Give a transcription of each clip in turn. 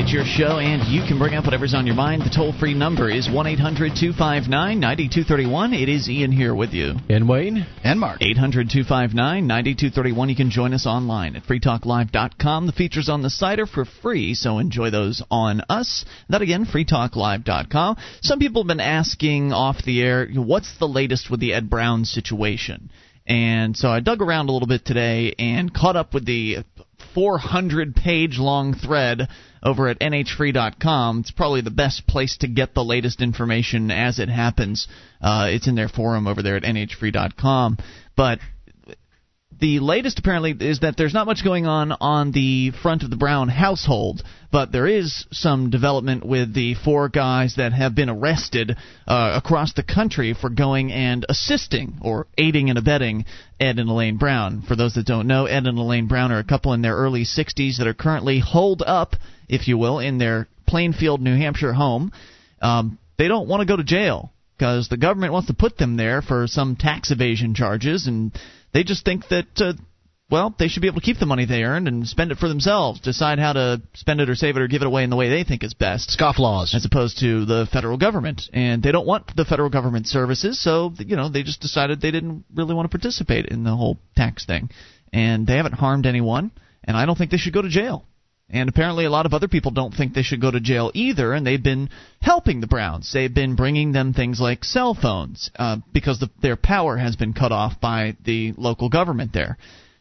It's your show, and you can bring up whatever's on your mind. The toll free number is 1 800 259 9231. It is Ian here with you. And Wayne. And Mark. 800 259 9231. You can join us online at freetalklive.com. The features on the site are for free, so enjoy those on us. That again, freetalklive.com. Some people have been asking off the air, what's the latest with the Ed Brown situation? And so I dug around a little bit today and caught up with the 400 page long thread over at nhfree.com. It's probably the best place to get the latest information as it happens. Uh, it's in their forum over there at nhfree.com. But the latest apparently is that there's not much going on on the front of the Brown household, but there is some development with the four guys that have been arrested uh, across the country for going and assisting or aiding and abetting Ed and Elaine Brown. For those that don't know, Ed and Elaine Brown are a couple in their early 60s that are currently holed up, if you will, in their Plainfield, New Hampshire home. Um, they don't want to go to jail because the government wants to put them there for some tax evasion charges and they just think that, uh, well, they should be able to keep the money they earned and spend it for themselves, decide how to spend it or save it or give it away in the way they think is best. Scoff laws. As opposed to the federal government. And they don't want the federal government services, so, you know, they just decided they didn't really want to participate in the whole tax thing. And they haven't harmed anyone, and I don't think they should go to jail. And apparently, a lot of other people don't think they should go to jail either, and they've been helping the Browns. They've been bringing them things like cell phones uh, because the, their power has been cut off by the local government there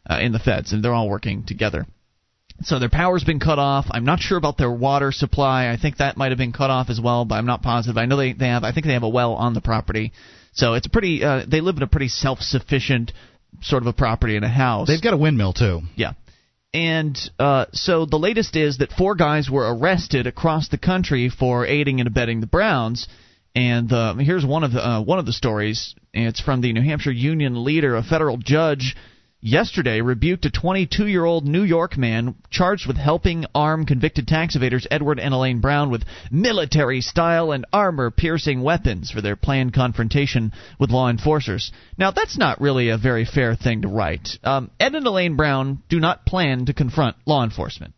uh, in the feds, and they're all working together. So their power's been cut off. I'm not sure about their water supply. I think that might have been cut off as well, but I'm not positive. I know they, they have. I think they have a well on the property. So it's a pretty. Uh, they live in a pretty self-sufficient sort of a property and a house. They've got a windmill too. Yeah. And uh, so the latest is that four guys were arrested across the country for aiding and abetting the Browns. And uh, here's one of the uh, one of the stories. It's from the New Hampshire Union Leader. A federal judge yesterday rebuked a 22 year old New York man charged with helping arm convicted tax evaders Edward and Elaine Brown with military style and armor piercing weapons for their planned confrontation with law enforcers. Now, that's not really a very fair thing to write. Um, Ed and Elaine Brown do not plan to confront law enforcement.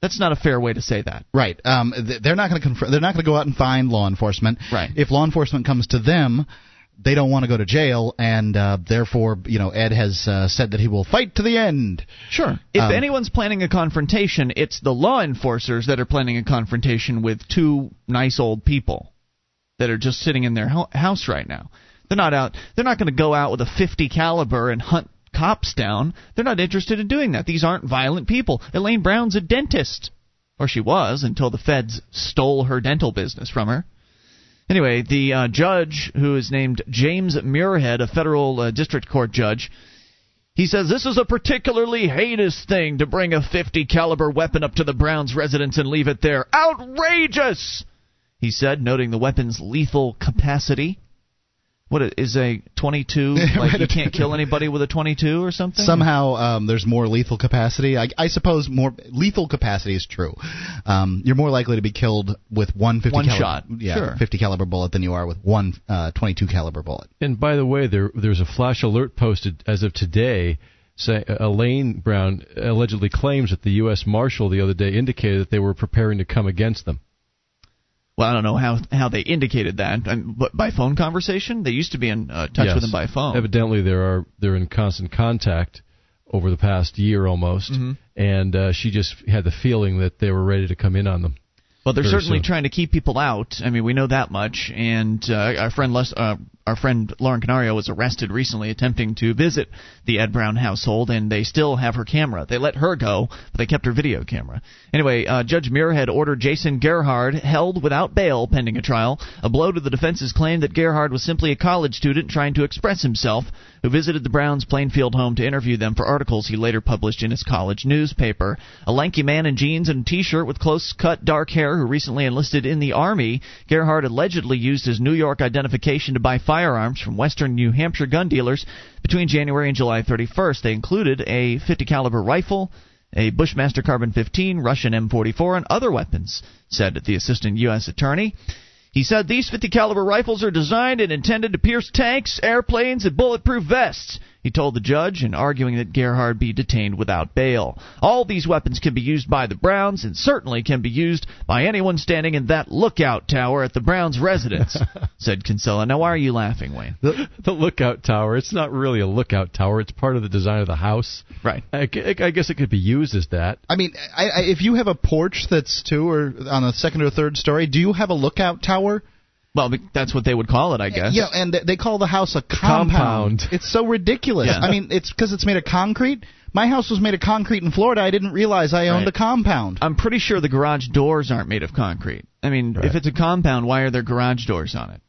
That's not a fair way to say that. Right. Um, they're not going to confront. They're not going to go out and find law enforcement. Right. If law enforcement comes to them, they don't want to go to jail, and uh, therefore, you know, Ed has uh, said that he will fight to the end. Sure. If Um, anyone's planning a confrontation, it's the law enforcers that are planning a confrontation with two nice old people that are just sitting in their ho- house right now. They're not out. They're not going to go out with a 50 caliber and hunt cops down. They're not interested in doing that. These aren't violent people. Elaine Brown's a dentist, or she was until the feds stole her dental business from her. Anyway, the uh, judge, who is named James Muirhead, a federal uh, district court judge, he says this is a particularly heinous thing to bring a 50 caliber weapon up to the Browns' residence and leave it there. Outrageous! He said, noting the weapon's lethal capacity. What is a 22? Like you can't kill anybody with a 22 or something? Somehow, um, there's more lethal capacity. I, I suppose more lethal capacity is true. Um, you're more likely to be killed with one 50 One caliber, shot. yeah, Sure. 50 caliber bullet than you are with one uh, 22 caliber bullet. And by the way, there there's a flash alert posted as of today. Say, Elaine Brown allegedly claims that the U.S. Marshal the other day indicated that they were preparing to come against them. Well, I don't know how how they indicated that. But by phone conversation, they used to be in uh, touch Yes. with them by phone. Evidently, there are they're in constant contact over the past year almost, Mhm. and uh, she just had the feeling that they were ready to come in on them. Well, they're certainly soon. trying to keep people out. I mean, we know that much. And uh, our friend Les, uh, our friend Lauren Canario was arrested recently attempting to visit the Ed Brown household, and they still have her camera. They let her go, but they kept her video camera. Anyway, uh, Judge Muirhead ordered Jason Gerhard held without bail pending a trial. A blow to the defense's claim that Gerhard was simply a college student trying to express himself, who visited the Browns' Plainfield home to interview them for articles he later published in his college newspaper. A lanky man in jeans and a t-shirt with close-cut dark hair who recently enlisted in the Army, Gerhard allegedly used his New York identification to buy firearms from Western New Hampshire gun dealers between January and July 31st. They included a 50 caliber rifle, a Bushmaster Carbon 15, Russian M44, and other weapons, said the assistant U.S. attorney. He said these 50 caliber rifles are designed and intended to pierce tanks, airplanes, and bulletproof vests. He He told the judge in arguing that Gerhard be detained without bail. All these weapons can be used by the Browns and certainly can be used by anyone standing in that lookout tower at the Browns' residence, said Kinsella. Now, why are you laughing, Wayne? The, the lookout tower. It's not really a lookout tower. It's part of the design of the house. Right. I, I guess it could be used as that. I mean, I, I, if you have a porch that's two or on a second or third story, do you have a lookout tower? Well, that's what they would call it, I guess. Yeah, and they call the house a compound. Compound. It's so ridiculous. Yeah. I mean, it's because it's made of concrete. My house was made of concrete in Florida. I didn't realize I owned Right. a compound. I'm pretty sure the garage doors aren't made of concrete. I mean, Right. if it's a compound, why are there garage doors on it?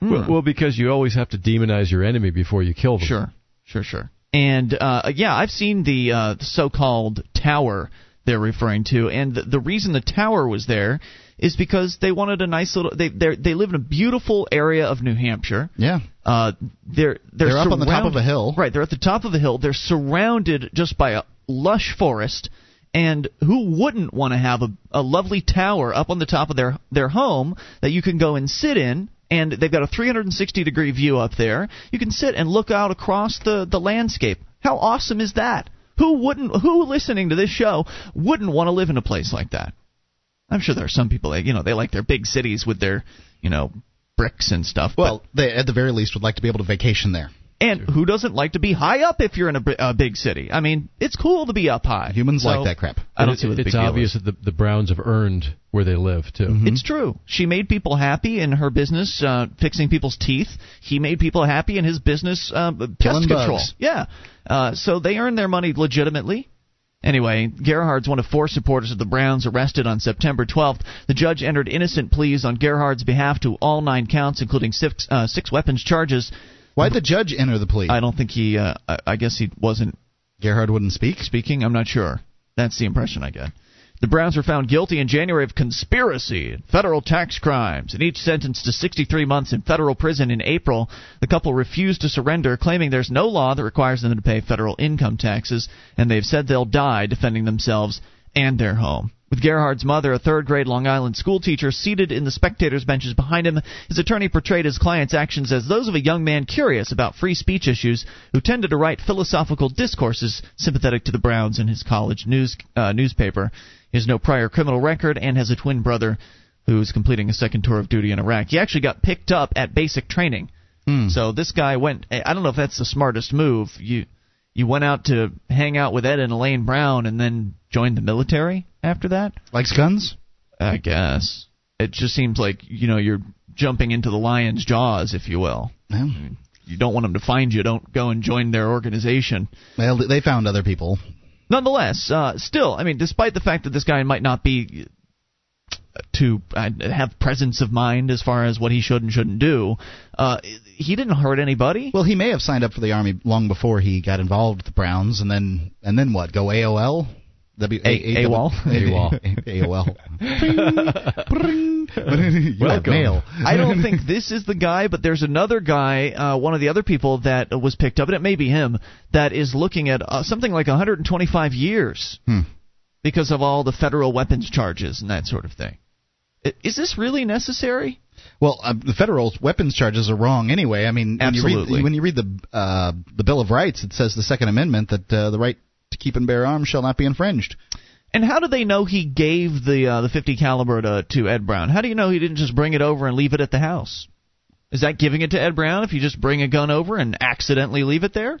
Well, well, because you always have to demonize your enemy before you kill them. Sure, sure, sure. And uh, yeah, I've seen the, uh, so-called tower they're referring to, and the, the reason the tower was there is because they wanted a nice little. They they they live in a beautiful area of New Hampshire. Yeah. Uh, they're they're, They're up on the top of a hill. Right, they're at the top of a hill. They're surrounded just by a lush forest. And who wouldn't want to have a, a lovely tower up on the top of their their home that you can go and sit in? And they've got a 360 degree view up there. You can sit and look out across the the landscape. How awesome is that? Who wouldn't? Who listening to this show wouldn't want to live in a place like that? I'm sure there are some people that you know they like their big cities with their you know bricks and stuff. but- Well, they at the very least would like to be able to vacation there. and who doesn't like to be high up if you're in a, a big city? I mean, it's cool to be up high. Humans So, like that crap. I don't It- see what the it's big deal obvious is. that the, the Browns have earned where they live too. It's true. She made people happy in her business, uh, fixing people's teeth. He made people happy in his business, uh, pest Killing control. bugs. Yeah. Uh, so they earn their money legitimately. Anyway, Gerhard's one of four supporters of the Browns arrested on September 12th. The judge entered innocent pleas on Gerhard's behalf to all nine counts, including six, uh, six weapons charges. Why'd the judge enter the plea? I don't think he. Uh, I, I guess he wasn't Gerhard wouldn't speak. speaking. I'm not sure. That's the impression I get. The Browns were found guilty in January of conspiracy and federal tax crimes, and each sentenced to 63 months in federal prison in April. The couple refused to surrender, claiming there's no law that requires them to pay federal income taxes, and they've said they'll die defending themselves and their home. With Gerhard's mother, a third grade Long Island school teacher, seated in the spectators' benches behind him, his attorney portrayed his client's actions as those of a young man curious about free speech issues who tended to write philosophical discourses sympathetic to the Browns in his college news uh, newspaper. He has no prior criminal record and has a twin brother who's completing a second tour of duty in Iraq. He actually got picked up at basic training. Hmm. So this guy went. I don't know if that's the smartest move. You you went out to hang out with Ed and Elaine Brown and then joined the military after that. Likes guns? I guess it just seems like you know you're jumping into the lion's jaws, if you will. You don't want them to find you. Don't go and join their organization. well, they found other people. Nonetheless, uh, still, I mean, despite the fact that this guy might not be to uh, have presence of mind as far as what he should and shouldn't do, uh, he didn't hurt anybody. Well, he may have signed up for the army long before he got involved with the Browns, and then and then what? Go AOL? W A-? AOL. Bring. You Welcome. mail. I don't think this is the guy, but there's another guy, uh, one of the other people that was picked up, and it may be him, that is looking at uh, something like 125 years Hmm. because of all the federal weapons charges and that sort of thing. Is this really necessary? Well, uh, the federal weapons charges are wrong anyway. I mean, when you Absolutely. read, when you read the uh, the Bill of Rights, it says the Second Amendment that uh, the right to keep and bear arms shall not be infringed. And how do they know he gave the uh, the 50 caliber to to Ed Brown? How do you know he didn't just bring it over and leave it at the house? Is that giving it to Ed Brown if you just bring a gun over and accidentally leave it there?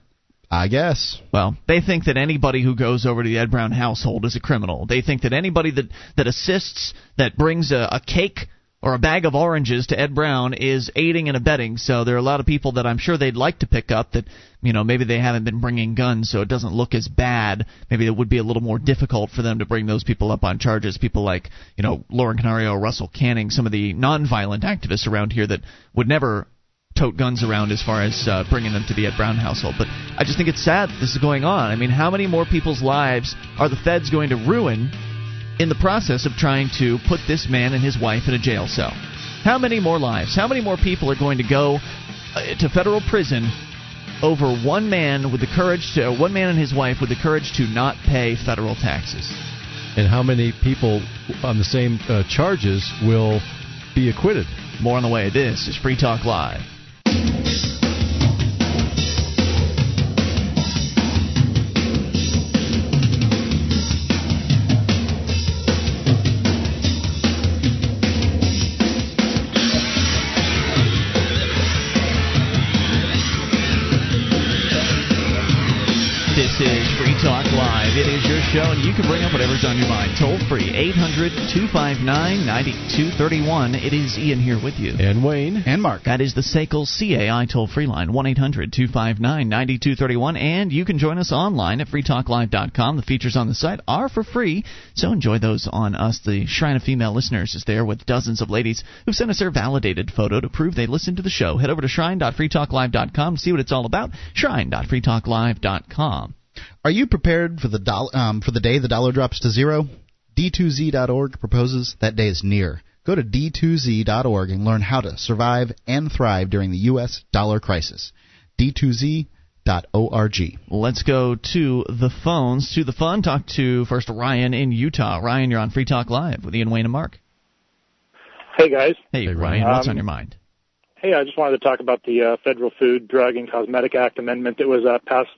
I guess. Well, they think that anybody who goes over to the Ed Brown household is a criminal. They think that anybody that that assists, that brings a, a cake or a bag of oranges to Ed Brown is aiding and abetting. So there are a lot of people that I'm sure they'd like to pick up that you know maybe they haven't been bringing guns, so it doesn't look as bad. Maybe it would be a little more difficult for them to bring those people up on charges. People like you know Lauren Canario, Russell Kanning, some of the nonviolent activists around here that would never tote guns around as far as uh, bringing them to the Ed Brown household. But I just think it's sad that this is going on. I mean, how many more people's lives are the feds going to ruin in the process of trying to put this man and his wife in a jail cell? How many more lives? How many more people are going to go uh, to federal prison over one man with the courage to, one man and his wife with the courage to not pay federal taxes? And how many people on the same uh, charges will be acquitted? More on the way. This is Free Talk Live. Talk Live. It is your show, and you can bring up whatever's on your mind. Toll free, 800 259 9231. It is Ian here with you. And Wayne. And Mark. That is the SACL CAI toll free line, 1 800 259 9231. And you can join us online at freetalklive.com. The features on the site are for free, so enjoy those on us. The Shrine of Female Listeners is there with dozens of ladies who've sent us their validated photo to prove they listened to the show. Head over to shrine.freetalklive.com to see what it's all about. Shrine.freetalklive.com. Are you prepared for the dollar um, for the day the dollar drops to zero? D2Z.org proposes that day is near. Go to d2z.org and learn how to survive and thrive during the U.S. dollar crisis. D2Z.org. Let's go to the phones, to the fun. Talk to first Ryan in Utah. Ryan, you're on Free Talk Live with Ian Wayne and Mark. Hey guys. Hey, Hey, Ryan, Ryan. what's Um, on your mind? Hey, I just wanted to talk about the uh, Federal Food, Drug, and Cosmetic Act amendment that was uh, passed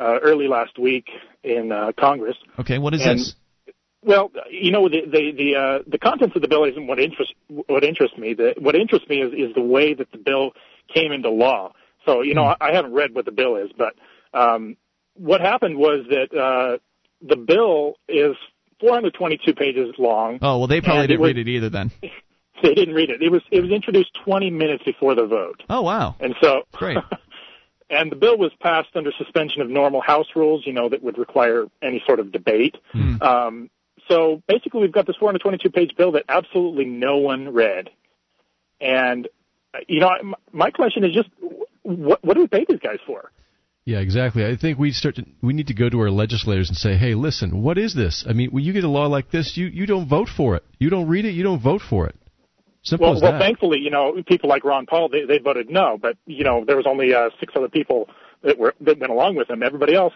uh, early last week in uh, Congress. Okay, what is and- this? Well, you know, the the the, uh, the contents of the bill isn't what interests what interests me. The, what interests me is is the way that the bill came into law. So, you know, I, I haven't read what the bill is, but um, what happened was that uh, the bill is 422 pages long. Oh, well, they probably didn't was- read it either then. They didn't read it. It was it was introduced 20 minutes before the vote. Oh, wow. And so, Great. and the bill was passed under suspension of normal House rules, you know, that would require any sort of debate. Hmm. Um, so basically, we've got this 422-page bill that absolutely no one read. And, you know, my question is just, what, what do we pay these guys for? Yeah, exactly. I think we start to, we need to go to our legislators and say, "Hey, listen, what is this? I mean, when you get a law like this, you you don't vote for it. You don't read it. You don't vote for it. Simple Well, as well, that." thankfully, you know, people like Ron Paul, they, they voted no, but, you know, there was only uh, six other people that were that went along with him. Everybody else,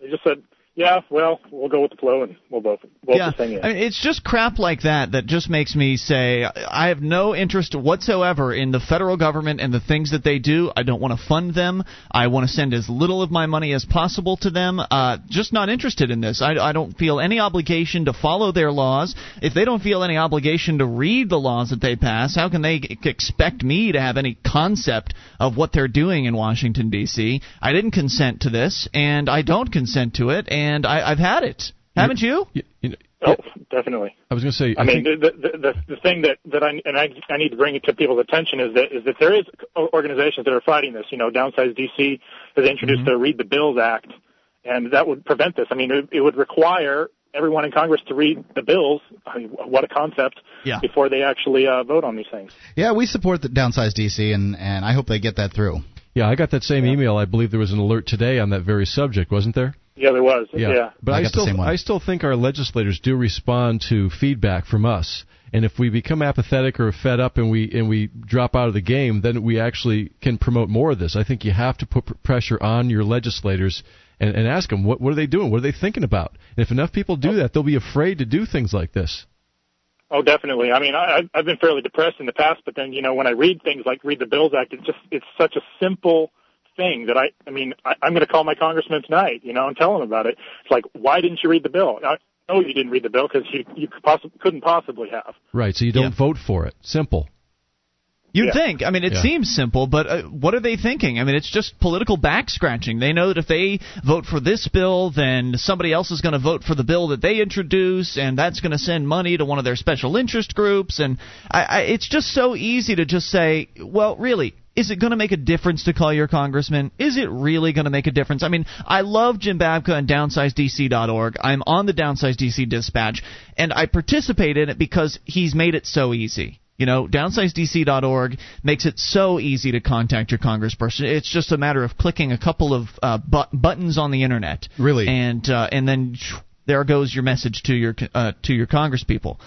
they just said, yeah, well, we'll go with the flow and we'll vote, vote yeah, the thing in. I mean, it's just crap like that that just makes me say I have no interest whatsoever in the federal government and the things that they do. I don't want to fund them. I want to send as little of my money as possible to them. Uh, just not interested in this. I, I don't feel any obligation to follow their laws. If they don't feel any obligation to read the laws that they pass, how can they expect me to have any concept of what they're doing in Washington D.C.? I didn't consent to this, and I don't consent to it, and I, I've had it. Haven't you? Y- you know, oh, definitely. I was going to say, I mean, think, the, the the the thing that that I and I I need to bring it to people's attention is that is that there is organizations that are fighting this. You know, Downsize DC has introduced Mm-hmm. the Read the Bills Act, and that would prevent this. I mean, it, it would require everyone in Congress to read the bills. I mean, what a concept! Yeah. Before they actually uh, vote on these things. Yeah, we support the Downsize DC, and and I hope they get that through. yeah, I got that same email. I believe there was an alert today on that very subject, wasn't there? Yeah, there was. Yeah. But I I, still. I still think our legislators do respond to feedback from us. And if we become apathetic or fed up and we and we drop out of the game, then we actually can promote more of this. I think you have to put pr- pressure on your legislators and, and ask them what what are they doing, what are they thinking about. And if enough people do that, they'll be afraid to do things like this. Oh, definitely. I mean, I, I've- I've been fairly depressed in the past, but then you know when I read things like Read the Bills Act, it's just it's such a simple thing that I I mean I, I'm going to call my congressman tonight, you know, and tell him about it. It's like, why didn't you read the bill? I know you didn't read the bill because you you could possi- couldn't possibly have. Right. So you don't Yeah. vote for it. Simple. You'd Yeah. think. I mean, it Yeah. seems simple, but uh, what are they thinking? I mean, it's just political back scratching. They know that if they vote for this bill, then somebody else is going to vote for the bill that they introduce, and that's going to send money to one of their special interest groups. And I, I, it's just so easy to just say, well, really. Is it going to make a difference to call your congressman? Is it really going to make a difference? I mean, I love Jim Babka and DownsizeDC.org. I'm on the Downsize DC Dispatch, and I participate in it because he's made it so easy. You know, downsizedc.org makes it so easy to contact your congressperson. It's just a matter of clicking a couple of uh, but- buttons on the internet. Really? And uh, and then there goes your message to your uh, to your congresspeople.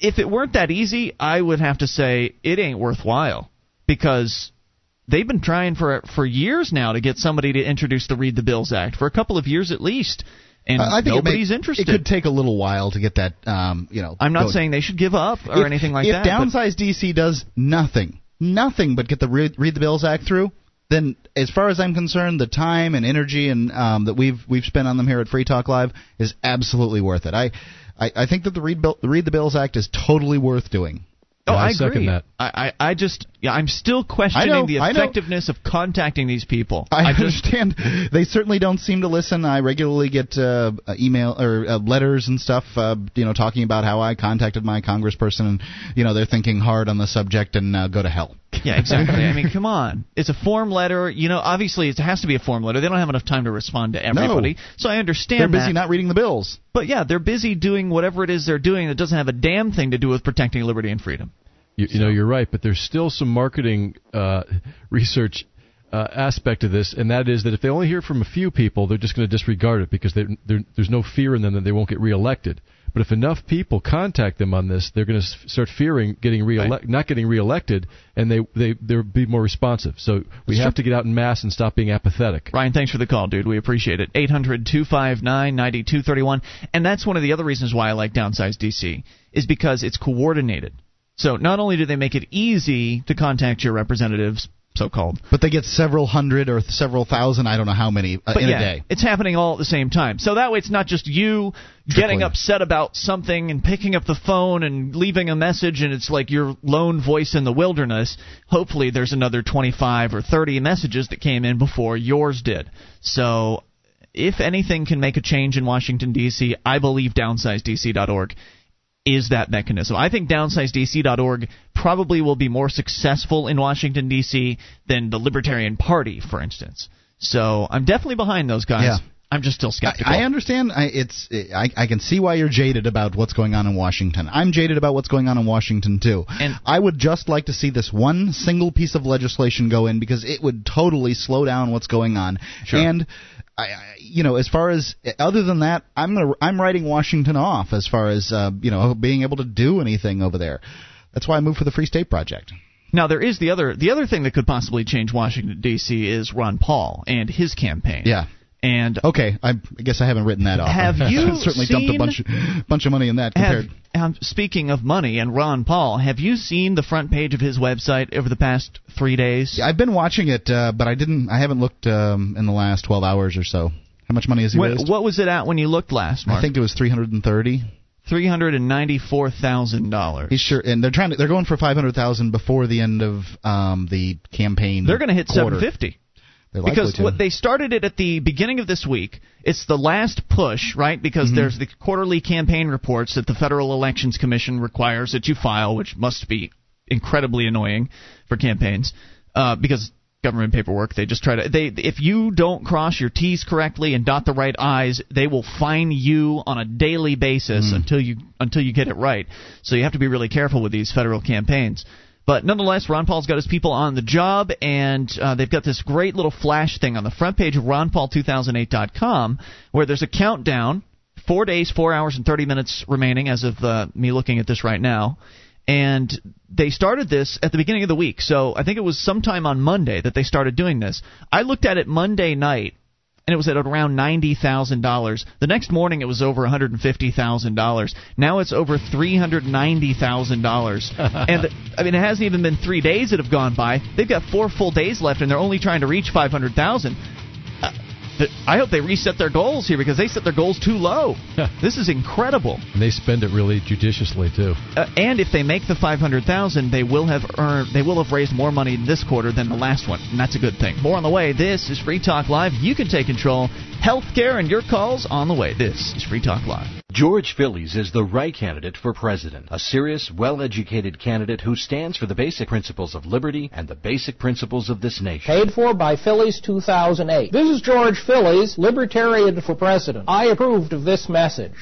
If it weren't that easy, I would have to say it ain't worthwhile because they've been trying for for years now to get somebody to introduce the Read the Bills Act for a couple of years at least, and I I think nobody's it may, interested. It could take a little while to get that. Um, you know, I'm not going. saying they should give up or if, anything like if that. but- Downsize DC does nothing, nothing but get the Read, Read the Bills Act through, then as far as I'm concerned, the time and energy and um, that we've we've spent on them here at Free Talk Live is absolutely worth it. I I, I think that the Read, the Read the Bills Act is totally worth doing. Oh, Yeah, I I second agree. that. I, I, I just yeah, I'm still questioning know, the effectiveness of contacting these people. I, just understand. They certainly don't seem to listen. I regularly get uh, uh, email or uh, letters and stuff, uh, you know, talking about how I contacted my congressperson, and you know, they're thinking hard on the subject and uh, go to hell. Yeah, exactly. I mean, come on. It's a form letter. You know, obviously it has to be a form letter. They don't have enough time to respond to everybody. No. So I understand They're busy that. not reading the bills. But yeah, they're busy doing whatever it is they're doing that doesn't have a damn thing to do with protecting liberty and freedom. You, you know, you're right, but there's still some marketing uh, research uh, aspect of this, and that is that if they only hear from a few people, they're just going to disregard it because they're, they're, there's no fear in them that they won't get reelected. But if enough people contact them on this, they're going to start fearing getting reelect, Right. not getting reelected, and they they they'll be more responsive. So we That's have true. to get out in mass and stop being apathetic. Ryan, thanks for the call, dude. We appreciate it. 800 259 9231. And that's one of the other reasons why I like Downsize DC, is because it's coordinated. So not only do they make it easy to contact your representatives, so called, But they get several hundred or several thousand, I don't know how many, uh, in yeah, a day. it's happening all at the same time. So that way it's not just you getting upset about something and picking up the phone and leaving a message and it's like your lone voice in the wilderness. Hopefully there's another 25 or 30 messages that came in before yours did. So if anything can make a change in Washington D.C., I believe downsizedc.org is that mechanism. I think downsizedc.org probably will be more successful in Washington D.C. than the Libertarian Party, for instance. So I'm definitely behind those guys. Yeah. I'm just still skeptical. I, I understand. I, it's I, I can see why you're jaded about what's going on in Washington. I'm jaded about what's going on in Washington too. And- I would just like to see this one single piece of legislation go in because it would totally slow down what's going on. Sure. And I, I, you know, as far as other than that, I'm gonna I'm writing Washington off as far as uh, you know being able to do anything over there. That's why I moved for the Free State Project. Now there is the other the other thing that could possibly change Washington D.C. is Ron Paul and his campaign. Yeah. And Okay, I, I guess I haven't written that off. Have you certainly dumped a bunch bunch of money in that have, compared. um, speaking of money and Ron Paul, have you seen the front page of his website over the past three days? Yeah, I've been watching it, uh, but I didn't. I haven't looked um, in the last 12 hours or so. How much money has he What, raised? what was it at when you looked last, Mark? I think it was 330. three hundred and ninety-four thousand dollars. He's sure, and they're trying to. They're going for 500,000 before the end of um, the campaign. They're going to hit seven fifty. Because what they started it at the beginning of this week. It's the last push, right? Because Mm-hmm. there's the quarterly campaign reports that the Federal Elections Commission requires that you file, which must be incredibly annoying for campaigns uh, because government paperwork. They just try to they if you don't cross your T's correctly and dot the right I's, they will fine you on a daily basis Mm. until you until you get it right. So you have to be really careful with these federal campaigns. But nonetheless, Ron Paul's got his people on the job, and uh, they've got this great little flash thing on the front page of RonPaul2008.com where there's a countdown. Four days, four hours, and 30 minutes remaining as of uh, me looking at this right now. And they started this at the beginning of the week. So I think it was sometime on Monday that they started doing this. I looked at it Monday night and it was at around $90,000. The next morning, it was over $150,000. Now it's over $390,000. and I mean, it hasn't even been three days that have gone by. They've got four full days left, and they're only trying to reach 500,000. I hope they reset their goals here because they set their goals too low. this is incredible. And they spend it really judiciously too. Uh, and if they make the 500,000, they will have earned they will have raised more money in this quarter than the last one, and that's a good thing. More on the way. This is Free Talk Live. You can take control. Healthcare and your calls on the way. This is Free Talk Live. George Phillies is the right candidate for president. A serious, well-educated candidate who stands for the basic principles of liberty and the basic principles of this nation. Paid for by Phillies 2008. This is George Phillies, Libertarian for President. I approved of this message.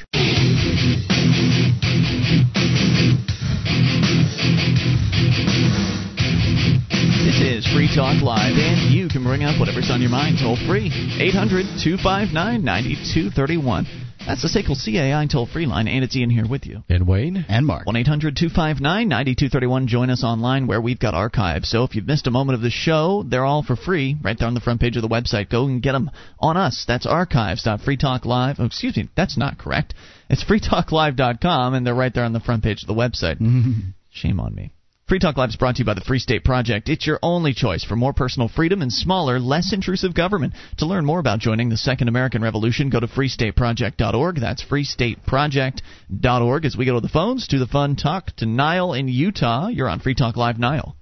This is Free Talk Live, and you can bring up whatever's on your mind toll free. 800 259 9231. That's the SACL CAI toll free line, and it's Ian here with you. And Wayne? and Mark. 1 800 259 9231. Join us online where we've got archives. So if you've missed a moment of the show, they're all for free right there on the front page of the website. Go and get them on us. That's archives.freetalklive. Oh, excuse me, that's not correct. It's freetalklive.com, and they're right there on the front page of the website. Mm-hmm. Shame on me. Free Talk Live is brought to you by the Free State Project. It's your only choice for more personal freedom and smaller, less intrusive government. To learn more about joining the Second American Revolution, go to freestateproject.org. That's freestateproject.org. As we go to the phones, to the fun talk to Niall in Utah. You're on Free Talk Live, Niall.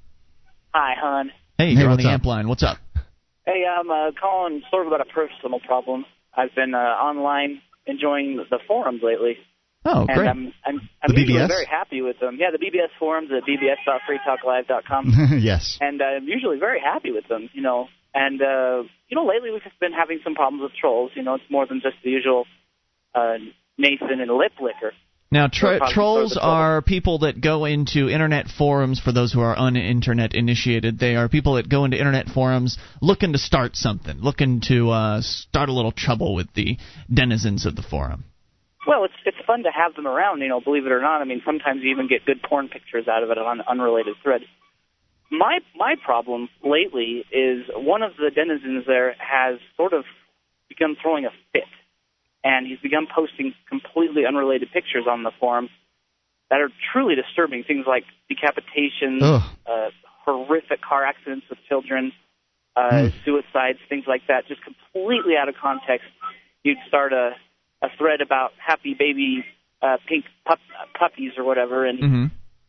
Hi, hon. Hey, Hey, you're on the up? amp line. What's up? Hey, I'm uh, calling sort of about a personal problem. I've been uh, online enjoying the forums lately, Oh, and great. I'm I'm, I'm The usually BBS? very happy with them. Yeah, the BBS forums at bbs.freetalklive.com, yes. and uh, I'm usually very happy with them. You know, and uh, you know, lately we've just been having some problems with trolls. You know, it's more than just the usual uh, Nathan and lip licker. Now, tro- Probably trolls for the trouble. are people that go into internet forums. For those who are un-internet initiated, they are people that go into internet forums looking to start something, looking to uh, start a little trouble with the denizens of the forum. Well, it's it's fun to have them around, you know, believe it or not. I mean, sometimes you even get good porn pictures out of it on unrelated thread. My my problem lately is one of the denizens there has sort of begun throwing a fit, and he's begun posting completely unrelated pictures on the forum that are truly disturbing. Things like decapitations, Ugh. uh, horrific car accidents with children, uh, Mm. suicides, things like that, just completely out of context. You'd start a a thread about happy baby uh, pink pup, puppies or whatever, and hmm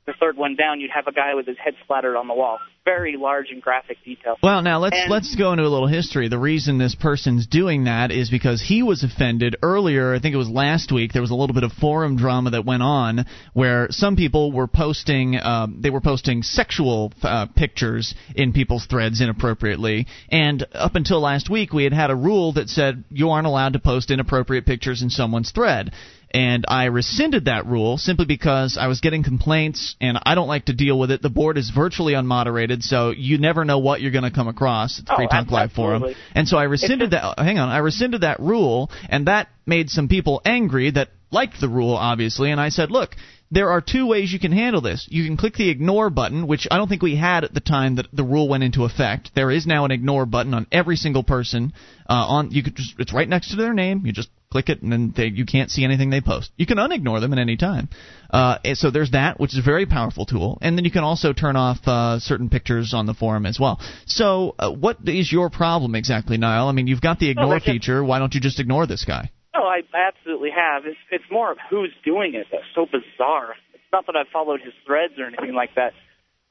the third one down, you'd have a guy with his head splattered on the wall. Very large and graphic detail. Well, now let's And- let's go into a little history. The reason this person's doing that is because he was offended earlier. I think it was last week. There was a little bit of forum drama that went on where some people were posting um, they were posting sexual uh, pictures in people's threads inappropriately. And up until last week, we had had a rule that said you aren't allowed to post inappropriate pictures in someone's thread and I rescinded that rule simply because I was getting complaints and I don't like to deal with it. The board is virtually unmoderated, so you never know what you're going to come across at the Oh, Free Talk Live forum. And so I rescinded that. Hang on, I rescinded that rule, and that made some people angry that liked the rule, obviously. And I said, look. There are two ways you can handle this. You can click the ignore button, which I don't think we had at the time that the rule went into effect. There is now an ignore button on every single person. Uh, on you could just it's right next to their name. You just click it, and then they, you can't see anything they post. You can unignore them at any time. Uh, so there's that, which is a very powerful tool. And then you can also turn off uh, certain pictures on the forum as well. So uh, what is your problem exactly, Niall? I mean, you've got the ignore just- feature. Why don't you just ignore this guy? No, I, I absolutely have. It's it's more of who's doing it that's so bizarre. It's not that I've followed his threads or anything like that,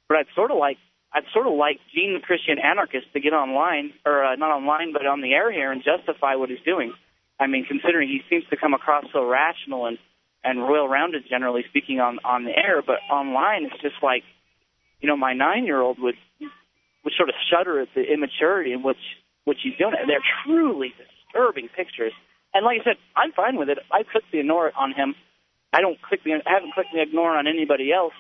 but I'd sort of like I'd sort of like Gene the Christian Anarchist to get online or uh, not online but on the air here and justify what he's doing. I mean, considering he seems to come across so rational and and royal rounded generally speaking on on the air, but online it's just like you know my nine year old would would sort of shudder at the immaturity in which which he's doing it. They're truly disturbing pictures. And like I said, I'm fine with it. I clicked the ignore on him. I don't click the I haven't clicked the ignore on anybody else.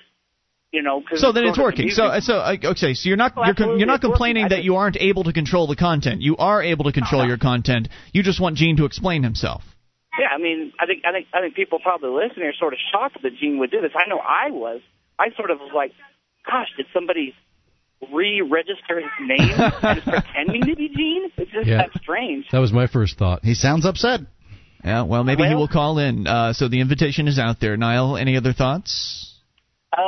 You know, cause So then it's sort of working. So so uh, okay. So you're not Oh, you're, you're not complaining that you aren't able to control the content. You are able to control Uh-huh. your content. You just want Gene to explain himself. Yeah, I mean, I think I think I think people probably listening are sort of shocked that Gene would do this. I know I was. I sort of was like, gosh, did somebody re-register his name and is pretending to be Gene? It's just Yeah. that strange. That was my first thought. He sounds upset. Yeah. Well, maybe he will call in. Uh, so the invitation is out there. Niall, any other thoughts? Uh,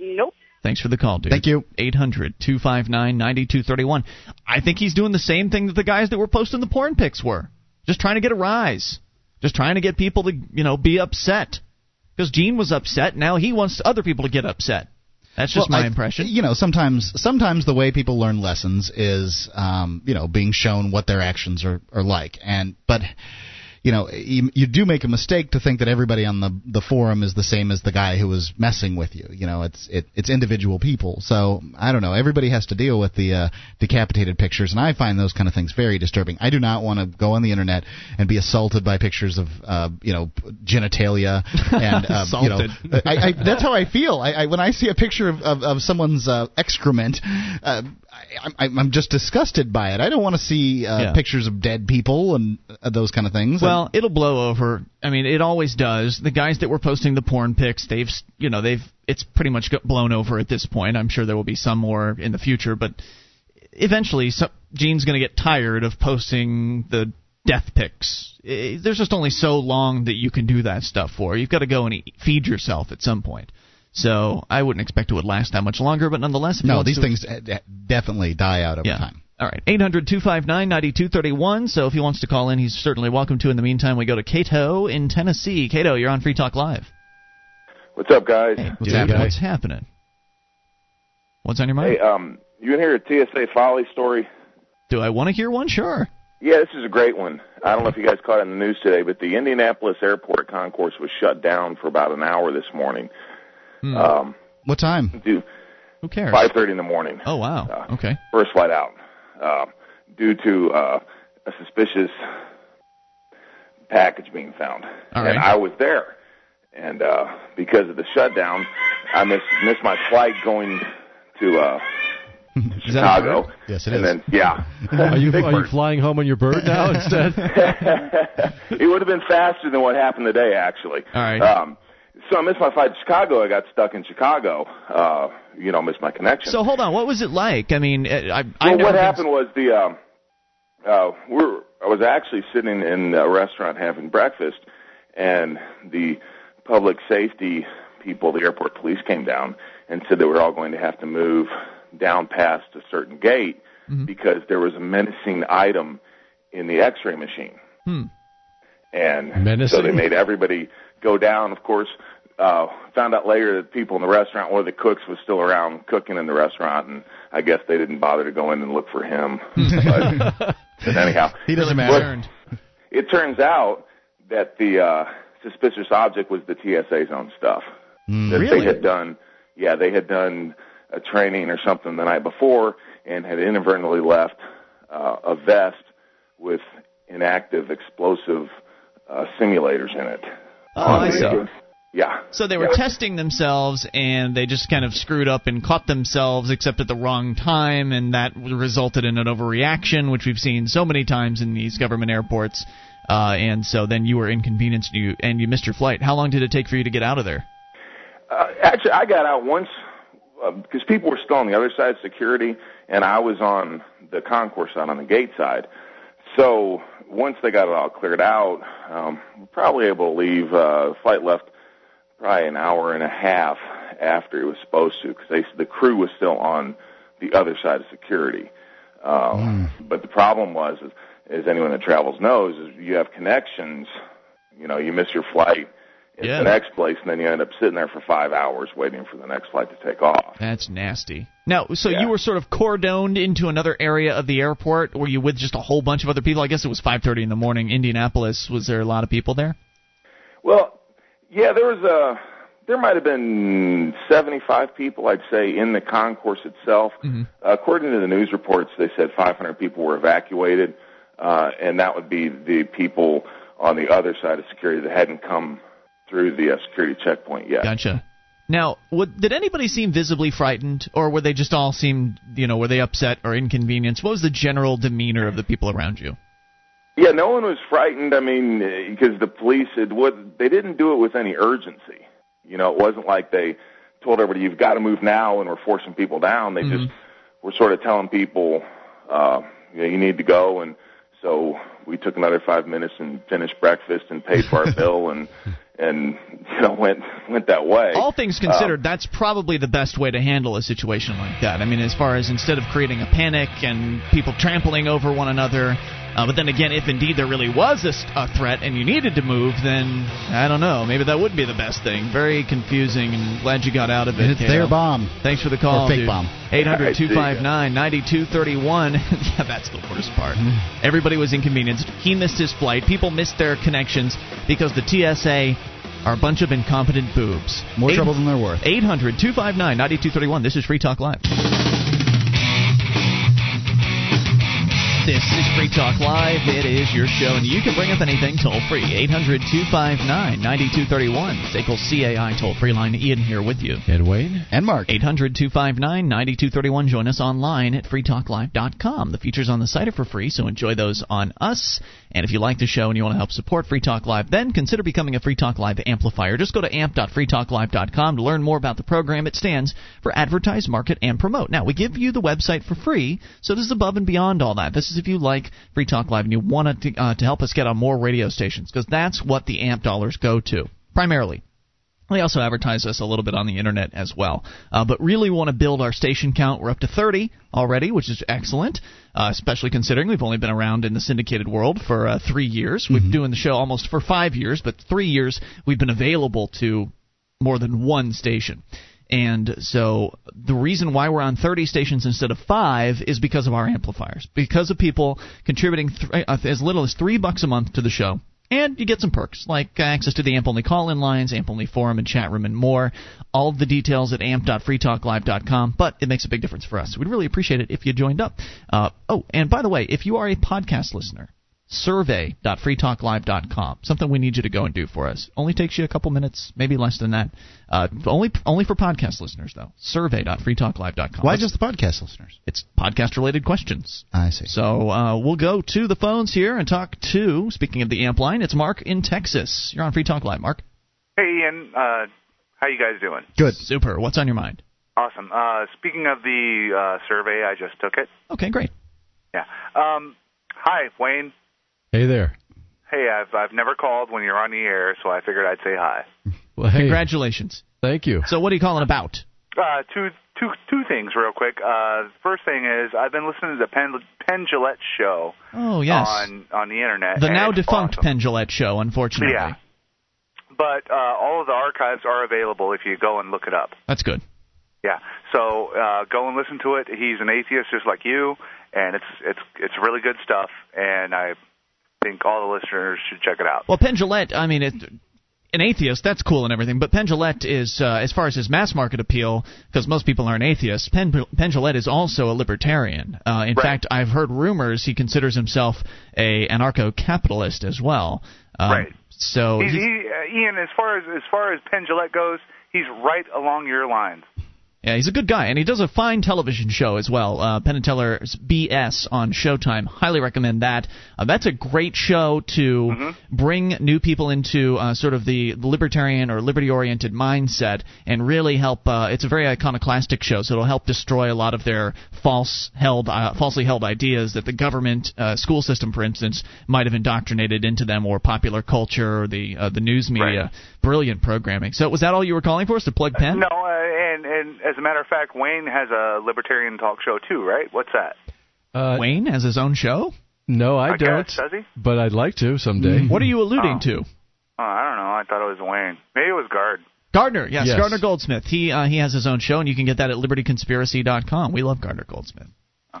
nope. Thanks for the call, dude. Thank you. 800 259 9231. I think he's doing the same thing that the guys that were posting the porn pics were. Just trying to get a rise. Just trying to get people to, you know, be upset. Because Gene was upset. Now he wants other people to get upset. That's just Well, my I- impression. You know, sometimes sometimes the way people learn lessons is, um, you know, being shown what their actions are, are like. And but you know, you, you do make a mistake to think that everybody on the the forum is the same as the guy who was messing with you. You know, it's it, it's individual people. So I don't know. Everybody has to deal with the uh, decapitated pictures, and I find those kind of things very disturbing. I do not want to go on the internet and be assaulted by pictures of, uh, you know, genitalia and uh, you know, I, I, that's how I feel. I, I when I see a picture of of, of someone's uh, excrement, uh, I, I'm, I'm just disgusted by it. I don't want to see uh, Yeah. pictures of dead people and uh, those kind of things. Well, it'll blow over. I mean, it always does. The guys that were posting the porn pics, they've, you know, they've, it's pretty much blown over at this point. I'm sure there will be some more in the future, but eventually, so, Gene's going to get tired of posting the death pics. Eh, There's just only so long that you can do that stuff for. You've got to go and eat, feed yourself at some point. So I wouldn't expect it would last that much longer, but nonetheless, if no, these to- things uh, definitely die out over yeah. time. All right. 800 259 9231. So if he wants to call in, he's certainly welcome to. In the meantime, we go to Cato in Tennessee. Cato, you're on Free Talk Live. What's up, guys? Hey, What's dude, happening? what's happening? What's on your mind? Hey, um, You want to hear a TSA folly story? Do I want to hear one? Sure. Yeah, this is a great one. I don't know if you guys caught it in the news today, but the Indianapolis airport concourse was shut down for about an hour this morning. Hmm. Um, What time? due Who cares? 5:30 in the morning. Oh wow. Uh, Okay. First flight out, uh, due to uh, a suspicious package being found, All and right. I was there. And uh, because of the shutdown, I missed missed my flight going to uh, Is Chicago. Yes, it and is. then yeah, Are you Big are you flying home on your bird now instead? it would have been faster than what happened today, actually. All right. Um, so I missed my flight to Chicago. I got stuck in Chicago. Uh, you know, missed my connection. So hold on. What was it like? I mean, uh, I. I well, know what happened was the um, uh, we're I was actually sitting in a restaurant having breakfast, and the public safety people, the airport police, came down and said they were all going to have to move down past a certain gate Mm-hmm. because there was a menacing item in the X-ray machine. Hmm. And so they made everybody go down. Of course, uh, found out later that people in the restaurant, one of the cooks was still around cooking in the restaurant, and I guess they didn't bother to go in and look for him. but, but anyhow, He doesn't matter. concerned. it turns out that the uh, suspicious object was the TSA's own stuff. Mm. That Really? they had done, yeah, they had done a training or something the night before and had inadvertently left uh, a vest with inactive explosive uh, simulators in it. Oh, I see. Yeah. So they were yeah. testing themselves, and they just kind of screwed up and caught themselves, except at the wrong time, and that resulted in an overreaction, which we've seen so many times in these government airports. Uh, and so then you were inconvenienced, and you and you missed your flight. How long did it take for you to get out of there? Uh, actually, I got out once uh, because people were still on the other side of security, and I was on the concourse side, on the gate side. So once they got it all cleared out, um, probably able to leave. Uh, flight left probably an hour and a half after it was supposed to, because the crew was still on the other side of security. Um, But the problem was, is, as anyone that travels knows, is you have connections. You know, you miss your flight into Yeah. the next place, and then you end up sitting there for five hours waiting for the next flight to take off. That's nasty. Now, so Yeah. you were sort of cordoned into another area of the airport. Were you with just a whole bunch of other people? I guess it was 5:30 in the morning. Indianapolis. Was there a lot of people there? Well, yeah, there was a there might have been 75 people, I'd say, in the concourse itself. Mhm. according to the news reports, they said 500 people were evacuated, uh, and that would be the people on the other side of security that hadn't come through the uh, security checkpoint yet. Gotcha. Now, would, did anybody seem visibly frightened, or were they just all seem, you know, were they upset or inconvenienced? What was the general demeanor of the people around you? Yeah, no one was frightened. I mean, because the police had what they didn't do it with any urgency. You know, it wasn't like they told everybody you've got to move now and we're forcing people down. They just were sort of telling people, uh, you know, you need to go. And so we took another five minutes and finished breakfast and paid for our bill and and you know went went that way. All things considered, that's probably the best way to handle a situation like that. I mean, as far as instead of creating a panic and people trampling over one another, uh, but then again, if indeed there really was a threat and you needed to move, then I don't know. Maybe that would be the best thing. Very confusing, and glad you got out of it. It's Kale. their bomb. Thanks for the call, Or fake dude. bomb. 800 259 9231. Yeah, that's the worst part. Everybody was inconvenienced. He missed his flight. People missed their connections because the TSA are a bunch of incompetent boobs. More Eight- trouble than they're worth. 800 259 9231. This is Free Talk Live. This is Free Talk Live. It is your show, and you can bring up anything toll free. 800 259 9231. SACL CAI toll free line. Ian here with you. And Wayne? And Mark. 800 259 9231. Join us online at freetalklive.com. The features on the site are for free, so enjoy those on us. And if you like the show and you want to help support Free Talk Live, then consider becoming a Free Talk Live amplifier. Just go to amp.freetalklive.com to learn more about the program. It stands for Advertise, Market, and Promote. Now, we give you the website for free, so this is above and beyond all that. This is if you like Free Talk Live and you want to, uh, to help us get on more radio stations, because that's what the AMP dollars go to, primarily. We also advertise us a little bit on the internet as well. Uh, but really want to build our station count. We're up to 30 already, which is excellent, uh, especially considering we've only been around in the syndicated world for uh, three years. We've been doing the show almost for five years, but three years we've been available to more than one station. And so the reason why we're on 30 stations instead of five is because of our amplifiers, because of people contributing th- uh, as little as three bucks a month to the show. And you get some perks like access to the AMP only call in lines, AMP only forum and chat room, and more. All the details at amp.freetalklive.com, but it makes a big difference for us. We'd really appreciate it if you joined up. Uh, oh, and by the way, if you are a podcast listener, survey.freetalklive.com. Something we need you to go and do for us. Only takes you a couple minutes, maybe less than that. Uh, only only for podcast listeners though. Survey.freetalklive.com. Why just the podcast listeners? It's podcast related questions. I see. So uh, we'll go to the phones here and talk to. Speaking of the amp line, it's Mark in Texas. You're on Free Talk Live, Mark. Hey Ian, uh, how you guys doing? Good. Super. What's on your mind? Awesome. Uh, speaking of the uh, survey, I just took it. Okay, great. Yeah. Um, hi, Wayne. Hey there. Hey, I've I've never called when you're on the air, so I figured I'd say hi. Well, hey, Congratulations. thank you. So what are you calling about? Uh, two two two things real quick. Uh, first thing is I've been listening to the Penn Penn Jillette show Oh yes, on on the internet. the now defunct awesome. Penn Jillette show. Unfortunately, Yeah. But uh, all of the archives are available if you go and look it up. that's good. Yeah. So uh, go and listen to it. He's an atheist just like you, and it's it's it's really good stuff. And I think all the listeners should check it out. Well, Penn Jillette, I mean, it, an atheist, that's cool and everything, but Penn Jillette is, uh, as far as his mass market appeal, because most people aren't atheists, Penn, Penn Jillette is also a libertarian. Uh, in Right. fact, I've heard rumors he considers himself a anarcho-capitalist as well. Um, Right. So He's, he's- he, uh, Ian, as far as as far as Penn goes, he's right along your lines. Yeah, he's a good guy, and he does a fine television show as well. Uh, Penn and Teller's BS on Showtime. Highly recommend that. Uh, that's a great show to bring new people into uh, sort of the libertarian or liberty-oriented mindset and really help. Uh, it's a very iconoclastic show, so it'll help destroy a lot of their false held, uh, falsely held ideas that the government uh, school system, for instance, might have indoctrinated into them, or popular culture, or the uh, the news media. Right. Brilliant programming. So was that all you were calling for? Us to plug Penn? No, uh, and and as a matter of fact, Wayne has a libertarian talk show too, right? What's that? Uh, Wayne has his own show. no, I, I don't. guess, does he? But I'd like to someday. What are you alluding Oh. to? Oh, I don't know. I thought it was Wayne. Maybe it was Guard. Gardner, yes, Yes. Gardner Goldsmith. He uh, he has his own show, and you can get that at libertyconspiracy.com. We love Gardner Goldsmith.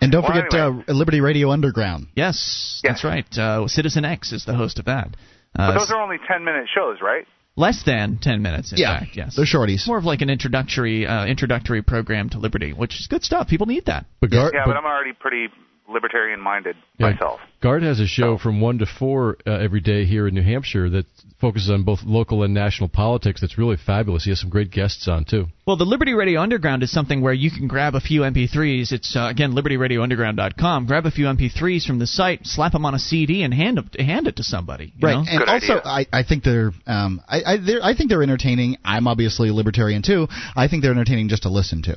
And don't Well, forget anyway. uh, Liberty Radio Underground. Yes, Yes. that's right. Uh, Citizen X is the host of that. But Uh, those are only ten minute shows, right? Less than ten minutes, in yeah, fact. Yes, they're shorties. More of like an introductory uh, introductory program to liberty, which is good stuff. People need that. But Gar- Yeah, but- but I'm already pretty libertarian minded Yeah. myself. Guard has a show So- from one to four uh, every day here in New Hampshire that focuses on both local and national politics. That's really fabulous. He has some great guests on too. Well, the Liberty Radio Underground is something where you can grab a few MP3s. It's uh, again libertyradiounderground.com. Grab a few MP3s from the site, slap them on a CD, and hand them, hand it to somebody. you Right, know? and Good also idea. I, I think they're um I I, they're I think they're entertaining. I'm obviously a libertarian too. I think they're entertaining just to listen to.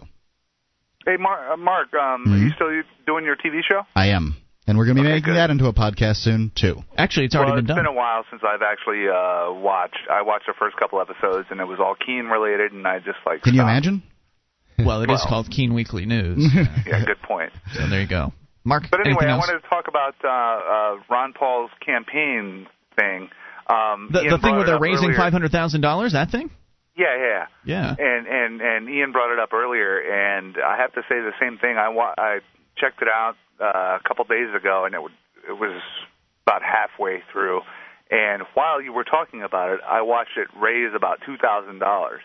Hey, Mark, uh, Mark um, Mm-hmm. are you still doing your TV show? I am, and we're going to be Okay, making good. that into a podcast soon too. Actually, it's already well, been it's done. It's been a while since I've actually uh, watched. I watched the first couple episodes, and it was all Keene related, and I just like. Can you imagine? Well, it is Well. called Keene Weekly News. Yeah, good point. so there you go. Mark, But anyway, anything I wanted to talk about uh, uh, Ron Paul's campaign thing. Um, the, the thing where they're raising five hundred thousand dollars. That thing? Yeah, yeah. Yeah. And and and Ian brought it up earlier, and I have to say the same thing. I wa- I checked it out uh, a couple days ago, and it would, it was about halfway through. And while you were talking about it, I watched it raise about two thousand dollars.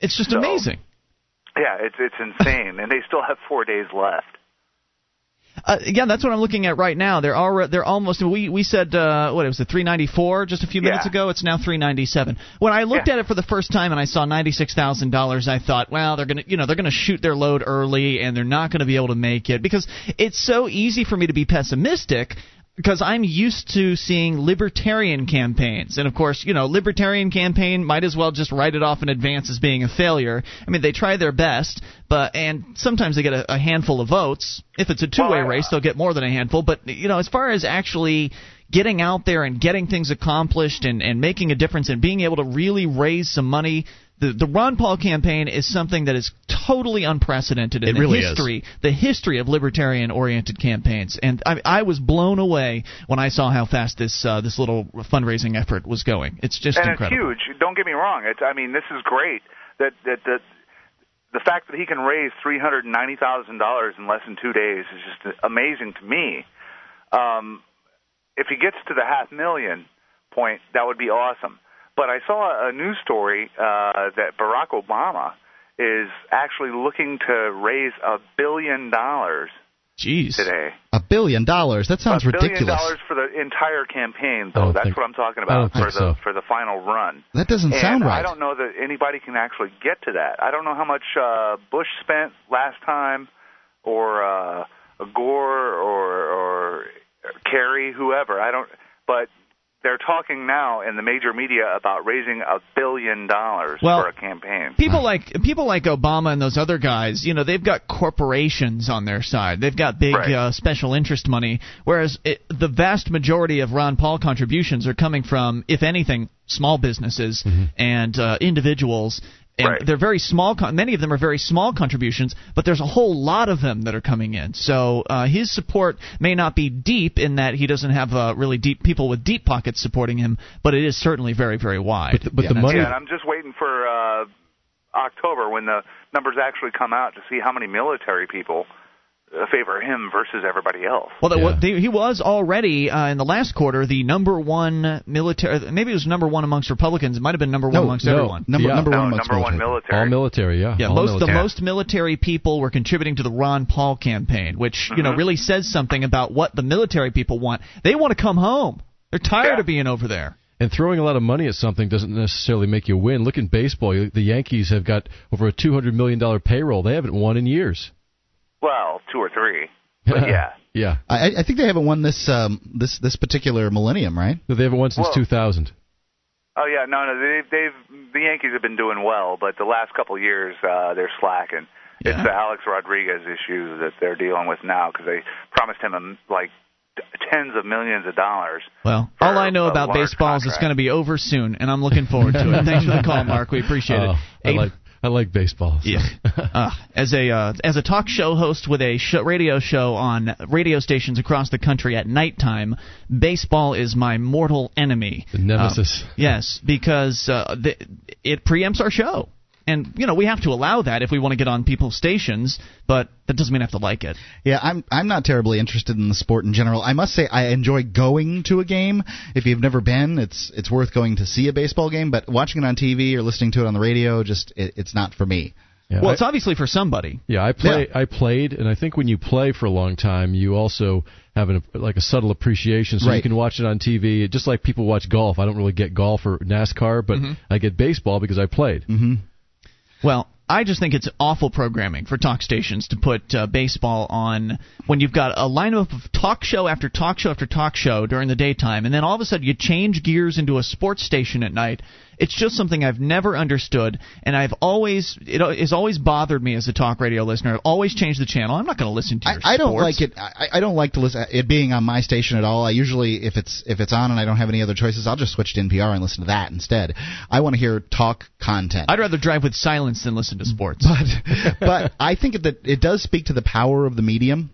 It's just So- amazing. Yeah, it's it's insane, and they still have four days left. Uh, yeah, that's what I'm looking at right now. They're already they're almost. We we said uh, what it was the 394 just a few minutes Yeah. ago. It's now 397. When I looked Yeah. at it for the first time and I saw ninety six thousand dollars, I thought, well, they're gonna you know they're gonna shoot their load early and they're not gonna be able to make it because it's so easy for me to be pessimistic. Because I'm used to seeing libertarian campaigns, and of course, you know, libertarian campaign might as well just write it off in advance as being a failure. I mean, they try their best, but and sometimes they get a, a handful of votes. If it's a two-way oh, Well, race, they'll get more than a handful. But you know, as far as actually getting out there and getting things accomplished and, and making a difference and being able to really raise some money, the the Ron Paul campaign is something that is totally unprecedented in It the really is. history the history of libertarian oriented campaigns. And I, I was blown away when I saw how fast this uh, this little fundraising effort was going. It's just and incredible. it's huge. Don't get me wrong. It's I mean, this is great that that that the fact that he can raise three hundred ninety thousand dollars in less than two days is just amazing to me. Um, if he gets to the half million point, that would be awesome. But I saw a news story uh, that Barack Obama is actually looking to raise a billion dollars Jeez. today. A billion dollars. That sounds ridiculous. a billion dollars for the entire campaign, though. That's think- what I'm talking about for the so. for the final run. That doesn't and sound right. I don't know that anybody can actually get to that. I don't know how much uh, Bush spent last time, or uh, Gore, or or Kerry, whoever. I don't. But they're talking now in the major media about raising a billion dollars Well, for a campaign. People like people like Obama and those other guys, you know, they've got corporations on their side. They've got big Right. uh, special interest money, whereas it, the vast majority of Ron Paul contributions are coming from, if anything, small businesses and uh, individuals. And Right. they're very small. Con- many of them are very small contributions, but there's a whole lot of them that are coming in. So uh, his support may not be deep in that he doesn't have uh, really deep people with deep pockets supporting him, but it is certainly very, very wide. But the, but Yeah, the money. Yeah, and I'm just waiting for uh, October when the numbers actually come out to see how many military people favor him versus everybody else. Well, that Yeah. wa- they, he was already uh, in the last quarter the number one military. Maybe it was number one amongst Republicans. It might have been number one No, amongst no. everyone. Number Yeah. number no, one amongst number one military. military. all military, yeah. Yeah, all most the military. most military people were contributing to the Ron Paul campaign, which you know Mm-hmm. really says something about what the military people want. They want to come home. They're tired Yeah. of being over there. And throwing a lot of money at something doesn't necessarily make you win. Look in baseball. The Yankees have got over a two hundred million dollar payroll. They haven't won in years. Well, two or three. But yeah. yeah. I, I think they haven't won this um, this this particular millennium, right? No, They haven't won since Well- 2000. Oh yeah, no, no, they, they've the Yankees have been doing well, but the last couple of years uh, they're slacking. It's the Alex Rodriguez issues that they're dealing with now because they promised him um, like tens of millions of dollars. Well, all I know about large baseball is it's going to be over soon, and I'm looking forward to it. Thanks for the call, Mark. We appreciate Oh, it. Eight- like I like baseball. so. Yeah. Uh, as a uh, as a talk show host with a sh- radio show on radio stations across the country at nighttime, baseball is my mortal enemy. The nemesis. Um, yes, because uh, the, it preempts our show. And you know we have to allow that if we want to get on people's stations, but that doesn't mean I have to like it. Yeah, I'm I'm not terribly interested in the sport in general. I must say I enjoy going to a game. If you've never been, it's it's worth going to see a baseball game. But watching it on TV or listening to it on the radio, just it, it's not for me. Yeah, Well, I- it's obviously for somebody. Yeah, I play. I played, and I think when you play for a long time, you also have an, like a subtle appreciation. So you can watch it on TV, just like people watch golf. I don't really get golf or NASCAR, but I get baseball because I played. hmm Well, I just think it's awful programming for talk stations to put uh, baseball on when you've got a lineup of talk show after talk show after talk show during the daytime, and then all of a sudden you change gears into a sports station at night. It's just something I've never understood, and I've always it has always bothered me as a talk radio listener. I've always changed the channel. I'm not going to listen to I, your I don't like it. I, I don't like to listen it being on my station at all. I usually, if it's if it's on and I don't have any other choices, I'll just switch to NPR and listen to that instead. I want to hear talk content. I'd rather drive with silence than listen to sports. but but I think that it does speak to the power of the medium,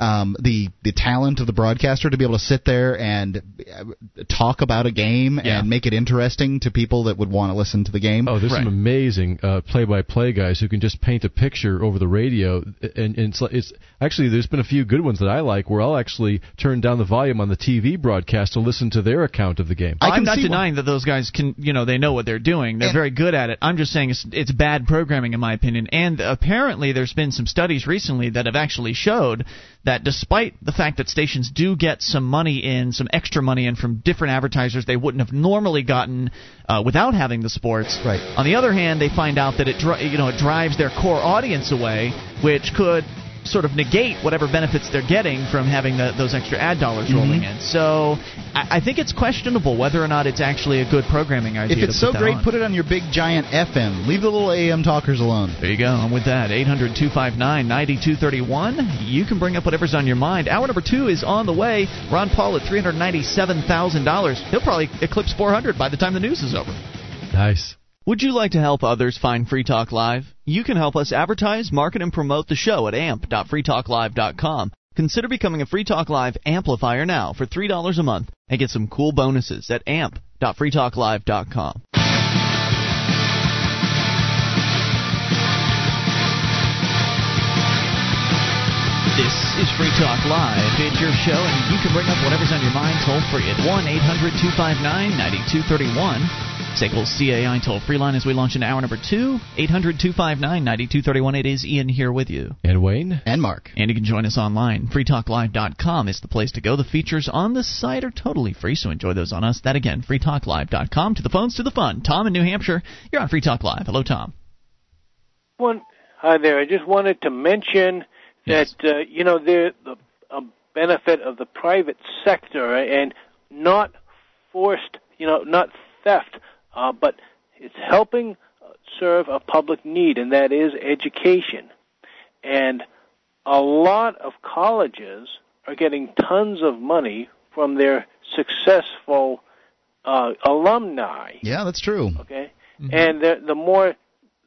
um, the the talent of the broadcaster to be able to sit there and uh, talk about a game Yeah. and make it interesting to people that would want to listen to the game. Oh, there's Right. some amazing uh, play-by-play guys who can just paint a picture over the radio, and, and it's, it's actually there's been a few good ones that I like where I'll actually turn down the volume on the TV broadcast to listen to their account of the game. I I'm not see denying that those guys can, you know, they know what they're doing. They're And- very good at it. I'm just saying it's, it's bad programming, in my opinion. And apparently, there's been some studies recently that have actually showed that despite the fact that stations do get some money in, some extra money in from different advertisers they wouldn't have normally gotten uh, without having the sports. Right. On the other hand, they find out that it, dri- you know, it drives their core audience away, which could sort of negate whatever benefits they're getting from having the, those extra ad dollars Mm-hmm. rolling in. So I, I think it's questionable whether or not it's actually a good programming idea. if it's to so put that great, on. put it on your big giant FM. Leave the little AM talkers alone. There you go. And with that, 800 259 9231. You can bring up whatever's on your mind. Hour number two is on the way. Ron Paul at $397,000. He'll probably eclipse 400 by the time the news is over. Nice. Would you like to help others find Free Talk Live? You can help us advertise, market, and promote the show at amp.freetalklive.com. Consider becoming a Free Talk Live amplifier now for $3 a month and get some cool bonuses at amp.freetalklive.com. This is Free Talk Live. It's your show, and you can bring up whatever's on your mind toll free at 1 800 259 9231. SACL's CAI toll free line as we launch into hour number two. 800 259 9231. It is Ian here with you. And Wayne. And Mark. And you can join us online. FreeTalkLive.com is the place to go. The features on the site are totally free, so enjoy those on us. That again, FreeTalkLive.com. To the phones, to the fun. Tom in New Hampshire, you're on Free Talk Live. Hello, Tom. One, hi there. I just wanted to mention that Yes. uh, you know the the a benefit of the private sector and not forced, you know, not theft, uh, but it's helping uh, serve a public need, and that is education. And a lot of colleges are getting tons of money from their successful uh, alumni. Yeah, that's true. Okay, and the the more,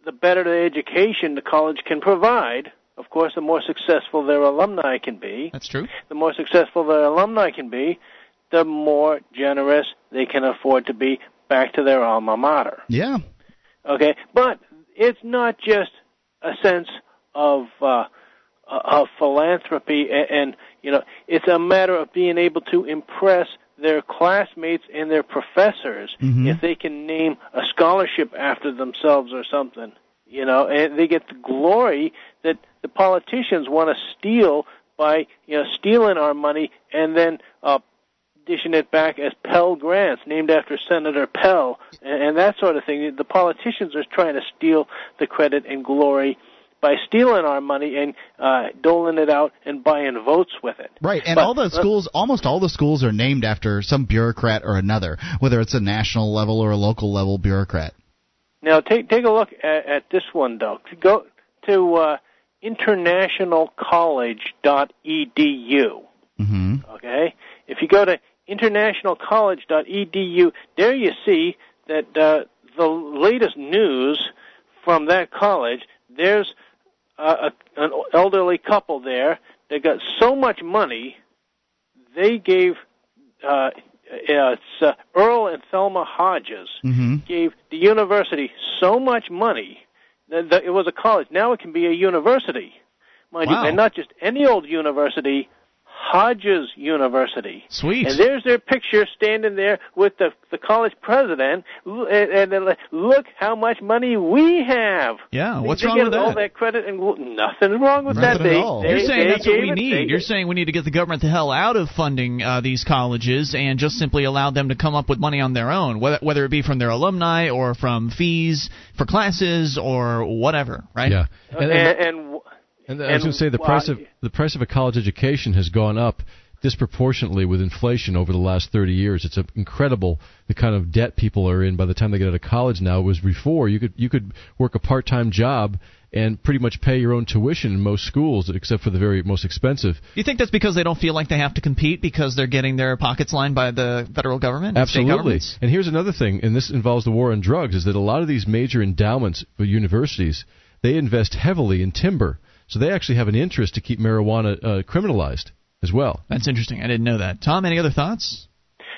the better the education the college can provide. Of course, the more successful their alumni can be. That's true. The more successful their alumni can be, the more generous they can afford to be back to their alma mater. Yeah. Okay, but it's not just a sense of uh, of philanthropy, and, and you know, it's a matter of being able to impress their classmates and their professors Mhm. if they can name a scholarship after themselves or something. You know, and they get the glory that the politicians want to steal by you know stealing our money and then uh, dishing it back as Pell grants, named after Senator Pell, and, and that sort of thing. The politicians are trying to steal the credit and glory by stealing our money and uh, doling it out and buying votes with it. Right, and But- all the schools, almost all the schools are named after some bureaucrat or another, whether it's a national level or a local level bureaucrat. Now take take a look at, at this one though. Go to uh, internationalcollege.edu. hmm Okay, if you go to internationalcollege.edu, there you see that uh, the latest news from that college. There's uh, a, an elderly couple there. They got so much money, they gave. Uh, uh, it's uh, Earl and Thelma Hodges hmm gave the university so much money that, that it was a college. Now it can be a university, mind Wow. you, and not just any old university. Hodges University. Sweet. And there's their picture standing there with the the college president, and, and they're like, look how much money we have. Yeah, They- what's they wrong get with all that? that credit and gl- nothing wrong with Nothing that. at They, all. they, You're saying they that's what we it- need. You're saying we need to get the government the hell out of funding uh, these colleges and just simply allow them to come up with money on their own, whether whether it be from their alumni or from fees for classes or whatever, right? Yeah. and, and, and And I was going to say the why- price of the price of a college education has gone up disproportionately with inflation over the last 30 years. It's incredible the kind of debt people are in by the time they get out of college now. It was before you could you could work a part-time job and pretty much pay your own tuition in most schools except for the very most expensive. You think that's because they don't feel like they have to compete because they're getting their pockets lined by the federal government? and state Absolutely. governments? And here's another thing, and this involves the war on drugs, is that a lot of these major endowments for universities, they invest heavily in timber. So they actually have an interest to keep marijuana uh, criminalized as well. That's interesting. I didn't know that. Tom, any other thoughts?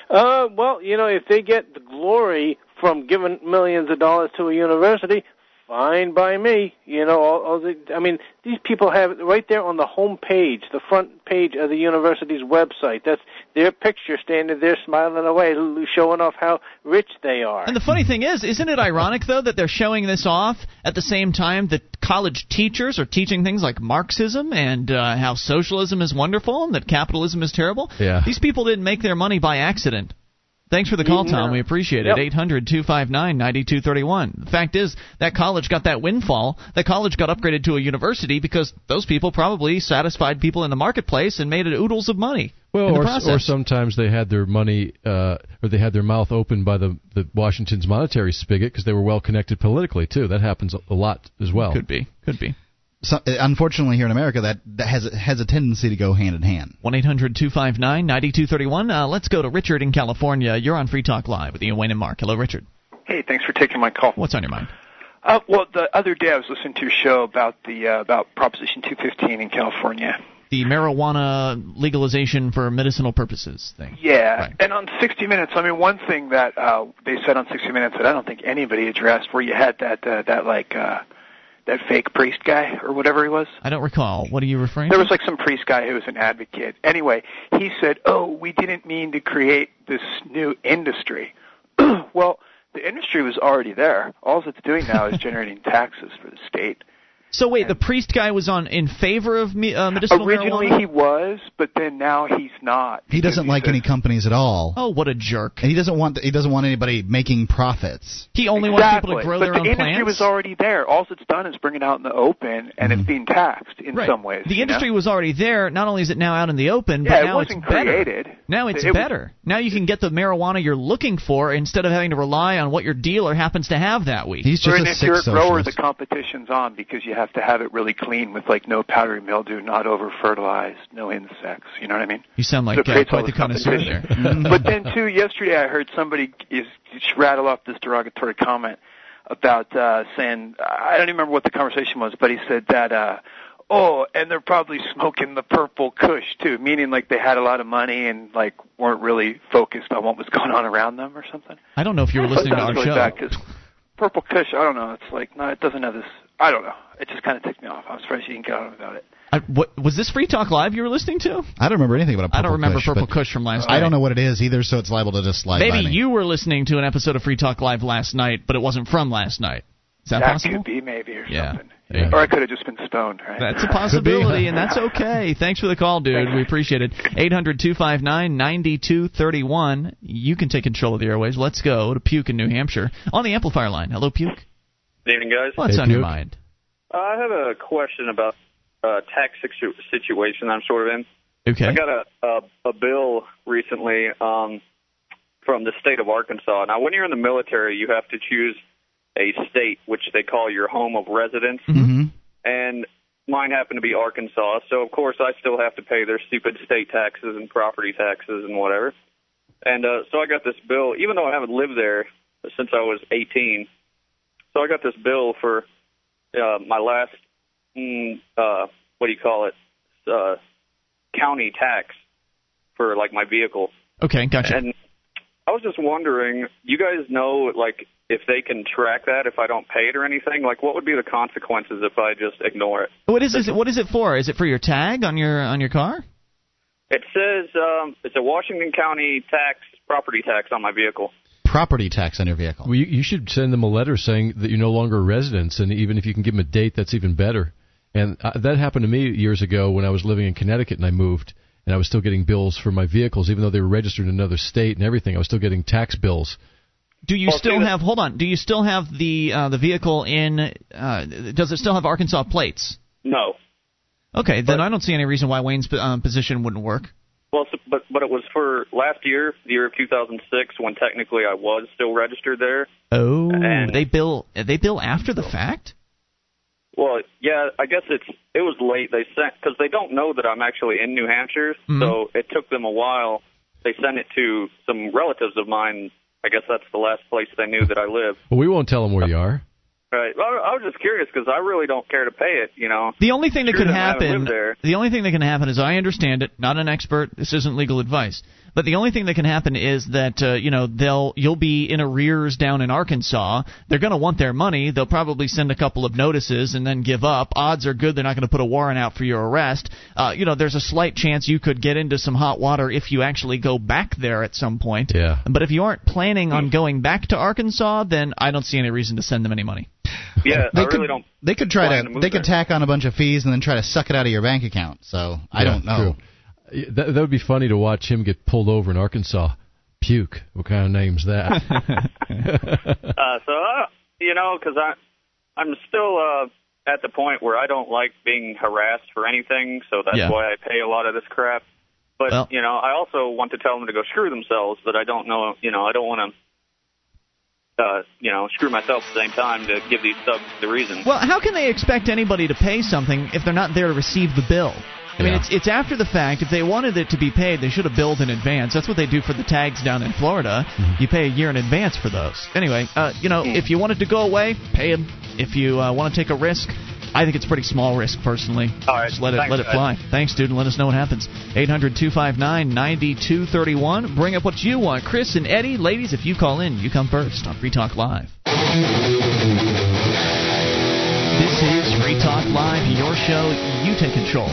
Uh, well, you know, if they get the glory from giving millions of dollars to a university, fine by me. You know, all, all the, I mean, these people have it right there on the home page, the front page of the university's website. That's their picture standing there smiling away, showing off how rich they are. And the funny thing is, isn't it ironic though that they're showing this off at the same time that college teachers are teaching things like Marxism and uh, how socialism is wonderful and that capitalism is terrible? Yeah. These people didn't make their money by accident. Thanks for the call, Tom. We appreciate it. Yep. Eight hundred two five nine ninety two thirty one. The fact is, that college got that windfall. That college got upgraded to a university because those people probably satisfied people in the marketplace and made it oodles of money. Well, or, or sometimes they had their money, uh, or they had their mouth opened by the, the Washington's monetary spigot because they were well connected politically too. That happens a- a lot as well. could be, could be. So, unfortunately, here in America, that, that has has a tendency to go hand in hand. One eight hundred two five nine ninety two thirty one. Uh, let's go to Richard in California. You're on Free Talk Live with Ian Wayne and Mark. Hello, Richard. Hey, thanks for taking my call. What's on your mind? Uh, well, the other day I was listening to your show about the uh, about Proposition 215 in California. The marijuana legalization for medicinal purposes thing. Yeah, Right. and on 60 Minutes, I mean, one thing that uh, they said on 60 Minutes that I don't think anybody addressed, where you had that uh, that like uh, that fake priest guy or whatever he was. I don't recall. What are you referring There to? was like some priest guy who was an advocate. Anyway, he said, "Oh, we didn't mean to create this new industry." well, the industry was already there. All it's doing now is generating taxes for the state. So wait, the priest guy was on in favor of me, uh, medicinal Originally marijuana? he was, but then now he's not. He doesn't like any companies at all. Oh, what a jerk! And he doesn't want he doesn't want anybody making profits. He only exactly. wants people to grow but their the own industry plants. was already there. All it's done is bring it out in the open, and it's being taxed in right. some ways. The you industry know? was already there. Not only is it now out in the open, Yeah, but it now wasn't it's better. created. Now it's It was- better. Now you can get the marijuana you're looking for instead of having to rely on what your dealer happens to have that week. or and if you're a grower, the competition's on because you have to have it really clean with like no powdery mildew, not over fertilized, no insects. You know what I mean? You sound like So uh, quite the connoisseur there. but then too, yesterday I heard somebody is rattle off this derogatory comment about uh saying I don't even remember what the conversation was, but he said that uh oh, and they're probably smoking the purple kush too, meaning like they had a lot of money and like weren't really focused on what was going on around them or something. I don't know if you were listening to our really show. bad 'cause purple kush, I don't know, it's like no, it doesn't have this. I don't know. It just kind of ticked me off. I was surprised you didn't get on about it. I, what, was this Free Talk Live you were listening to? I don't remember anything about a purple I don't remember Kush, Purple Kush from last night. I don't know what it is either, so it's liable to just slide by Maybe me. you were listening to an episode of Free Talk Live last night, but it wasn't from last night. Is that, possible? could be maybe or Yeah. something. Yeah. Or I could have just been stoned, right? That's a possibility, and that's okay. Thanks for the call, dude. We appreciate it. 800 259 9231. You can take control of the airways. Let's go to Puke in New Hampshire on the amplifier line. Hello, Puke. Good evening, guys. What's on your mind? Uh, I have a question about uh, tax situ- situation I'm sort of in. Okay. I got a, a a bill recently um, from the state of Arkansas. Now, when you're in the military, you have to choose a state which they call your home of residence, Mm-hmm. and mine happened to be Arkansas. So of course, I still have to pay their stupid state taxes and property taxes and whatever. And uh, so I got this bill, even though I haven't lived there since I was 18. So I got this bill for uh, my last, mm, uh, what do you call it, uh, county tax for like my vehicle. Okay, gotcha. And I was just wondering, you guys know like if they can track that if I don't pay it or anything? Like what would be the consequences if I just ignore it? What is, is it? What is it for? Is it for your tag on your on your car? It says um, it's a Washington County tax, property tax on my vehicle. Property tax on your vehicle. Well, you, you should send them a letter saying that you're no longer a resident, and even if you can give them a date, that's even better. And uh, that happened to me years ago when I was living in Connecticut and I moved, and I was still getting bills for my vehicles, even though they were registered in another state and everything. I was still getting tax bills. Do you Well, still have? Hold on. Do you still have the uh, the vehicle in? Uh, does it still have Arkansas plates? No. Okay, then I don't see any reason why Wayne's um, position wouldn't work. Well, so, but but it was for last year, the year of 2006, when technically I was still registered there. Oh, And- they bill they bill after the fact. Well, yeah, I guess it's it was late. They sent because they don't know that I'm actually in New Hampshire, Mhm. so it took them a while. They sent it to some relatives of mine. I guess that's the last place they knew that I live. Well, we won't tell them where you are. Right. Well, I was just curious because I really don't care to pay it. You know. The only thing that Sure could them, I haven't happen, there. the only thing that can happen is I understand it. Not an expert. This isn't legal advice. But the only thing that can happen is that uh, you know they'll you'll be in arrears down in Arkansas. They're going to want their money. They'll probably send a couple of notices and then give up. Odds are good they're not going to put a warrant out for your arrest. Uh, you know, there's a slight chance you could get into some hot water if you actually go back there at some point. Yeah. But if you aren't planning on going back to Arkansas, then I don't see any reason to send them any money. Yeah, They I could- really don't. They could try plan to. move They could tack on a bunch of fees and then try to suck it out of your bank account. So I Yeah, don't know. true. Yeah, That, that would be funny to watch him get pulled over in Arkansas. Puke. What kind of name's that? Uh, so uh, you know, because I I'm still uh, at the point where I don't like being harassed for anything, so that's Yeah. why I pay a lot of this crap. But Well- you know, I also want to tell them to go screw themselves, but I don't know. You know, I don't want to. Uh, you know, screw myself at the same time to give these subs the reason. Well, how can they expect anybody to pay something if they're not there to receive the bill? I mean, Yeah. it's it's after the fact. If they wanted it to be paid, they should have billed in advance. That's what they do for the tags down in Florida. You pay a year in advance for those. Anyway, uh, you know, if you want it to go away, pay them. If you uh, want to take a risk, I think it's a pretty small risk personally. All right, Just let it thanks, let it guys. fly. Thanks, dude, and let us know what happens. 800-259-9231. Bring up what you want. Chris and Eddie, ladies, if you call in, you come first on Free Talk Live. This This is Free Talk Live, your show. You take control.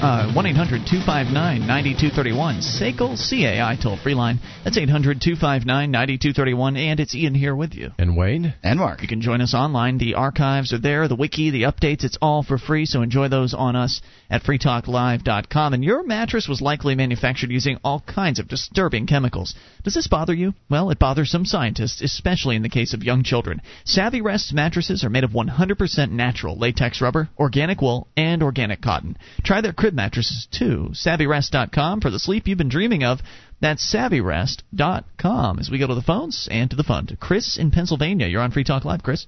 uh, 1 800 259 9231. SACL CAI toll free line. That's 800 259 9231. And it's Ian here with you. And Wayne. And Mark. You can join us online. The archives are there, the wiki, the updates. It's all for free, so enjoy those on us at freetalklive.com. And your mattress was likely manufactured using all kinds of disturbing chemicals. Does this bother you? Well, it bothers some scientists, especially in the case of young children. Savvy Rest mattresses are made of 100% natural latex rubber, organic wool, and organic cotton. Try their crib mattresses too. SavvyRest.com for the sleep you've been dreaming of. That's SavvyRest.com. As we go to the phones and to the fun. To Chris in Pennsylvania. You're on Free Talk Live, Chris.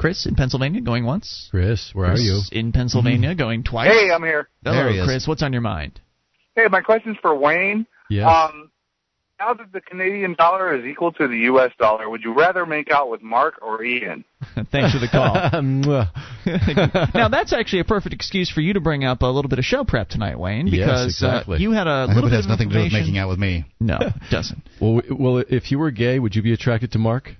Chris in Pennsylvania, going once. Chris, where Chris are you? In Pennsylvania, going twice. Hey, I'm here. Hello, Chris. What's on your mind? Hey, my question's for Wayne. Yes. Um, now that the Canadian dollar is equal to the U.S. dollar, would you rather make out with Mark or Ian? Thanks for the call. now that's actually a perfect excuse for you to bring up a little bit of show prep tonight, Wayne, Yes, because exactly. uh, you had a I little hope it bit has of nothing to do with making out with me. No, it doesn't. Well, well, if you were gay, would you be attracted to Mark?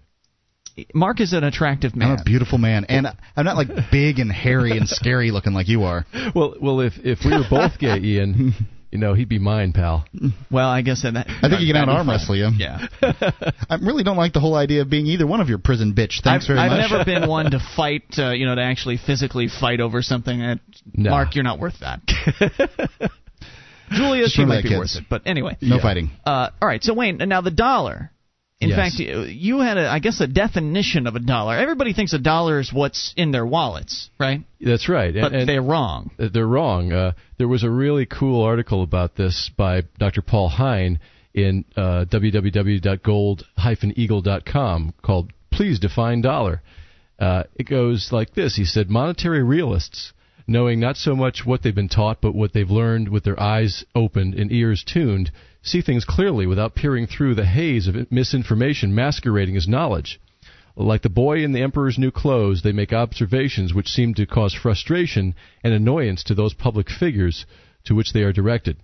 Mark is an attractive man. I'm a beautiful man, and I'm not like big and hairy and scary looking like you are. Well, well, if if we were both gay, Ian, you know, he'd be mine, pal. Well, I guess that. I think you can out arm wrestle you. Yeah. I really don't like the whole idea of being either one of your prison bitch. Thanks I've, very I've much. never been one to fight, uh, you know, to actually physically fight over something. Uh, No. Mark, you're not worth that. Julia, Just she might be kids. worth it. But anyway. No Yeah. fighting. Uh, all right, so Wayne, now the dollar. In Yes. fact, you had, a, I guess, a definition of a dollar. Everybody thinks a dollar is what's in their wallets, right? That's right. But and, and they're wrong. they're wrong. Uh, there was a really cool article about this by Dr. Paul Hein in uh, www.gold-eagle.com called "Please Define Dollar." Uh, it goes like this. He said, "Monetary realists." Knowing not so much what they've been taught, but what they've learned with their eyes opened and ears tuned, see things clearly without peering through the haze of misinformation masquerading as knowledge. Like the boy in the emperor's new clothes, they make observations which seem to cause frustration and annoyance to those public figures to which they are directed.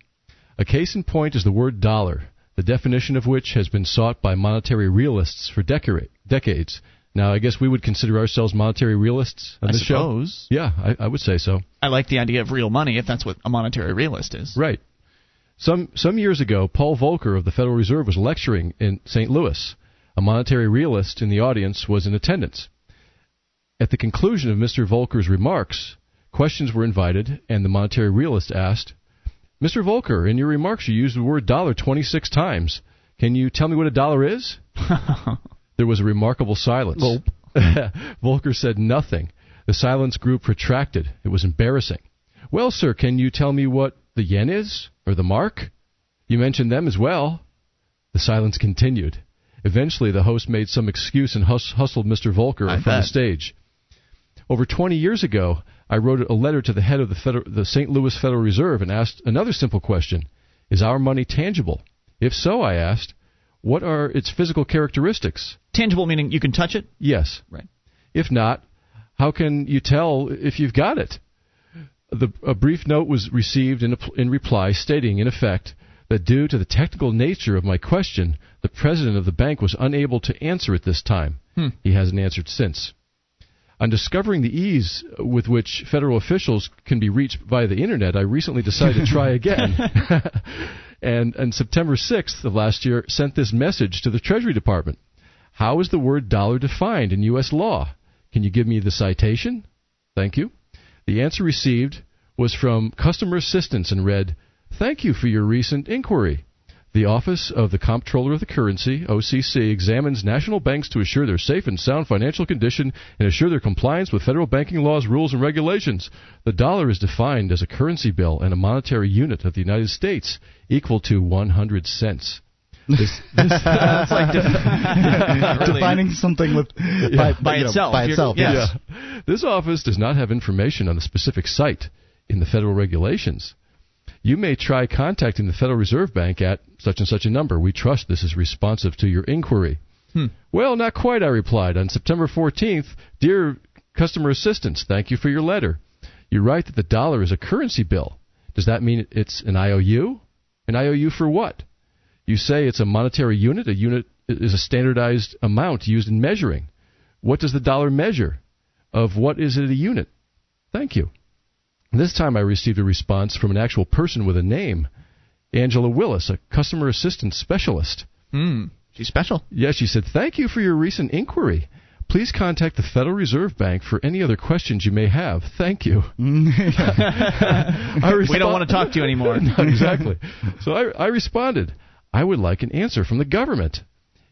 A case in point is the word dollar, the definition of which has been sought by monetary realists for decade, decades. Now, I guess we would consider ourselves monetary realists on I this show. suppose. Yeah, I, I would say so. I like the idea of real money if that's what a monetary realist is. Right. Some some years ago, Paul Volcker of the Federal Reserve was lecturing in St. Louis. A monetary realist in the audience was in attendance. At the conclusion of Mr. Volcker's remarks, questions were invited, and the monetary realist asked, "Mr. Volcker, in your remarks you used the word dollar 26 times. Can you tell me what a dollar is?" there was a remarkable silence. Volcker said nothing. The silence grew protracted. It was embarrassing. Well, sir, can you tell me what the yen is? Or the mark? You mentioned them as well. The silence continued. Eventually, the host made some excuse and hus- hustled Mr. Volcker I from the stage. Over 20 years ago, I wrote a letter to the head of the, Feder- the St. Louis Federal Reserve and asked another simple question Is our money tangible? If so, I asked, what are its physical characteristics? Tangible meaning you can touch it? Yes. Right. If not, how can you tell if you've got it? The, a brief note was received in, a, in reply stating, in effect, that due to the technical nature of my question, the president of the bank was unable to answer it this time. Hmm. He hasn't answered since. On discovering the ease with which federal officials can be reached via the internet, I recently decided to try again. and on September 6th of last year, sent this message to the Treasury Department. How is the word dollar defined in U.S. law? Can you give me the citation? Thank you. The answer received was from Customer Assistance and read, Thank you for your recent inquiry. The Office of the Comptroller of the Currency, OCC, examines national banks to assure their safe and sound financial condition and assure their compliance with federal banking laws, rules, and regulations. The dollar is defined as a currency bill and a monetary unit of the United States equal to 100 cents. This, this, That's like def- really- Defining something with by, By you know, itself. by itself. yes. Yes. Yeah. This office does not have information on the specific site in the federal regulations. You may try contacting the Federal Reserve Bank at such and such a number. We trust this is responsive to your inquiry. Hmm. Well, not quite, I replied. On September 14th, Dear Customer Assistance, thank you for your letter. You write that the dollar is a currency bill. Does that mean it's an IOU? An IOU for what? You say it's a monetary unit. A unit is a standardized amount used in measuring. What does the dollar measure? of what is it a unit? Thank you. This time I received a response from an actual person with a name, Angela Willis, a customer assistance specialist. Hmm. She's special. Yes, she said, Thank you for your recent inquiry. Please contact the Federal Reserve Bank for any other questions you may have. Thank you. I we don't want to talk to you anymore. No, exactly. So I, I responded, I would like an answer from the government.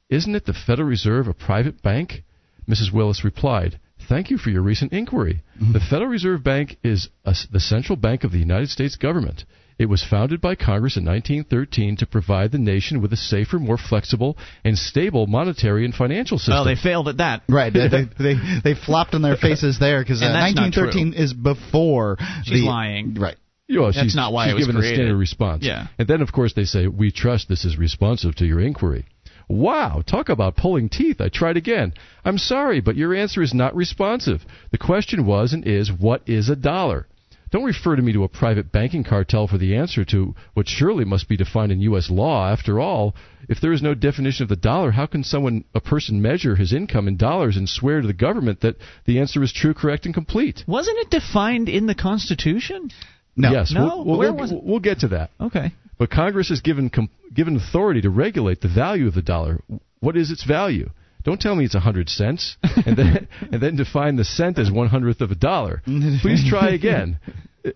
Isn't it the Federal Reserve a private bank? Mrs. Willis replied, Thank you for your recent inquiry. The Federal Reserve Bank is a, the central bank of the United States government. It was founded by Congress in 1913 to provide the nation with a safer, more flexible, and stable monetary and financial system. Oh, they failed at that. Right. They, they, they, they flopped on their faces there because uh, And that's not 1913 is before She's the lying. right. You know, That's she's, not why she's it was given created. a standard response. Yeah. And then, of course, they say, We trust this is responsive to your inquiry. Wow, talk about pulling teeth. I tried again. I'm sorry, but your answer is not responsive. The question was and is, What is a dollar? Don't refer to me to a private banking cartel for the answer to what surely must be defined in U.S. law. After all, if there is no definition of the dollar, how can someone, a person, measure his income in dollars and swear to the government that the answer is true, correct, and complete? Wasn't it defined in the Constitution? No. Yes, No? we'll, we'll, Where we'll, was it? we'll get to that. Okay. But Congress has given com- given authority to regulate the value of the dollar. What is its value? Don't tell me it's a hundred cents, and then and then define the cent as one hundredth of a dollar. Please try again. I- I-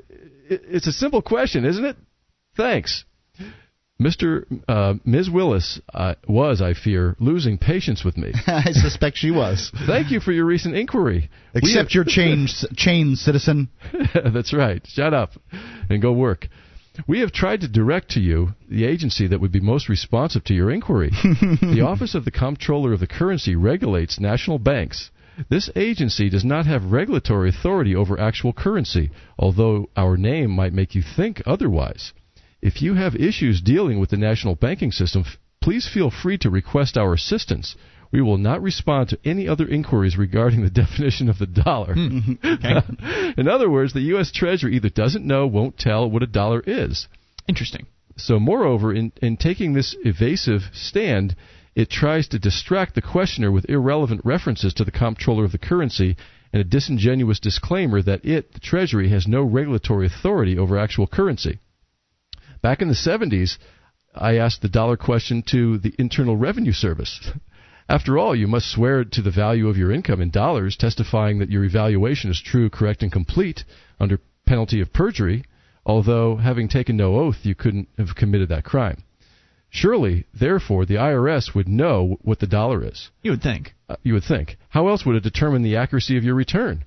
It's a simple question, isn't it? Thanks. Mr. Uh, Ms. Willis uh, was, I fear, losing patience with me. I suspect she was. Thank you for your recent inquiry. Accept have- your change, chain, citizen. That's right. Shut up and go work. We have tried to direct to you the agency that would be most responsive to your inquiry. the Office of the Comptroller of the Currency regulates national banks. This agency does not have regulatory authority over actual currency, although our name might make you think otherwise. If you have issues dealing with the national banking system, please feel free to request our assistance. We will not respond to any other inquiries regarding the definition of the dollar. Hmm. In other words, the U.S. Treasury either doesn't know, won't tell what a dollar is. Interesting. So, moreover, in, in taking this evasive stand, it tries to distract the questioner with irrelevant references to the comptroller of the currency and a disingenuous disclaimer that it, the Treasury, has no regulatory authority over actual currency. Back in the 70s, I asked the dollar question to the Internal Revenue Service. After all, you must swear to the value of your income in dollars, testifying that your evaluation is true, correct, and complete under penalty of perjury, although, having taken no oath, you couldn't have committed that crime. Surely, therefore, the IRS would know what the dollar is. You would think. Uh, you would think. How else would it determine the accuracy of your return?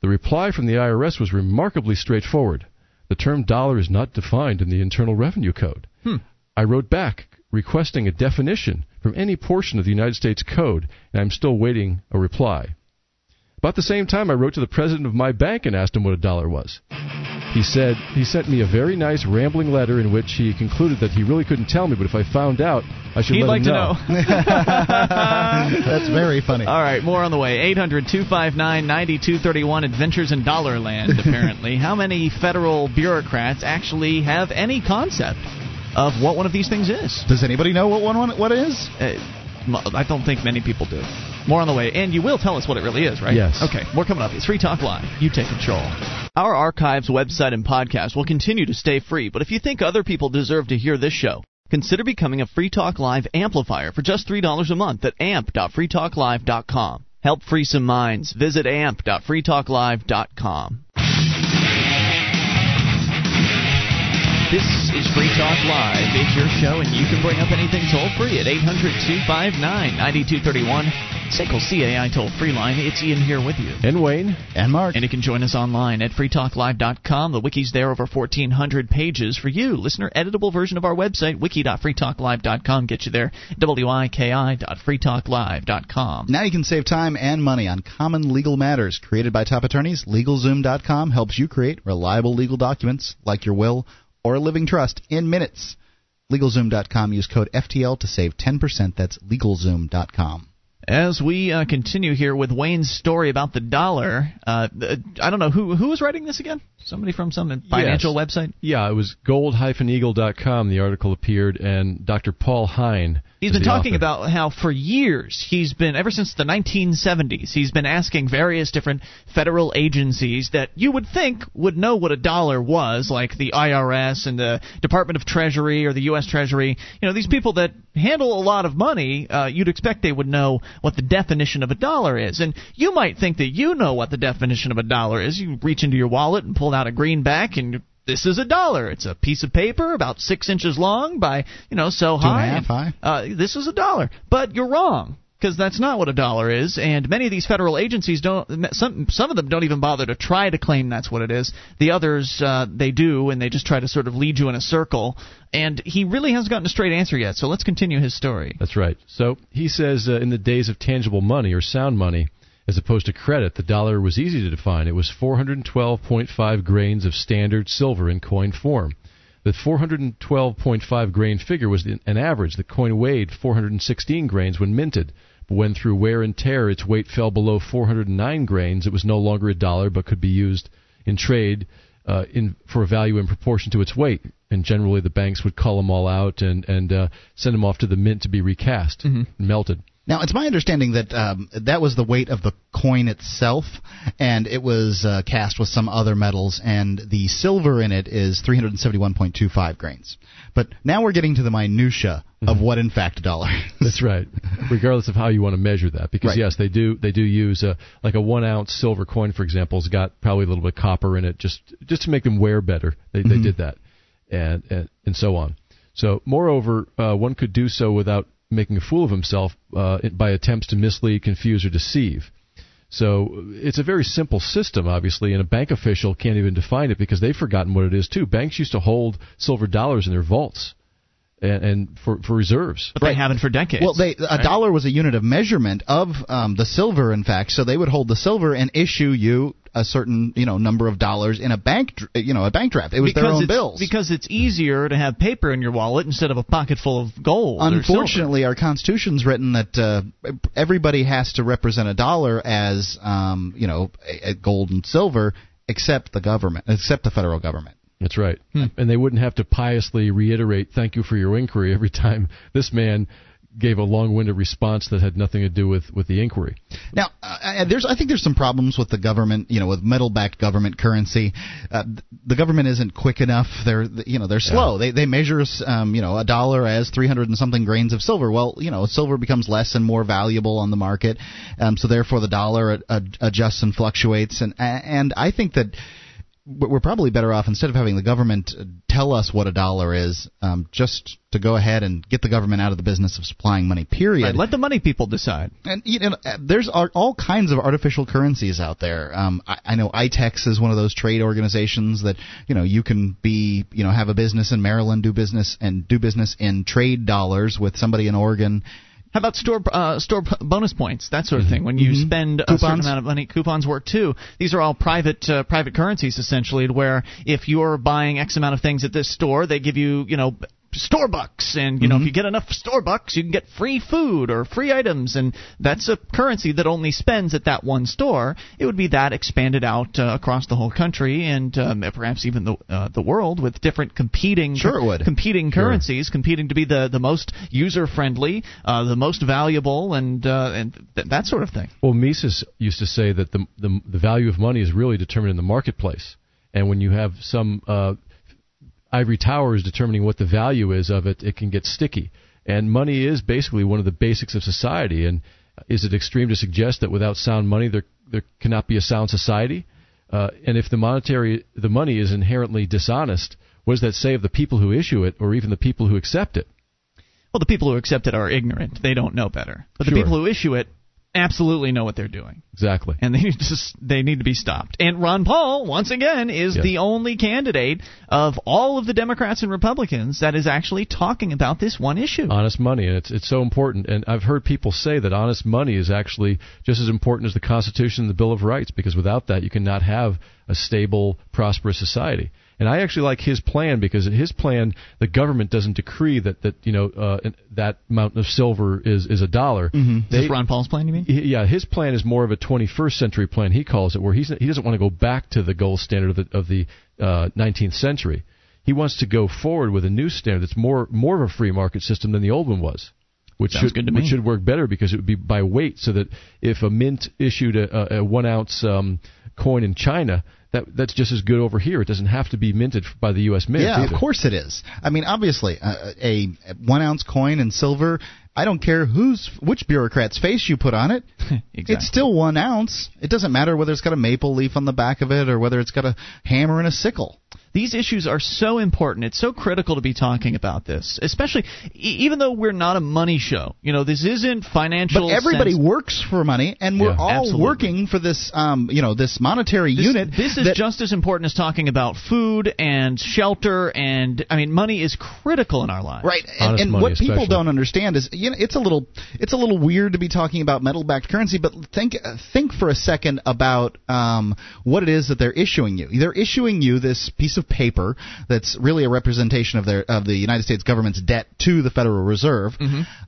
The reply from the IRS was remarkably straightforward. The term dollar is not defined in the Internal Revenue Code. Hmm. I wrote back requesting a definition from any portion of the United States Code, and I'm still waiting a reply. About the same time, I wrote to the president of my bank and asked him what a dollar was. He said he sent me a very nice rambling letter in which he concluded that he really couldn't tell me, but if I found out, I should He'd let like him to know. know. That's very funny. All right, more on the way. 800 259 9231 Adventures in Dollarland, apparently. How many federal bureaucrats actually have any concept of what one of these things is? Does anybody know what one, one what is? Uh, I don't think many people do. More on the way. And you will tell us what it really is, right? Yes. Okay, more coming up. It's Free Talk Live. You take control. Our archives, website, and podcast will continue to stay free, but if you think other people deserve to hear this show, consider becoming a Free Talk Live amplifier for just $3 a month at amp.freetalklive.com. Help free some minds. Visit amp.freetalklive.com. This is Free Talk Live. It's your show, and you can bring up anything toll free at 800 259 9231. SACL CAI toll free line. It's Ian here with you. And Wayne. And Mark. And you can join us online at freetalklive.com. The wiki's there, over 1,400 pages for you. Listener editable version of our website, wiki.freetalklive.com, Get you there. wiki.freetalklive.com. Now you can save time and money on common legal matters. Created by top attorneys, LegalZoom.com helps you create reliable legal documents like your will or a living trust in minutes. LegalZoom.com. Use code FTL to save 10%. That's LegalZoom.com. As we uh, continue here with Wayne's story about the dollar, uh, I don't know who who was writing this again. Somebody from some financial Yes. website. Yeah, it was gold-eagle.com. The article appeared, and Dr. Paul Hein. He's been talking author. about how for years he's been ever since the 1970s he's been asking various different federal agencies that you would think would know what a dollar was like the IRS and the Department of Treasury or the US Treasury you know these people that handle a lot of money uh, you'd expect they would know what the definition of a dollar is and you might think that you know what the definition of a dollar is you reach into your wallet and pull out a greenback and this is a dollar. It's a piece of paper about six inches long by you know so Two and high. half high. Uh, this is a dollar, but you're wrong because that's not what a dollar is. And many of these federal agencies don't. Some some of them don't even bother to try to claim that's what it is. The others uh, they do, and they just try to sort of lead you in a circle. And he really hasn't gotten a straight answer yet. So let's continue his story. That's right. So he says uh, in the days of tangible money or sound money, as opposed to credit, the dollar was easy to define. It was 412.5 grains of standard silver in coin form. The 412.5 grain figure was an average. The coin weighed 416 grains when minted. But when through wear and tear its weight fell below 409 grains, it was no longer a dollar but could be used in trade uh, in for a value in proportion to its weight. And generally, the banks would cull them all out and and uh, send them off to the mint to be recast, and melted. Now, it's my understanding that um, that was the weight of the coin itself, and it was uh, cast with some other metals, and the silver in it is 371.25 grains. But now we're getting to the minutia of what, in fact, a dollar is. That's right. Regardless of how you want to measure that, because Right. yes, they do they do use a like a one ounce silver coin, for example, has got probably a little bit of copper in it, just just to make them wear better. They they Mhm. did that, and, and and so on. So, moreover, uh, one could do so without making a fool of himself uh, by attempts to mislead, confuse, or deceive. So it's a very simple system, obviously, and a bank official can't even define it because they've forgotten what it is too. Banks used to hold silver dollars in their vaults, and, and for for reserves. But they haven't for decades. Well, they a right? dollar was a unit of measurement of um, the silver, in fact. So they would hold the silver and issue you a certain you know number of dollars in a bank you know a bank draft. It was because their own bills. Because it's easier to have paper in your wallet instead of a pocket full of gold. or. Unfortunately, our Constitution's written that uh, everybody has to represent a dollar as um, you know a, a gold and silver, except the government, except the federal government. That's right. And they wouldn't have to piously reiterate "Thank you for your inquiry" every time this man gave a long-winded response that had nothing to do with with the inquiry. Now, uh, uh, there's I think there's some problems with the government, you know, with metal-backed government currency. Uh, the government isn't quick enough. They're you know they're slow. They they measure um, you know a dollar as 300 and something grains of silver. Well, you know, silver becomes less and more valuable on the market, um, so therefore the dollar uh, adjusts and fluctuates. And and I think that we're probably better off instead of having the government tell us what a dollar is, um, just to go ahead and get the government out of the business of supplying money. Period. Right, let the money people decide. And you know, uh, there's all kinds of artificial currencies out there. Um, I, I know ITEX is one of those trade organizations that you know you can be you know have a business in Maryland, do business and do business in trade dollars with somebody in Oregon. How about store uh, store bonus points, that sort of thing? When you Mhm. spend a certain amount of money, coupons work too. These are all private uh, private currencies essentially, where if you're buying X amount of things at this store, they give you you know store bucks, and you know if you get enough store bucks, you can get free food or free items, and that's a currency that only spends at that one store. It would be that expanded out uh, across the whole country and um, perhaps even the uh, the world with different competing Sure would. competing currencies, competing to be the the most user friendly, uh, the most valuable, and uh, and th- that sort of thing. Well, Mises used to say that the, the the value of money is really determined in the marketplace, and when you have some ivory towers determining what the value is of it, it can get sticky. And money is basically one of the basics of society. And is it extreme to suggest that without sound money there there cannot be a sound society? Uh, and if the monetary the money is inherently dishonest, what does that say of the people who issue it, or even the people who accept it? Well, the people who accept it are ignorant; they don't know better. But Sure. the people who issue it absolutely know what they're doing, Exactly. and they just they need to be stopped. And Ron Paul, once again, is Yes. the only candidate of all of the Democrats and Republicans that is actually talking about this one issue. honest money and it's it's so important and I've heard people say that honest money is actually just as important as the constitution and the bill of rights because without that you cannot have a stable prosperous society And I actually like his plan because his plan, the government doesn't decree that that you know uh, that amount of silver is is a dollar. Mm-hmm. They, Ron Paul's plan, you mean? He, yeah, his plan is more of a 21st century plan. He calls it, where he's he doesn't want to go back to the gold standard of the of the uh, 19th century. He wants to go forward with a new standard that's more more of a free market system than the old one was which Sounds should which should work better because it would be by weight, so that if a mint issued a, a one ounce um, coin in China, that that's just as good over here. It doesn't have to be minted by the U.S. Mint. Yeah, either. of course it is. I mean, obviously, uh, a one ounce coin in silver. I don't care whose which bureaucrat's face you put on it. exactly. It's still one ounce. It doesn't matter whether it's got a maple leaf on the back of it or whether it's got a hammer and a sickle. These issues are so important. It's so critical to be talking about this, especially e- even though we're not a money show. You know, this isn't financial. But everybody sense- works for money, and we're Yeah. all Absolutely. working for this, um, you know, this monetary This, unit. this is that- just as important as talking about food and shelter, and I mean, money is critical in our lives. Right, and, Honest and money what people especially. don't understand is, you know, it's a little, it's a little weird to be talking about metal-backed currency, but think, uh, think for a second about um, what it is that they're issuing you. They're issuing you this piece of paper that's really a representation of their, of the United States government's debt to the Federal Reserve.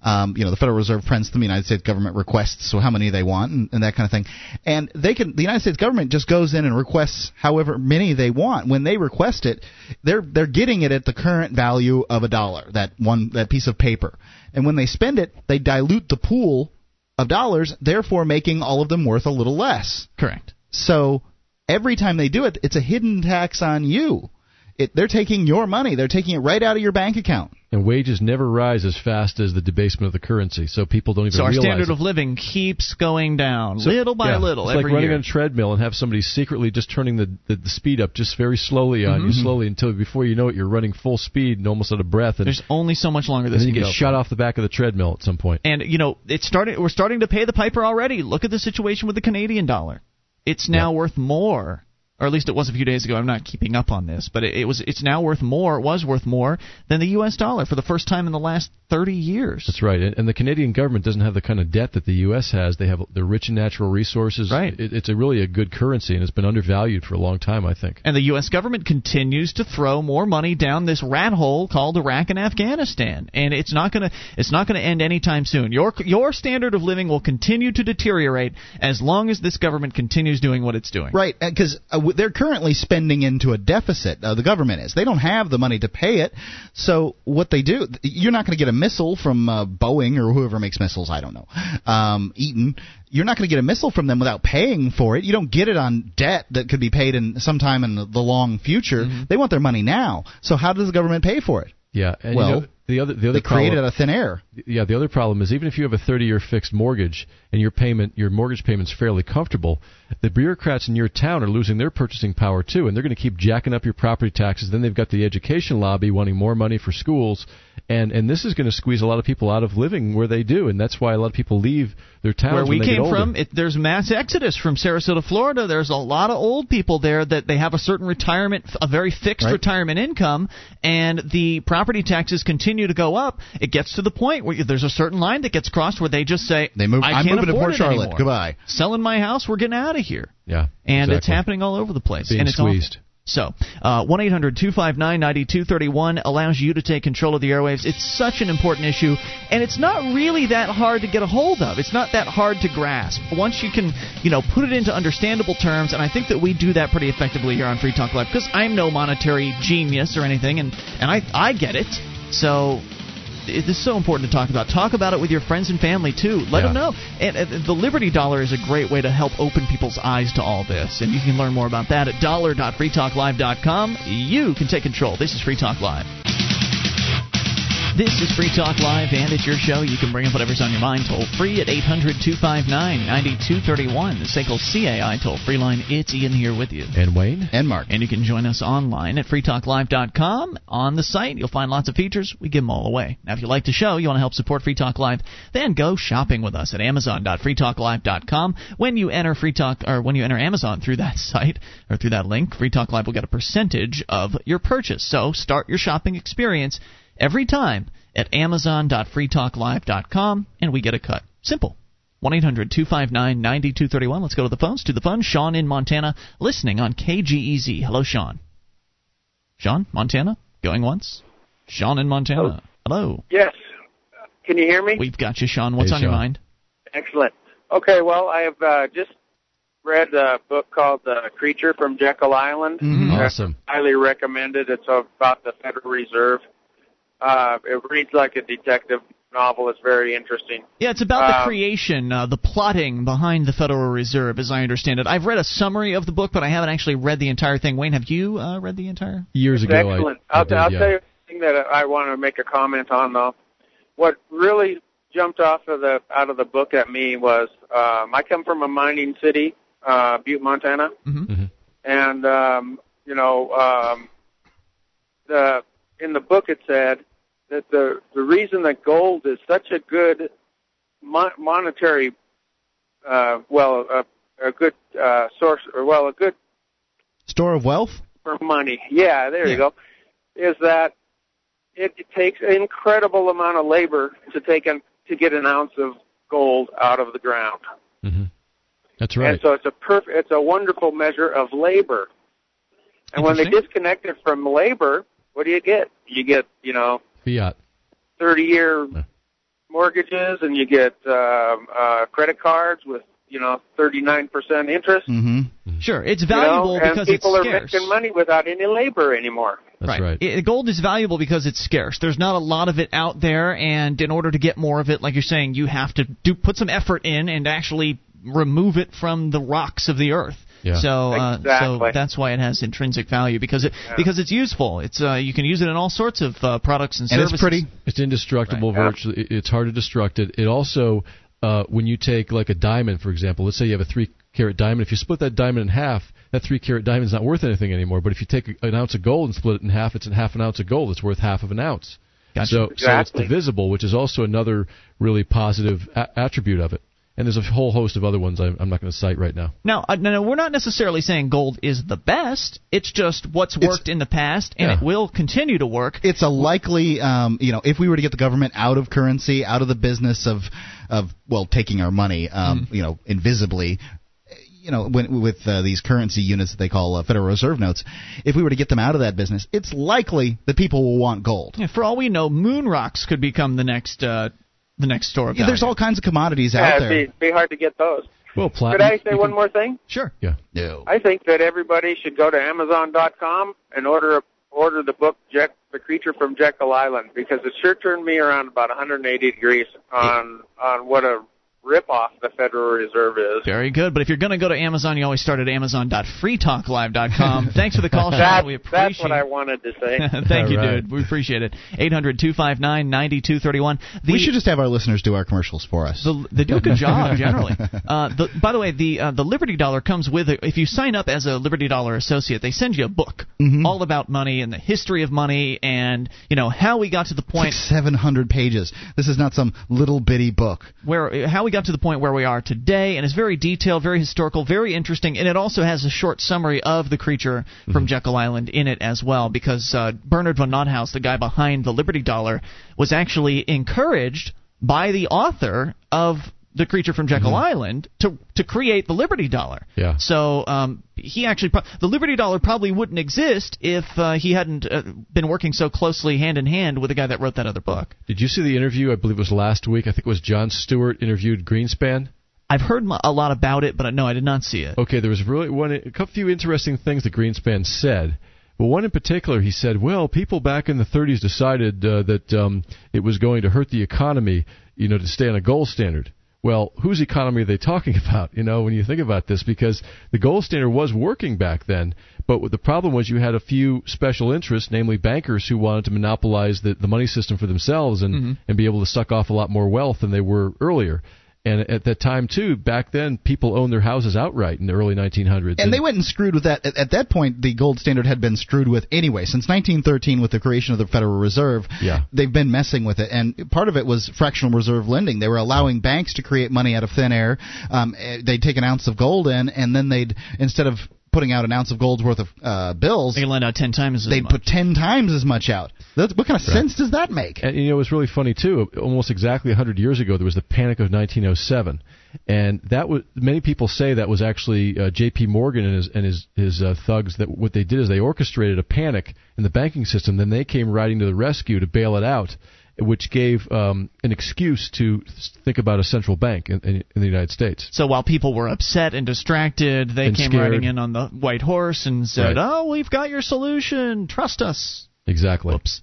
Um, you know, the Federal Reserve prints them, the United States government requests so how many they want and, and that kind of thing, and they can, the United States government just goes in and requests however many they want. When they request it, they're they're getting it at the current value of a dollar. That one that piece of paper. And when they spend it, they dilute the pool of dollars, therefore making all of them worth a little less. Correct. So every time they do it, it's a hidden tax on you. It, they're taking your money. They're taking it right out of your bank account. And wages never rise as fast as the debasement of the currency, so people don't even So our realize standard it. of living keeps going down, So- little by yeah, little, It's every like running year. on a treadmill and have somebody secretly just turning the, the, the speed up just very slowly on you, Mhm. slowly until before you know it, you're running full speed and almost out of breath, and, There's only so much longer This and then you can get go shot for. off the back of the treadmill at some point. And you know, it's starting. We're starting to pay the piper already. Look at the situation with the Canadian dollar. It's now worth more, or at least it was a few days ago. I'm not keeping up on this, but it, it was. It's now worth more. It was worth more than the U.S. dollar for the first time in the last 30 years. That's right, and, and the Canadian government doesn't have the kind of debt that the U.S. has. They have they're rich in natural resources. Right. It, it's a really a good currency, and it's been undervalued for a long time. I think. And the U.S. government continues to throw more money down this rat hole called Iraq and Afghanistan, and it's not gonna it's not gonna end anytime soon. Your your standard of living will continue to deteriorate as long as this government continues doing what it's doing. Right, because uh, w- they're currently spending into a deficit. Uh, the government is. They don't have the money to pay it. So what they do, you're not going to get a missile from uh, Boeing or whoever makes missiles. I don't know, um, Eaton. You're not going to get a missile from them without paying for it. You don't get it on debt that could be paid in sometime in the, long future. They want their money now. So how does the government pay for it? Yeah. And Well, you know, the other the other They create it problem- out of thin air. yeah, the other problem is even if you have a 30-year fixed mortgage and your payment, your mortgage payment's fairly comfortable, the bureaucrats in your town are losing their purchasing power too, and they're going to keep jacking up your property taxes. Then they've got the education lobby wanting more money for schools, and and this is going to squeeze a lot of people out of living where they do, and that's why a lot of people leave their towns. Where we when they get came from, it, there's mass exodus from Sarasota, Florida. There's a lot of old people there that they have a certain retirement, a very fixed Right. retirement income, and the property taxes continue to go up. It gets to the point where there's a certain line that gets crossed where they just say, They move. I I'm can't moving to Port Charlotte. anymore. Goodbye. Selling my house, we're getting out of here. Yeah, And it's happening all over the place. Being and it's awful. squeezed. So, uh, 1 800 259 9231 allows you to take control of the airwaves. It's such an important issue, and it's not really that hard to get a hold of. It's not that hard to grasp. Once you can, you know, put it into understandable terms, and I think that we do that pretty effectively here on Free Talk Live because I'm no monetary genius or anything, and, and I, I get it. So, it is so important to talk about. Talk about it with your friends and family too. Let Yeah. them know. And, and the Liberty Dollar is a great way to help open people's eyes to all this. And you can learn more about that at dollar.freetalklive.com. You can take control. This is Free Talk Live. This is Free Talk Live, and it's your show. You can bring up whatever's on your mind toll free at 800 259 9231. The SACL CAI toll free line. It's Ian here with you. And Wayne and Mark. And you can join us online at freetalklive.com. On the site, you'll find lots of features. We give them all away. Now, if you like the show, you want to help support Free Talk Live, then go shopping with us at amazon.freetalklive.com. When you enter Free Talk, or when you enter Amazon through that site or through that link, Free Talk Live will get a percentage of your purchase. So start your shopping experience every time at amazon.freetalklive.com, and we get a cut. Simple. 1 800 259 9231. Let's go to the phones. To the phone, Sean in Montana, listening on KGEZ. Hello, Sean. Sean, Montana, going once. Sean in Montana. Hello. Yes. Can you hear me? We've got you, Sean. What's Hey, on your mind? Excellent. Okay, well, I have uh, just read a book called The Creature from Jekyll Island. Mm-hmm. Uh, Awesome. highly recommended. It's about the Federal Reserve. Uh, it reads like a detective novel. It's very interesting. Yeah, it's about the Um, creation, uh, the plotting behind the Federal Reserve, as I understand it. I've read a summary of the book, but I haven't actually read the entire thing. Wayne, have you uh, read the entire? Years It's ago, excellent. I, will did, I'll yeah. tell you the thing that I want to make a comment on though. What really jumped off of the out of the book at me was um, I come from a mining city, uh, Butte, Montana, Mm-hmm. and um, you know um, the in the book it said that the the reason that gold is such a good mon- monetary uh, well a, a good uh, source or well a good Store of wealth? for money. Yeah, there Yeah. you go. Is that it, it takes an incredible amount of labor to take an, to get an ounce of gold out of the ground. Mm-hmm. That's right. And so it's a perf- it's a wonderful measure of labor. And when they disconnect it from labor, what do you get? You get, you know, Fiat. 30 year mortgages and you get um uh credit cards with, you know, 39% interest. Mm-hmm. Sure, it's you know, valuable and because people it's are scarce. making money without any labor anymore. That's right. I- gold is valuable because it's scarce. There's not a lot of it out there, and in order to get more of it, like you're saying, you have to do put some effort in and actually remove it from the rocks of the earth. Yeah. So, uh, so that's why it has intrinsic value because it because it's useful. It's uh, you can use it in all sorts of uh, products and And services. it's pretty. It's indestructible. Right. Virtually, it- it's hard to destruct it. It also, uh, when you take like a diamond, for example, let's say you have a three carat diamond. If you split that diamond in half, that three carat diamond is not worth anything anymore. But if you take an ounce of gold and split it in half, it's in half an ounce of gold. It's worth half of an ounce. Gotcha. So, so it's divisible, which is also another really positive a- attribute of it. And there's a whole host of other ones I'm, I'm not going to cite right now. Now, uh, no, no, we're not necessarily saying gold is the best. It's just what's worked in the past, and Yeah. it will continue to work. It's a likely, um, you know, if we were to get the government out of currency, out of the business of, of well, taking our money, um, you know, invisibly, you know, when, with uh, these currency units that they call uh, Federal Reserve notes, if we were to get them out of that business, it's likely that people will want gold. Yeah, for all we know, moon rocks could become the next uh, the next store Yeah, there's all kinds of commodities Yeah, out there. it'd be, be hard to get those. Well, Could. I say one more thing? Sure. Yeah. No. I think that everybody should go to Amazon.com and order order the book Jack, The Creature from Jekyll Island because it sure turned me around about 180 degrees on on what a ripoff the Federal Reserve is. Very good. But if you're going to go to Amazon, you always start at amazon.freetalklive.com. Thanks for the call, Sean. We appreciate that, that's what I wanted to say. Thank you, All right. dude. We appreciate it. 800 259 9231. we should just have our listeners do our commercials for us. The, they do a good job generally. Uh, the, by the way, the uh, the Liberty Dollar comes with a, if you sign up as a Liberty Dollar associate, they send you a book Mhm. all about money and the history of money and you know how we got to the It's point like 700 pages. This is not some little bitty book. where how we got to the point where we are today, and it's very detailed, very historical, very interesting, and it also has a short summary of the creature from Jekyll Island in it as well, because uh, Bernard von Nothaus, the guy behind the Liberty Dollar, was actually encouraged by the author of the creature from Jekyll Island to to create the Liberty Dollar. Yeah. So um, he actually pro- the Liberty Dollar probably wouldn't exist if uh, he hadn't uh, been working so closely hand in hand with the guy that wrote that other book. Did you see the interview? I believe it was last week. I think it was Jon Stewart interviewed Greenspan. I've heard a lot about it, but no, I did not see it. Okay, there was really one, a couple few interesting things that Greenspan said. But one in particular, he said, "Well, people back in the 30s decided uh, that um, it was going to hurt the economy, you know, to stay on a gold standard." Well, whose economy are they talking about? You know, when you think about this, because the gold standard was working back then, but the problem was you had a few special interests, namely bankers, who wanted to monopolize the, the money system for themselves and Mhm. and be able to suck off a lot more wealth than they were earlier. And at that time too, back then, people owned their houses outright in the early 1900s. And they went and screwed with that. At, at that point, the gold standard had been screwed with anyway. Since 1913, with the creation of the Federal Reserve, Yeah. they've been messing with it. And part of it was fractional reserve lending. They were allowing banks to create money out of thin air. Um, eh, they'd take an ounce of gold in, and then they'd instead of putting out an ounce of gold's worth of uh, bills, they lend out ten times. They'd put ten times as much out. That's, what kind of Right. sense does that make? And you know, it was really funny too. Almost exactly 100 years ago, there was the Panic of 1907, and that was many people say that was actually uh, J.P. Morgan and his and his his uh, thugs. That what they did is they orchestrated a panic in the banking system. Then they came riding to the rescue to bail it out, which gave um, an excuse to think about a central bank in, in, in the United States. So while people were upset and distracted, they And came scared. riding in on the white horse and said, Right. "Oh, we've got your solution. Trust us." Exactly. Whoops.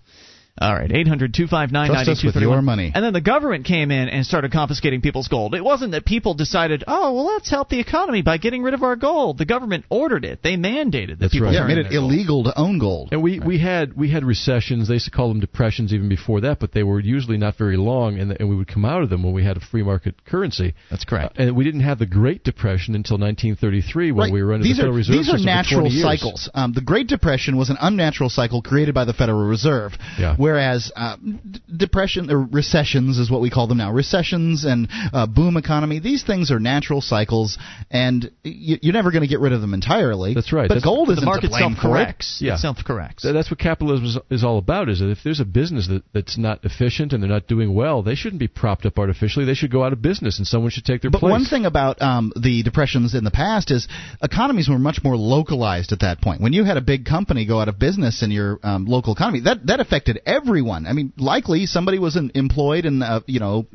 All right, 800 259 Trust us with your money. And then the government came in and started confiscating people's gold. It wasn't that people decided, oh, well, let's help the economy by getting rid of our gold. The government ordered it. They mandated that That's people right. Yeah, turn made in it their gold. illegal to own gold. And we, we had we had recessions. They used to call them depressions even before that, but they were usually not very long, and, and we would come out of them when we had a free market currency. That's correct. and we didn't have the Great Depression until 1933 when Right. we were under these the Federal are, Reserve These are natural cycles. Um, the Great Depression was an unnatural cycle created by the Federal Reserve. Yeah. Whereas uh, d- depression or recessions is what we call them now. Recessions and uh, boom economy. These things are natural cycles, and you, you're never going to get rid of them entirely. That's right. But That's- gold isn't market to blame it. Yeah. It self-corrects. That's what capitalism is, is all about. Is that if there's a business that, that's not efficient and they're not doing well, they shouldn't be propped up artificially. They should go out of business, and someone should take their But place. one thing about um, the depressions in the past is economies were much more localized at that point. When you had a big company go out of business in your um, local economy, that that affected everyone. I mean, likely somebody was in, employed in, uh, you know.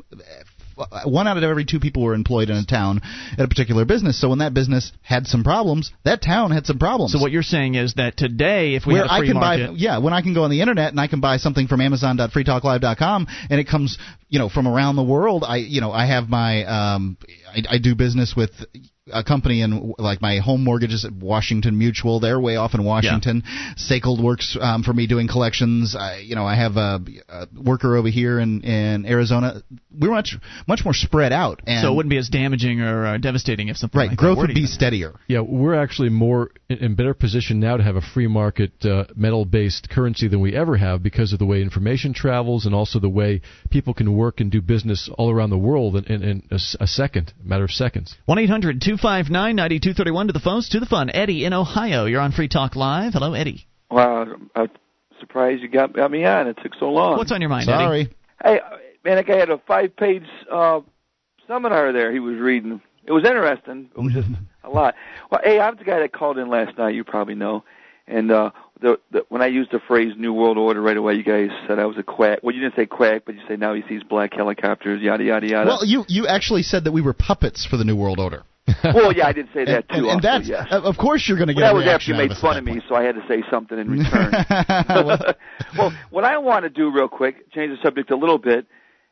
One out of every two people were employed in a town at a particular business. So when that business had some problems, that town had some problems. So what you're saying is that today, if we where had I can market, buy, yeah, when I can go on the internet and I can buy something from Amazon.freetalklive.com and it comes, you know, from around the world. I, you know, I have my, um, I, I do business with a company in like my home mortgages at Washington Mutual. They're way off in Washington. Sacred works um, for me doing collections. I, you know, I have a, a worker over here in in Arizona. We're much much more spread out. And so it wouldn't be as damaging or uh, devastating if something right, like growth that would be even- steadier. Yeah, we're actually more in, in better position now to have a free market uh, metal-based currency than we ever have because of the way information travels and also the way people can work and do business all around the world in, in, in a, s- a second, a matter of seconds. 1 800 259 9231 to the phones, to the fun. Eddie in Ohio. You're on Free Talk Live. Hello, Eddie. Wow, I'm surprised you got, got me on. It took so long. What's on your mind, Eddie? Sorry. Hey, man, that guy had a five-page uh, seminar there. He was reading. It was interesting. It was just a lot. Well, hey, I'm the guy that called in last night. You probably know. And uh, the, the when I used the phrase "New World Order" right away, you guys said I was a quack. Well, you didn't say quack, but you say now he sees black helicopters, yada yada yada. Well, you you actually said that we were puppets for the New World Order. well, yeah, I did say that too. and, and also, that's yes. of course you're going to get Well, that was after you made fun of me, so I had to say something in return. well, what I want to do real quick, change the subject a little bit.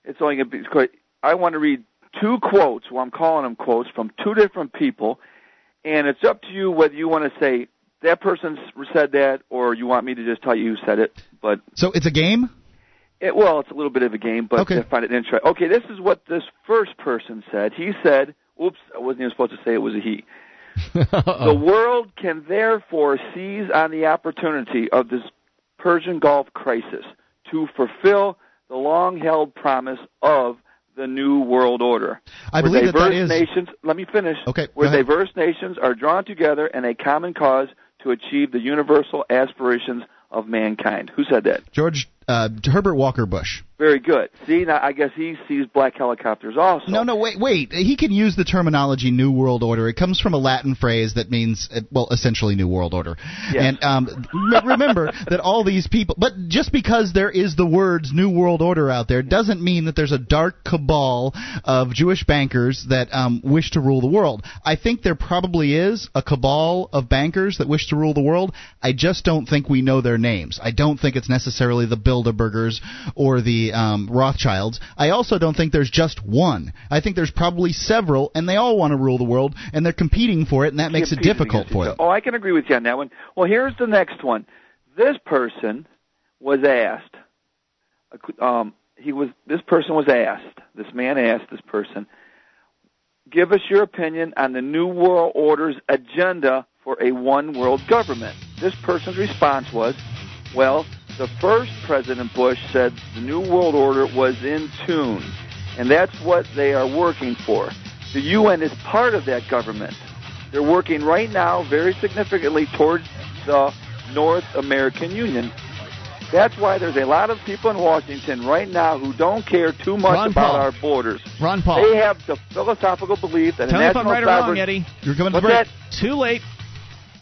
It's only going to be quick. I want to read two quotes. Well, I'm calling them quotes from two different people, and it's up to you whether you want to say that person said that or you want me to just tell you who said it. But so it's a game. it, well, it's a little bit of a game, but Okay. I find it interesting. Okay, this is what this first person said. He said, "Oops, I wasn't even supposed to say it was a he." The world can therefore seize on the opportunity of this Persian Gulf crisis to fulfill the long-held promise of the New World Order. I where believe that that is- nations. Let me finish. Okay, Where diverse nations are drawn together in a common cause to achieve the universal aspirations of mankind. Who said that? George uh, Herbert Walker Bush. Very good. See, now I guess he sees black helicopters also. No, no, wait, wait. He can use the terminology "New World Order." It comes from a Latin phrase that means, uh, well, essentially New World Order. Yes. And um, remember that all these people, but just because there is the words "New World Order" out there, doesn't mean that there's a dark cabal of Jewish bankers that um, wish to rule the world. I think there probably is a cabal of bankers that wish to rule the world. I just don't think we know their names. I don't think it's necessarily the Bilderbergers or the um, Rothschilds. I also don't think there's just one. I think there's probably several, and they all want to rule the world, and they're competing for it, and that makes it difficult for them. Oh, I can agree with you on that one. Well, here's the next one. This person was asked. Um, he was. This person was asked. This man asked this person, "Give us your opinion on the New World Order's agenda for a one world government." This person's response was, "Well, the first President Bush said the New World Order was in tune, and that's what they are working for. The UN is part of that government." They're working right now very significantly towards the North American Union. That's why there's a lot of people in Washington right now who don't care too much Ron about Paul. our borders. Ron Paul. They have the philosophical belief that Tell a me if national I'm right or wrong, Eddie. You're coming to break. that? Too late.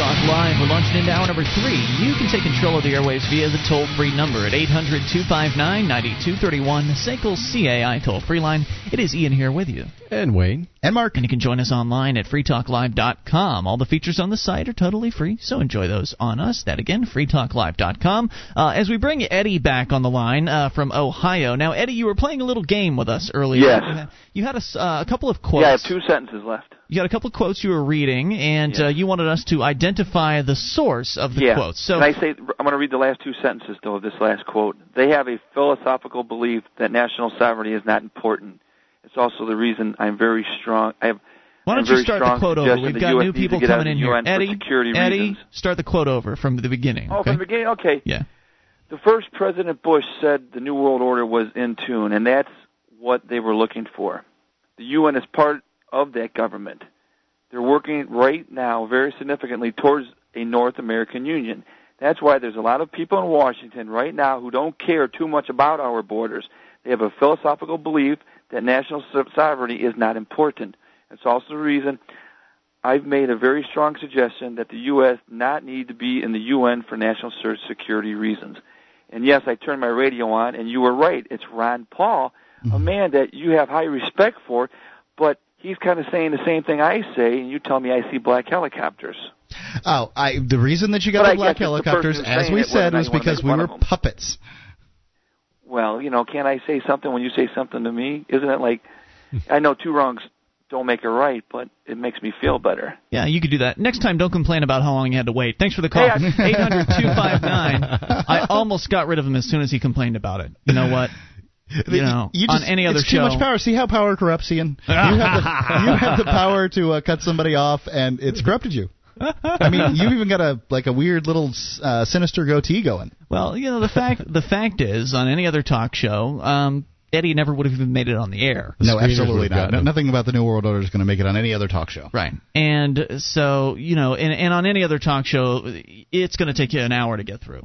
Talk Live. We're launching into hour number three. You can take control of the airwaves via the toll free number at 800 259 9231, SACL CAI toll free line. It is Ian here with you. And Wayne. And Mark. And you can join us online at freetalklive.com. All the features on the site are totally free, so enjoy those on us. That again, freetalklive.com. Uh, as we bring Eddie back on the line uh, from Ohio. Now, Eddie, you were playing a little game with us earlier. Yes. You had, you had a, s- uh, a couple of quotes. Yeah, I have two sentences left. You got a couple of quotes you were reading, and uh, you wanted us to identify the source of the yeah. quotes. So, Can I say I'm going to read the last two sentences though of this last quote. They have a philosophical belief that national sovereignty is not important. It's also the reason I'm very strong. I have why don't you start the quote over? We've got US new people get out of coming in here. UN Eddie, Eddie, reasons. start the quote over from the beginning. Oh, okay? from the beginning. Okay. Yeah. The first President Bush said the New World Order was in tune, and that's what they were looking for. The UN is part of that government. They're working right now very significantly towards a North American Union. That's why there's a lot of people in Washington right now who don't care too much about our borders. They have a philosophical belief that national sovereignty is not important. It's also the reason I've made a very strong suggestion that the U.S. not need to be in the UN for national security reasons. And yes, I turned my radio on, and you were right. It's Ron Paul, a mm-hmm. man that you have high respect for, but he's kind of saying the same thing I say, and you tell me I see black helicopters. Oh, I the reason that you got But the black guess it's the helicopters, as we it, whether or said, not was because we were puppets. Well, you know, can't I say something when you say something to me? Isn't it like I know two wrongs don't make a right, but it makes me feel better. Yeah, you could do that. Next time, don't complain about how long you had to wait. Thanks for the call. Hey, I- 800 259. I almost got rid of him as soon as he complained about it. You know what? You know, You just, on any other it's show. too much power. See how power corrupts, Ian? You have the, you have the power to uh, cut somebody off, and it's corrupted you. I mean, you've even got a like a weird little uh, sinister goatee going. Well, you know the fact the fact is, on any other talk show, um, Eddie never would have even made it on the air. no, absolutely not. No, nothing about the New World Order is going to make it on any other talk show. Right. And so, you know, and, and on any other talk show, it's going to take you an hour to get through.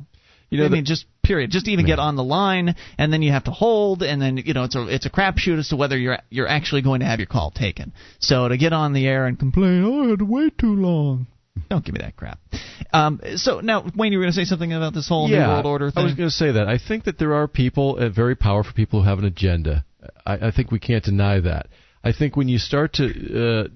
You know, I the- mean, just period. Just to even get on the line, and then you have to hold, and then you know, it's a it's a crapshoot as to whether you're you're actually going to have your call taken. So to get on the air and complain, oh, I had to wait too long. Don't give me that crap. Um, so now, Wayne, you were going to say something about this whole yeah, New World Order thing. I was going to say that. I think that there are people, uh, very powerful people, who have an agenda. I, I think we can't deny that. I think when you start to, uh,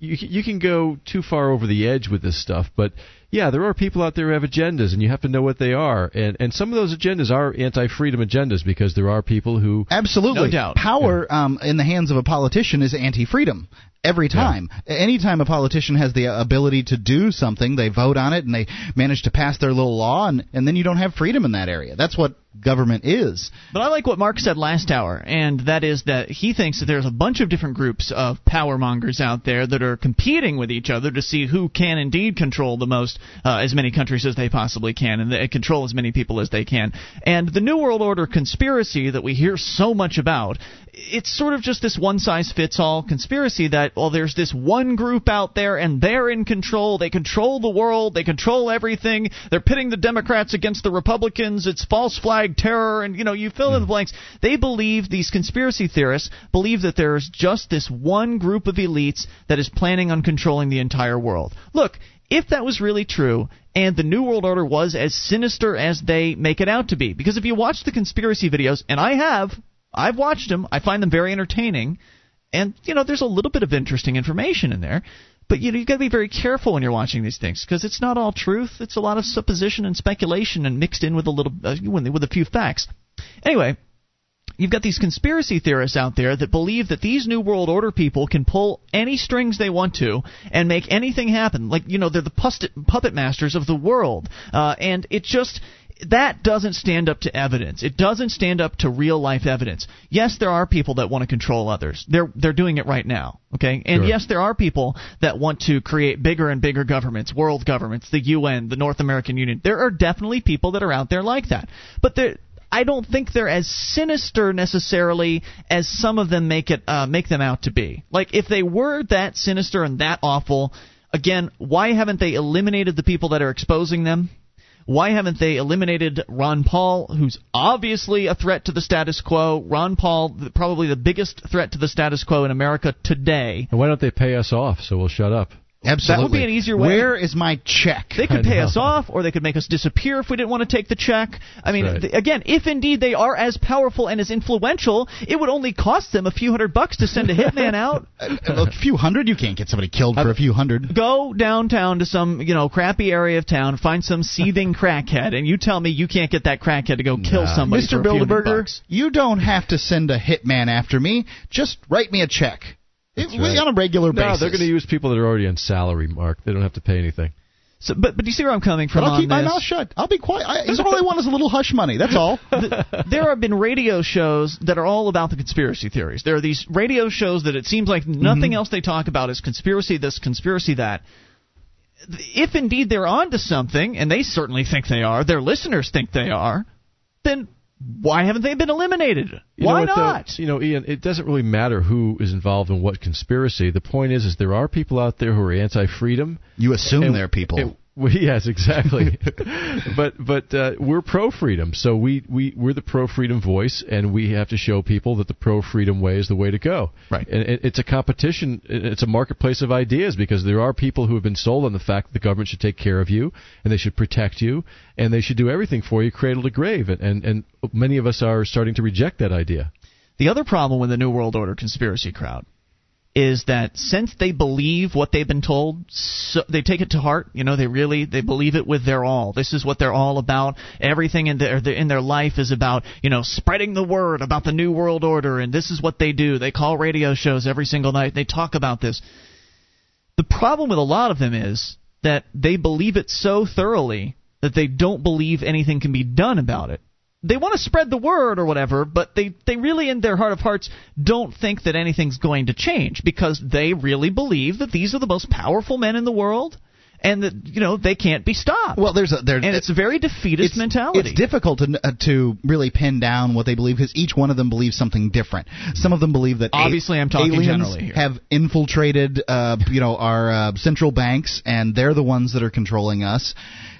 you you can go too far over the edge with this stuff, but yeah, there are people out there who have agendas, and you have to know what they are. And and some of those agendas are anti-freedom agendas because there are people who Absolutely. No doubt. Power um, in the hands of a politician is anti-freedom. Every time. Anytime a politician has the ability to do something, they vote on it and they manage to pass their little law, and, and then you don't have freedom in that area. That's what government is. But I like what Mark said last hour, and that is that he thinks that there's a bunch of different groups of power mongers out there that are competing with each other to see who can indeed control the most, uh, as many countries as they possibly can, and they control as many people as they can. And the New World Order conspiracy that we hear so much about, it's sort of just this one size fits all conspiracy that, well, there's this one group out there and they're in control. They control the world. They control everything. They're pitting the Democrats against the Republicans. It's false flag terror. And, you know, you fill in the hmm. blanks. They believe, these conspiracy theorists believe that there's just this one group of elites that is planning on controlling the entire world. Look, if that was really true, and the New World Order was as sinister as they make it out to be, because if you watch the conspiracy videos, and I have, I've watched them, I find them very entertaining, and you know there's a little bit of interesting information in there. But you know you've got to be very careful when you're watching these things because it's not all truth. It's a lot of supposition and speculation and mixed in with a little uh, with a few facts. Anyway, You've got these conspiracy theorists out there that believe that these New World Order people can pull any strings they want to and make anything happen. Like, you know, they're the puppet, puppet masters of the world. Uh, and it just that doesn't stand up to evidence. It doesn't stand up to real life evidence. Yes, there are people that want to control others. They're they're doing it right now. Okay, and Sure. yes, there are people that want to create bigger and bigger governments, world governments, the UN, the North American Union. There are definitely people that are out there like that. But there. I don't think they're as sinister necessarily as some of them make it uh, make them out to be. Like if they were that sinister and that awful, again, why haven't they eliminated the people that are exposing them? Why haven't they eliminated Ron Paul, who's obviously a threat to the status quo? Ron Paul, probably the biggest threat to the status quo in America today. And why don't they pay us off so we'll shut up? Absolutely. That would be an easier way. Where is my check? They could pay us off, or they could make us disappear if we didn't want to take the check. I mean, right. th- again, if indeed they are as powerful and as influential, it would only cost them a few hundred bucks to send a hitman out. a few hundred, you can't get somebody killed for a few hundred. Uh, go downtown to some, you know, crappy area of town, find some seething crackhead, and you tell me you can't get that crackhead to go kill somebody Mr. for a few Bilderberger, bucks. you don't have to send a hitman after me. Just write me a check. It- right. On a regular No, basis. they're going to use people that are already on salary, Mark. They don't have to pay anything. So, but but do you see where I'm coming from But I'll on keep my this? mouth shut. I'll be quiet. I, all I want is a little hush money. That's all. there have been radio shows that are all about the conspiracy theories. There are these radio shows that it seems like mm-hmm. nothing else they talk about is conspiracy this, conspiracy that. If indeed they're onto something, and they certainly think they are, their listeners think they are, then why haven't they been eliminated? You why know what, though? not? you know, Ian, it doesn't really matter who is involved in what conspiracy. The point is, is there are people out there who are anti-freedom. You assume And- they're people. and- well, yes, exactly. but but uh, we're pro freedom, so we we we're the pro freedom voice, and we have to show people that the pro freedom way is the way to go. Right. And it, it's a competition. It's a marketplace of ideas because there are people who have been sold on the fact that the government should take care of you and they should protect you and they should do everything for you, cradle to grave. And and, and many of us are starting to reject that idea. The other problem with the New World Order conspiracy crowd is that since they believe what they've been told, so they take it to heart. You know, they really they believe it with their all. This is what they're all about. Everything in their in their life is about you know spreading the word about the New World Order, and this is what they do. They call radio shows every single night. They talk about this. The problem with a lot of them is that they believe it so thoroughly that they don't believe anything can be done about it they want to spread the word or whatever, but they, they really, in their heart of hearts, don't think that anything's going to change because they really believe that these are the most powerful men in the world and that, you know, they can't be stopped. Well, there's a there, and it's a very defeatist it's, mentality. It's difficult to uh, to really pin down what they believe because each one of them believes something different. Some of them believe that Obviously, I'm talking aliens generally here. have infiltrated, uh, you know, our uh, central banks, and they're the ones that are controlling us.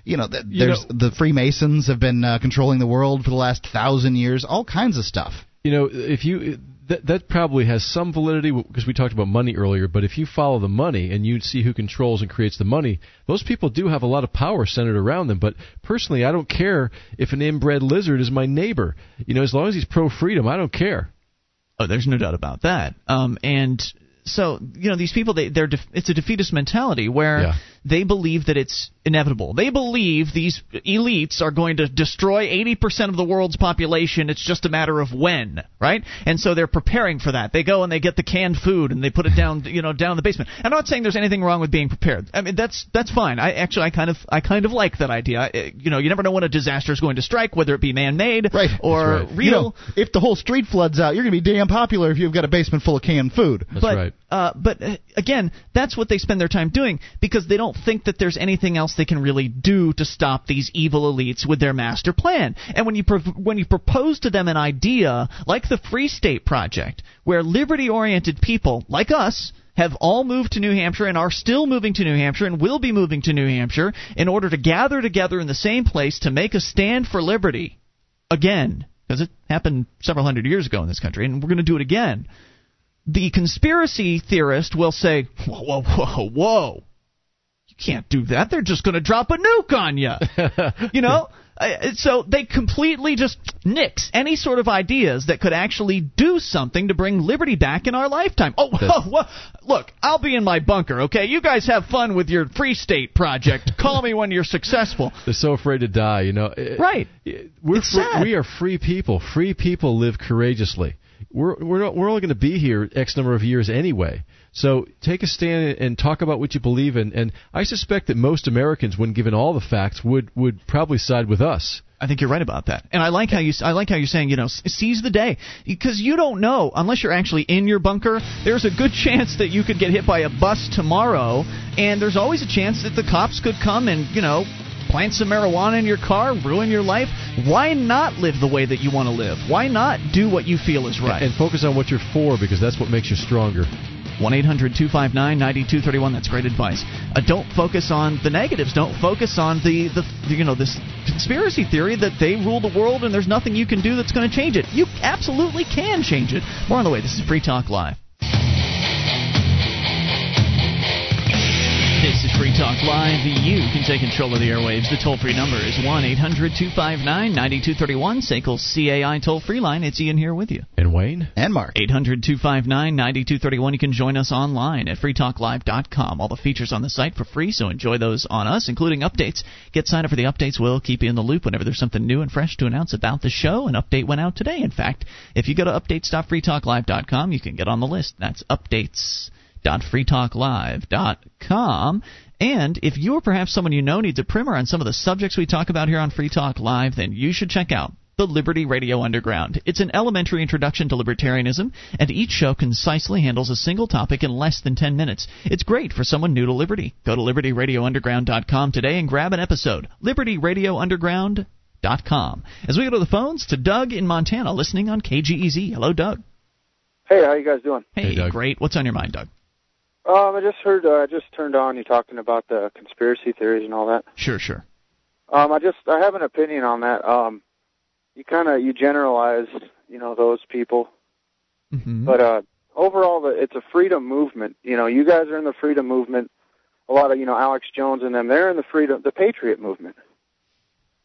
You know, th- You there's the Freemasons have been uh, controlling the world for the last thousand years. All kinds of stuff. You know, if you that that probably has some validity because we talked about money earlier. But if you follow the money and you see who controls and creates the money, those people do have a lot of power centered around them. But personally, I don't care if an inbred lizard is my neighbor. You know, as long as he's pro freedom, I don't care. Oh, there's no doubt about that. Um, and so you know these people, they, they're def- it's a defeatist mentality where Yeah. They believe that it's inevitable. They believe these elites are going to destroy 80% of the world's population. It's just a matter of when, right? And so they're preparing for that. They go and they get the canned food and they put it down, you know, down in the basement. I'm not saying there's anything wrong with being prepared. I mean, that's that's fine. I actually I kind of I kind of like that idea. I, you know, you never know when a disaster is going to strike, whether it be man-made Right. or right. real. You know, if the whole street floods out, you're going to be damn popular if you've got a basement full of canned food. That's but, right. Uh, but uh, again, that's what they spend their time doing because they don't think that there's anything else they can really do to stop these evil elites with their master plan. And when you when you propose to them an idea like the Free State Project, where liberty-oriented people like us have all moved to New Hampshire and are still moving to New Hampshire and will be moving to New Hampshire in order to gather together in the same place to make a stand for liberty again because it happened several hundred years ago in this country and we're going to do it again the conspiracy theorist will say, whoa, whoa, whoa, whoa. Can't do that. They're just going to drop a nuke on you. you know? Uh, So they completely just nix any sort of ideas that could actually do something to bring liberty back in our lifetime. Oh, whoa, whoa. look, I'll be in my bunker, okay? You guys have fun with your Free State project. Call me when you're successful. They're so afraid to die. You know. Eh, Right. We're It's free, we are free people. Free people live courageously. We're we're we're only going to be here X number of years anyway. So take a stand and talk about what you believe in. And I suspect that most Americans, when given all the facts, would would probably side with us. I think you're right about that, and I like how you I like how you're saying you know seize the day because you don't know unless you're actually in your bunker. There's a good chance that you could get hit by a bus tomorrow, and there's always a chance that the cops could come and you know plant some marijuana in your car, ruin your life. Why not live the way that you want to live? Why not do what you feel is right? And focus on what you're for because that's what makes you stronger. 1 800 259 9231. That's great advice. Uh, don't focus on the negatives. Don't focus on the, the, you know, this conspiracy theory that they rule the world and there's nothing you can do that's going to change it. You absolutely can change it. More on the way. This is Free Talk Live. This is Free Talk Live. You can take control of the airwaves. The toll free number is 1 800 259 9231. SACL's CAI toll free line. It's Ian here with you. And Wayne. And Mark. 800 259 9231. You can join us online at freetalklive.com. All the features on the site for free, so enjoy those on us, including updates. Get signed up for the updates. We'll keep you in the loop whenever there's something new and fresh to announce about the show. An update went out today, in fact. If you go to updates.freetalklive.com, you can get on the list. That's updates freetalklive.com. And if you or perhaps someone you know needs a primer on some of the subjects we talk about here on Free Talk Live, then you should check out the Liberty Radio Underground. It's an elementary introduction to libertarianism, and each show concisely handles a single topic in less than 10 minutes. It's great for someone new to liberty. Go to libertyradiounderground.com today and grab an episode. libertyradiounderground.com. As we go to the phones to Doug in Montana, listening on KGEZ. Hello, Doug. Hey, how you guys doing? Hey, Doug. great. What's on your mind, Doug? Um, I just heard, uh, I just turned on you talking about the conspiracy theories and all that. Sure, sure. Um, I just, I have an opinion on that. Um, you kind of, you generalize, you know, those people, Mm-hmm. but uh, overall, the, it's a freedom movement. You know, you guys are in the freedom movement. A lot of, you know, Alex Jones and them, they're in the freedom, the patriot movement.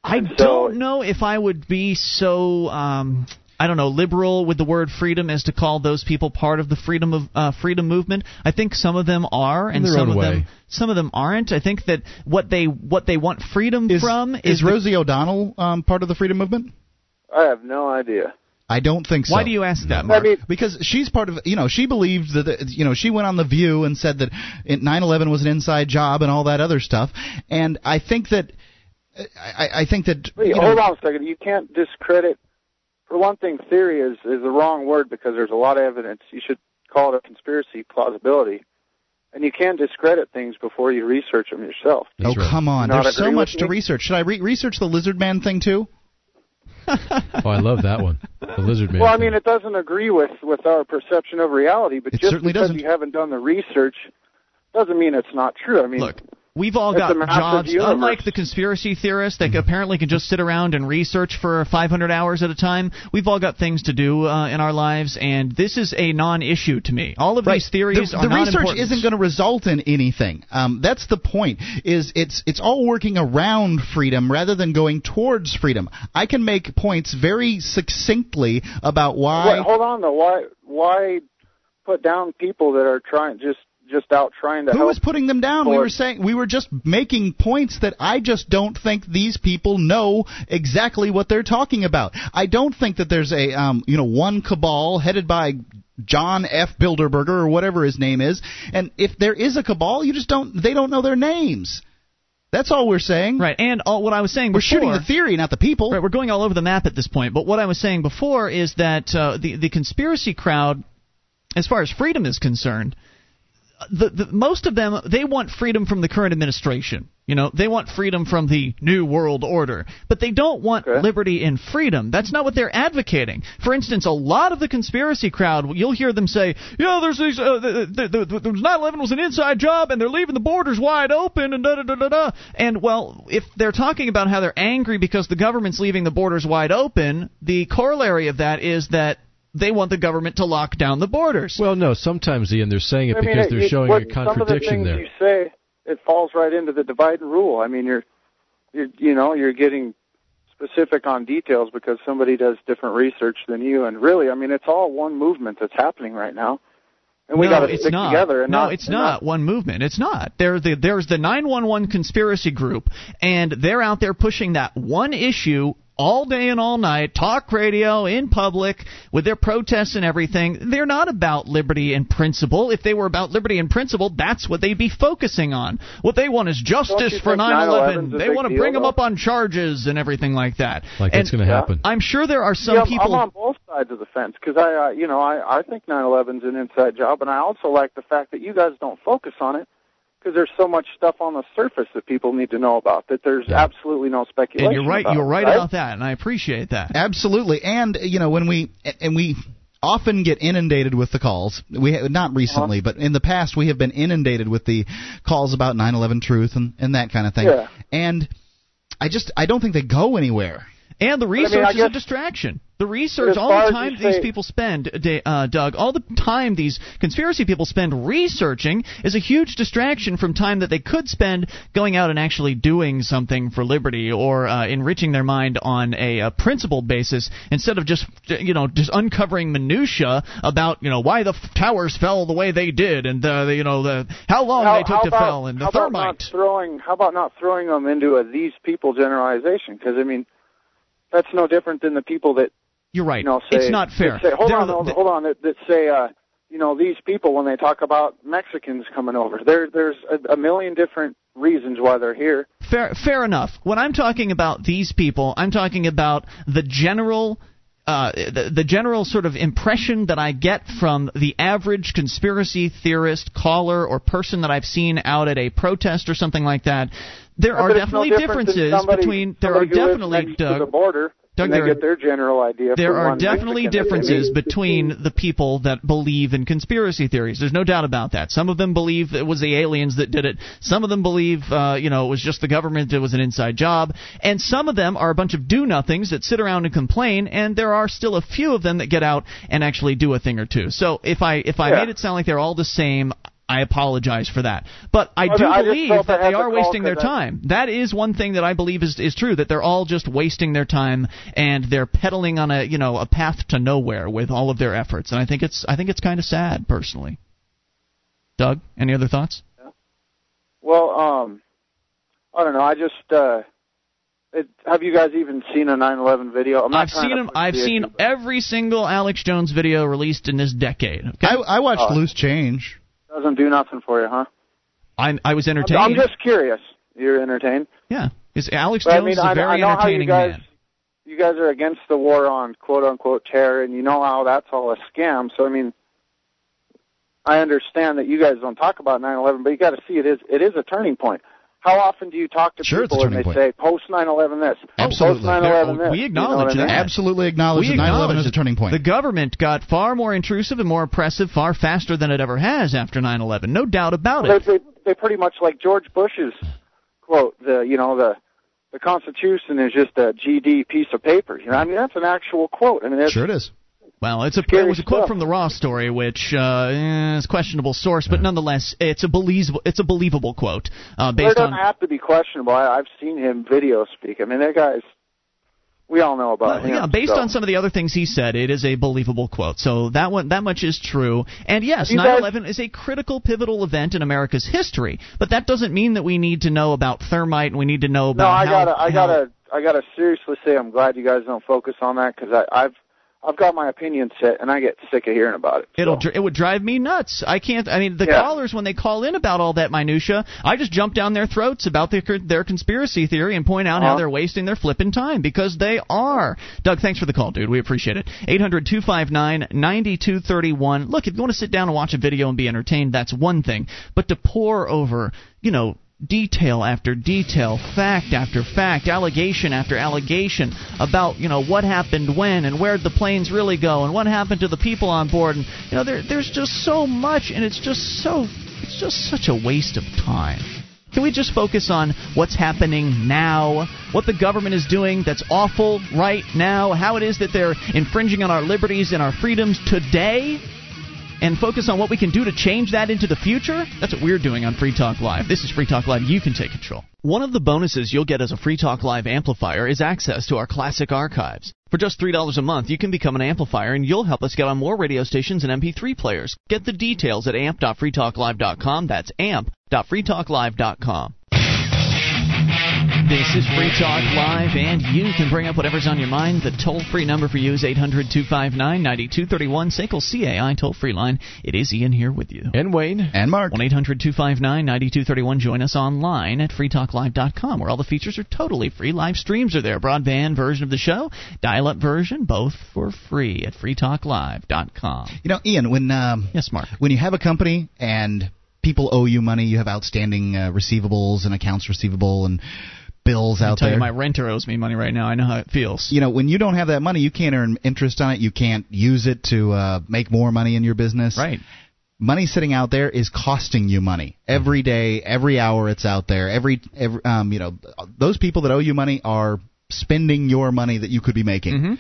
I so- don't know if I would be so um I don't know liberal with the word freedom as to call those people part of the freedom of uh, freedom movement. I think some of them are, and some own of them some of them aren't. I think that what they what they want freedom from is, Is the- Rosie O'Donnell um, part of the freedom movement? I have no idea. I don't think so. Why do you ask that, I mean, because she's part of you know she believed that the- you know she went on the View and said that it- 9/11 was an inside job and all that other stuff, and I think that I, I think that Wait, you know, hold on a second. You can't discredit. For one thing, theory is is the wrong word because there's a lot of evidence. You should call it a conspiracy plausibility, and you can't discredit things before you research them yourself. oh come on, not there's so much to me? research. Should I re- research the lizard man thing too? Oh, I love that one. The lizard man. Well, I thing. mean, it doesn't agree with with our perception of reality, but It just certainly because doesn't. you haven't done the research doesn't mean it's not true. I mean, Look, We've all It's got jobs, universe. unlike the conspiracy theorists that apparently can just sit around and research for 500 hours at a time. We've all got things to do uh, in our lives, and this is a non-issue to me. All of these theories the, are the not research important. isn't going to result in anything. Um, that's the point. Is it's it's all working around freedom rather than going towards freedom. I can make points very succinctly about why. Wait, hold on though. Why why put down people that are trying just just out trying to Who help? was putting them down? We were saying we were just making points that I just don't think these people know exactly what they're talking about. I don't think that there's a um, you know one cabal headed by John F. Bilderberger or whatever his name is, and if there is a cabal, you just don't they don't know their names. That's all we're saying. Right, and all, what I was saying We're before, shooting the theory, not the people. Right, we're going all over the map at this point. But what I was saying before is that uh, the the conspiracy crowd, as far as freedom is concerned, the, the most of them they want freedom from the current administration. You know, they want freedom from the new world order, but they don't want liberty and freedom. That's not what they're advocating. For instance, a lot of the conspiracy crowd, you'll hear them say, "Yeah, there's these, uh, the, the, the, the 9/11 was an inside job, and they're leaving the borders wide open, and da da da da da." And well, if they're talking about how they're angry because the government's leaving the borders wide open, the corollary of that is that they want the government to lock down the borders. Well, no. Sometimes, Ian, they're saying it I because it- they're it- showing what- a contradiction Some of the there. things you say, it falls right into the divide and rule. I mean, you're, you're, you know, you're getting specific on details because somebody does different research than you, and really, I mean, it's all one movement that's happening right now, and we no, got to it's stick not. together. And no, not, it's and not one movement. It's not. There, the, there's the 911 conspiracy group, and they're out there pushing that one issue all day and all night, talk radio in public with their protests and everything. They're not about liberty and principle. If they were about liberty and principle, that's what they'd be focusing on. What they want is justice for 9/11. They want to bring them up on charges and everything like that. Like and that's going to happen. I'm sure there are some yeah, people. I'm on both sides of the fence because I, uh, you know, I I think 9/11's an inside job, and I also like the fact that you guys don't focus on it because there's so much stuff on the surface that people need to know about that there's absolutely no speculation. and you're right. about, You're right, right about that, and I appreciate that. Absolutely, and you know when we and we often get inundated with the calls. We ha- not recently, Uh-huh. but in the past we have been inundated with the calls about 9/11 truth and and that kind of thing. Yeah. And I just I don't think they go anywhere. And the I mean, research I is a distraction. The research, all the time these say- people spend, uh, Doug, all the time these conspiracy people spend researching is a huge distraction from time that they could spend going out and actually doing something for liberty or uh, enriching their mind on a, uh principled basis instead of just you know just uncovering minutia about you know why the f- towers fell the way they did and uh, the, you know the how long how, they took to about, fell and the how about not throwing how about not throwing them into a these people generalization because I mean that's no different than the people that You're right. you know say it's not fair. Say, hold on, the- hold, hold on. That, that say uh, you know these people when they talk about Mexicans coming over. There there's a, a million different reasons why they're here. Fair, fair enough. When I'm talking about these people, I'm talking about the general. Uh, the, the general sort of impression that I get from the average conspiracy theorist, caller, or person that I've seen out at a protest or something like that, there are it's no definitely differences somebody- between. There are somebody who lives definitely, Doug. the border. Doug, they there get their general idea. There are definitely Mexican. differences between the people that believe in conspiracy theories. There's no doubt about that. Some of them believe it was the aliens that did it. Some of them believe, uh, you know, it was just the government. It was an inside job. And some of them are a bunch of do-nothings that sit around and complain. And there are still a few of them that get out and actually do a thing or two. So if I if I Yeah. made it sound like they're all the same. I apologize for that, but I Okay, do I believe I that they are call wasting their 'cause I- time. That is one thing that I believe is is true. That they're all just wasting their time and they're pedaling on a you know a path to nowhere with all of their efforts. And I think it's I think it's kind of sad personally. Doug, any other thoughts? Well, um, I don't know. I just uh, it, have you guys even seen a 9/11 video? I'm not I've seen to him. I've seen issue, every single Alex Jones video released in this decade. Okay? I, I watched Oh. Loose Change. Doesn't do nothing for you, huh? I I was entertained. I'm just curious. You're entertained. yeah, because Alex But Jones I mean, is a very I know how you entertaining guys. man. You guys are against the war on quote unquote terror, and you know how that's all a scam. So I mean, I understand that you guys don't talk about 9/11, but you got to see it is it is a turning point. How often do you talk to Sure, people and they turning say post 9/11 this, Absolutely. post 9/11 this? We You know acknowledge what I mean? that. Absolutely acknowledge We that 9/11 acknowledge is a turning point. The government got far more intrusive and more oppressive far faster than it ever has after 9/11. No doubt about They, it. they, they pretty much like George Bush's quote. The you know the the Constitution is just a GD piece of paper. You know, I mean that's an actual quote. I mean, it's, sure it is. Well, it's a Scary it was a quote stuff. from the Raw story, which uh, eh, is questionable source, but nonetheless, it's a believable it's a believable quote uh, Well, it based doesn't on. have to be questionable. I, I've seen him video speak. I mean, that guy's. We all know about Well, him. yeah, based so. on some of the other things he said, it is a believable quote. So that one, that much is true. And yes, You guys- 9/11 is a critical, pivotal event in America's history. But that doesn't mean that we need to know about thermite and we need to know No, about I how, gotta, I how- gotta, I gotta seriously say, I'm glad you guys don't focus on that because I've, I've got my opinion set, and I get sick of hearing about it. It'll it would drive me nuts. I can't. I mean, the Yeah. callers when they call in about all that minutia, I just jump down their throats about their their conspiracy theory and point out how Uh-huh. they're wasting their flipping time because they are. Doug, thanks for the call, dude. We appreciate it. Eight hundred two five nine ninety two thirty one. Look, if you want to sit down and watch a video and be entertained, that's one thing. But to pour over, you know. Detail after detail, fact after fact, allegation after allegation about you know what happened when and where the planes really go and what happened to the people on board and you know there, there's just so much and it's just so it's just such a waste of time. Can we just focus on what's happening now, what the government is doing that's awful right now, how it is that they're infringing on our liberties and our freedoms today? And focus on what we can do to change that into the future? That's what we're doing on Free Talk Live. This is Free Talk Live. You can take control. One of the bonuses you'll get as a Free Talk Live amplifier is access to our classic archives. For just $3 a month, you can become an amplifier and you'll help us get on more radio stations and MP3 players. Get the details at amp.freetalklive.com. That's amp.freetalklive.com. This is Free Talk Live, and you can bring up whatever's on your mind. The toll free number for you is 800 259 9231, SACL CAI toll free line. It is Ian here with you. And Wayne. And Mark. 1 800 259 9231. Join us online at freetalklive.com, where all the features are totally free. Live streams are there. Broadband version of the show, dial up version, both for free at freetalklive.com. You know, Ian, when um, yes, Mark, when you have a company and people owe you money, you have outstanding uh, receivables and accounts receivable and bills out tell there. you, my renter owes me money right now. I know how it feels. you know, when you don't have that money, you can't earn interest on it. You can't use it to uh, make more money in your business. Right. Money sitting out there is costing you money every day, every hour it's out there. Every, every um, you know, those people that owe you money are spending your money that you could be making. Mm-hmm.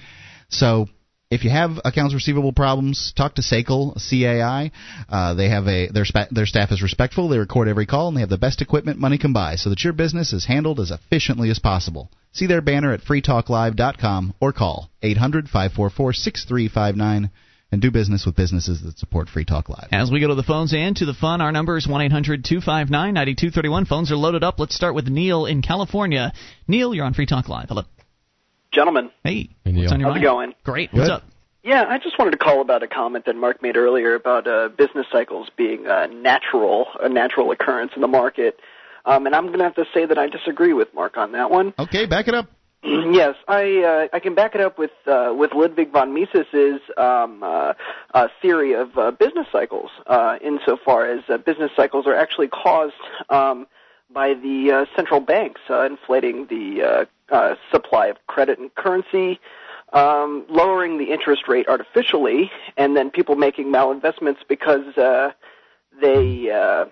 So if you have accounts receivable problems, talk to SACL CAI. Uh, they have a their spa- their staff is respectful. They record every call and they have the best equipment money can buy, so that your business is handled as efficiently as possible. See their banner at freetalklive.com or call 800-544-6359 and do business with businesses that support Free Talk Live. As we go to the phones and to the fun, our number is 1 800 259 9231. Phones are loaded up. Let's start with Neil in California. Neil, you're on Free Talk Live. Hello. Gentlemen, Hey. Neil. What's on your how's it mind? going? Great. What's Good. up? Yeah, I just wanted to call about a comment that Mark made earlier about uh, business cycles being uh, natural, a natural occurrence in the market. Um, and I'm going to have to say that I disagree with Mark on that one. Okay, back it up. yes, I uh, I can back it up with uh, with Ludwig von Mises's um, uh, uh, theory of uh, business cycles, uh, insofar as uh, business cycles are actually caused um, by the uh, central banks uh, inflating the uh, uh, supply of credit and currency, um, lowering the interest rate artificially, and then people making malinvestments because uh, they. Uh,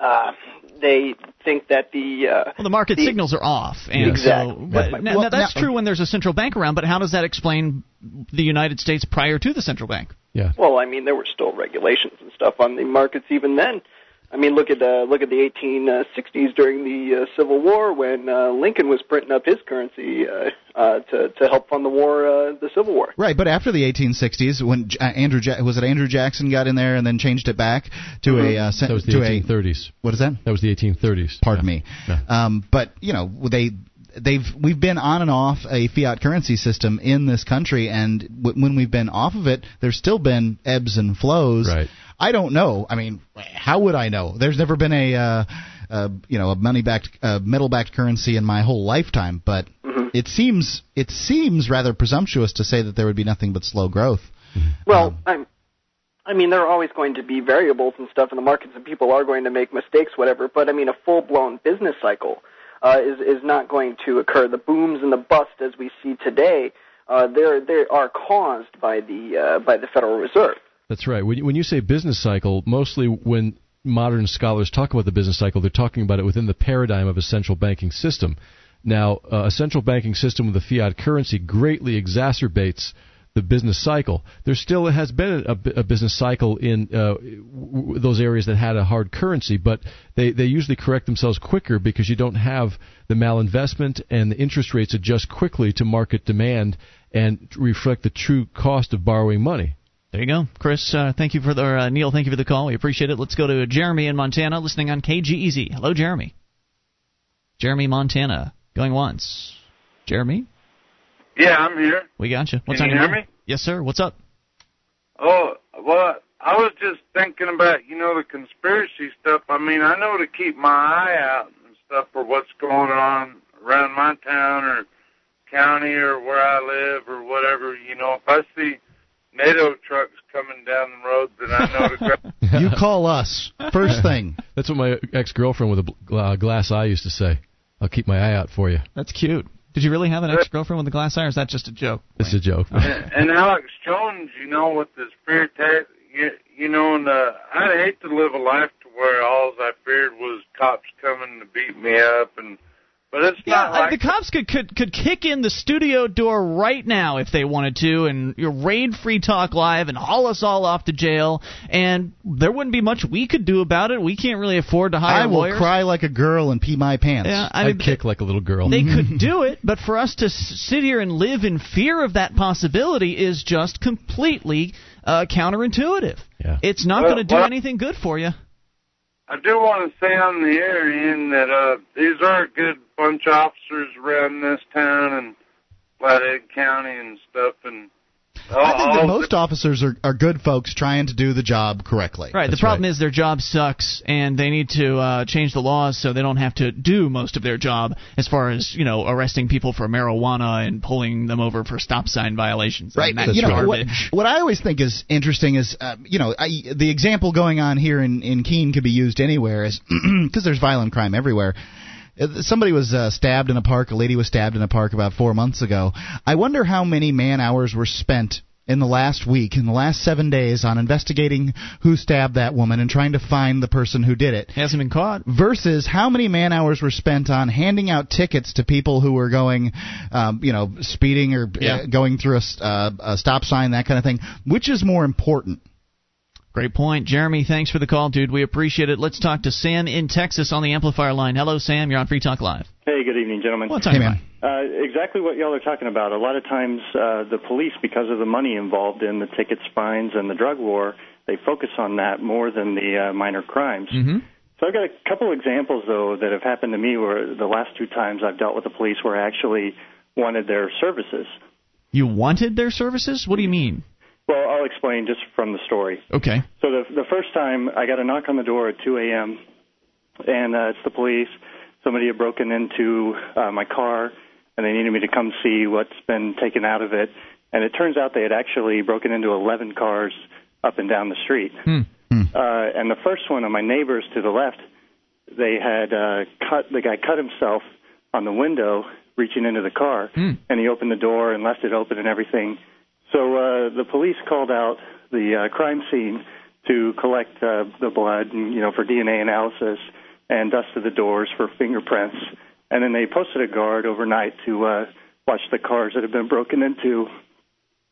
uh, they think that the uh, Well, the market the- signals are off, and Exactly. so That's but, my now, point. now, that's Now- true when there's a central bank around. But how does that explain the United States prior to the central bank? Yeah. Well, I mean, there were still regulations and stuff on the markets even then. I mean, look at the look at the 1860s during the uh, Civil War when uh, Lincoln was printing up his currency uh, uh, to to help fund the war, uh, the Civil War. Right, but after the 1860s, when J- uh, Andrew ja- was it Andrew Jackson got in there and then changed it back to a uh, cen- That was the to 1830s. a what is that? That was the 1830s. Pardon me. Um, but you know they they've we've been on and off a fiat currency system in this country, and w- when we've been off of it, there's still been ebbs and flows. Right. I don't know. I mean, how would I know? There's never been a uh, uh, you know a money backed uh, metal backed currency in my whole lifetime, but it seems it seems rather presumptuous to say that there would be nothing but slow growth. Well, I'm. I mean, there are always going to be variables and stuff in the markets, and people are going to make mistakes, whatever. But I mean, a full-blown business cycle uh, is is not going to occur. The booms and the busts as we see today, uh, they're they are caused by the uh, by the Federal Reserve. That's right. When you, when you say business cycle, mostly when modern scholars talk about the business cycle, they're talking about it within the paradigm of a central banking system. Now, uh, a central banking system with a fiat currency greatly exacerbates the business cycle. There still has been a, a business cycle in uh, w- those areas that had a hard currency, but they, they usually correct themselves quicker because you don't have the malinvestment and the interest rates adjust quickly to market demand and reflect the true cost of borrowing money. There you go, Chris. Uh, thank you for the uh, Neil. Thank you for the call. We appreciate it. Let's go to Jeremy in Montana, listening on KGEZ. Hello, Jeremy. Jeremy, Montana, going once. Jeremy, Yeah, I'm here. we got you. What's Can on you your hear mind? Yes, sir. What's up? Oh, well, I was just thinking about, you know, the conspiracy stuff. I mean, I know to keep my eye out and stuff for what's going on around my town or county or where I live or whatever. You know, if I see NATO trucks coming down the road, then I know to grab. you call us first thing. That's what my ex girlfriend with a uh, glass eye used to say. I'll keep my eye out for you. That's cute. Did you really have an ex-girlfriend with a glass eye, or is that just a joke? It's a joke. and, and Alex Jones, you know, with this fear, tag, you, you know, and uh, I'd hate to live a life to where all I feared was cops coming to beat me up, and but it's Yeah, not like the cops could, could could kick in the studio door right now if they wanted to, and you know, raid Free Talk Live and haul us all off to jail, and there wouldn't be much we could do about it. We can't really afford to hire I will lawyers. cry like a girl and pee my pants. Yeah, I I'd kick like a little girl. They could do it, but for us to sit here and live in fear of that possibility is just completely uh, counterintuitive. Yeah. It's not Well, going to do well- anything good for you. I do want to say on the air, Ian, that uh, these are a good bunch of officers around this town and Flathead County and stuff, and I think that most officers are, are good folks trying to do the job correctly. Right. the problem is their job sucks, and they need to uh, change the laws so they don't have to do most of their job as far as you know arresting people for marijuana and pulling them over for stop sign violations. Right. And that you know what, garbage. what I always think is interesting is uh, you know I, the example going on here in in Keene could be used anywhere is because there's violent crime everywhere. Uh, Somebody was uh, stabbed in a park. A lady was stabbed in a park about four months ago. I wonder how many man hours were spent in the last week, in the last seven days, on investigating who stabbed that woman and trying to find the person who did it. Hasn't been caught. Versus how many man hours were spent on handing out tickets to people who were going, um, you know, speeding or Yeah. uh, going through a, uh, a stop sign, that kind of thing. Which is more important? Great point, Jeremy. Thanks for the call, dude. We appreciate it. Let's talk to Sam in Texas on the amplifier line. Hello, Sam. You're on Free Talk Live. Hey, good evening, gentlemen. What's on Hey, man. Uh, exactly what y'all are talking about. A lot of times, uh, the police, because of the money involved in the tickets, fines, and the drug war, they focus on that more than the uh, minor crimes. Mm-hmm. So I've got a couple examples though that have happened to me where the last two times I've dealt with the police where I actually wanted their services. You wanted their services? What do you mean? Well, I'll explain just from the story. Okay. So the the first time I got a knock on the door at 2 a.m. and uh, it's the police. Somebody had broken into uh, my car and they needed me to come see what's been taken out of it. And it turns out they had actually broken into 11 cars up and down the street. Hmm. Uh, and the first one of my neighbors to the left, they had uh, cut the guy cut himself on the window reaching into the car, Hmm. and he opened the door and left it open and everything. So uh, the police called out the uh, crime scene to collect uh, the blood, and, you know, for DNA analysis, and dusted the doors for fingerprints. And then they posted a guard overnight to uh, watch the cars that had been broken into.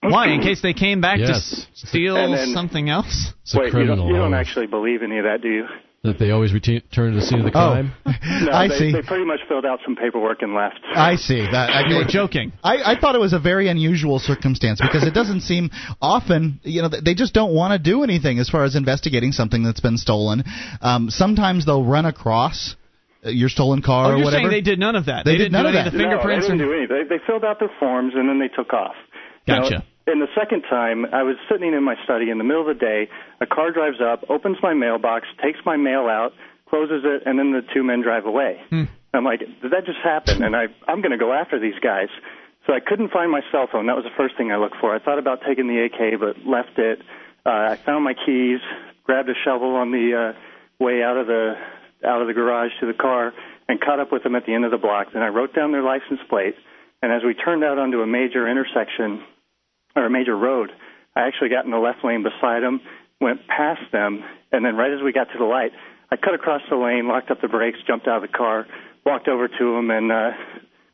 Why? In case they came back to Yes. s- steal then- something else? It's a Wait, you don't, you don't actually believe any of that, do you? That they always return to the scene of the Oh. crime. No, I they, see. They pretty much filled out some paperwork and left. I see. That I, You were joking. I, I thought it was a very unusual circumstance because it doesn't seem often, you know, they just don't want to do anything as far as investigating something that's been stolen. Um, sometimes they'll run across uh, your stolen car oh, or you're whatever. saying they did none of that. They They, did didn't none do of any that. the fingerprints. No, they didn't or- do anything. They, they filled out their forms and then they took off. Gotcha. Now, in the second time, I was sitting in my study in the middle of the day. A car drives up, opens my mailbox, takes my mail out, closes it, and then the two men drive away. Hmm. I'm like, did that just happen? And I, I'm going to go after these guys. So I couldn't find my cell phone. That was the first thing I looked for. I thought about taking the AK, but left it. Uh, I found my keys, grabbed a shovel on the uh, way out of the out of the garage to the car, and caught up with them at the end of the block. Then I wrote down their license plate, and as we turned out onto a major intersection or a major road, I actually got in the left lane beside them, went past them, and then right as we got to the light, I cut across the lane, locked up the brakes, jumped out of the car, walked over to them, and uh,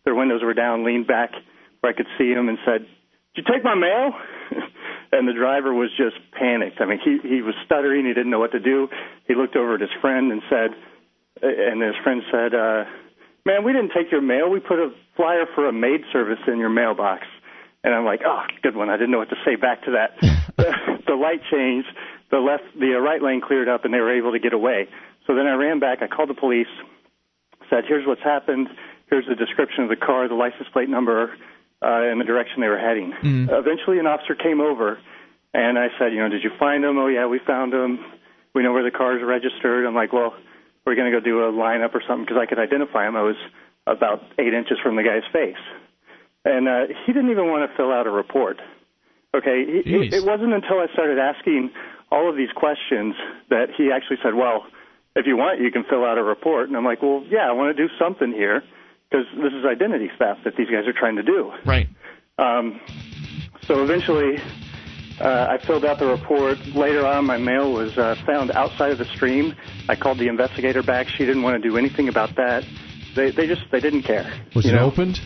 their windows were down, leaned back where I could see them, and said, "Did you take my mail?" and the driver was just panicked. I mean, he he was stuttering. He didn't know what to do. He looked over at his friend and said, and his friend said, uh, "Man, we didn't take your mail. We put a flyer for a maid service in your mailbox." And I'm like, "Oh, good one." I didn't know what to say back to that. the light changed. The left, the uh, right lane cleared up, and they were able to get away. So then I ran back. I called the police. Said, "Here's what's happened. Here's the description of the car, the license plate number, uh, and the direction they were heading." Mm. Eventually, an officer came over, and I said, "You know, did you find them?" "Oh yeah, we found them. We know where the car's registered." I'm like, "Well, we're going to go do a lineup or something because I could identify him. I was about eight inches from the guy's face." And uh, he didn't even want to fill out a report. Okay, he, it, it wasn't until I started asking all of these questions that he actually said, "Well, if you want, you can fill out a report." And I'm like, "Well, yeah, I want to do something here because this is identity theft that these guys are trying to do." Right. Um, so eventually, uh, I filled out the report. Later on, my mail was uh, found outside of the stream. I called the investigator back. She didn't want to do anything about that. They they just they didn't care. Was you it know? opened?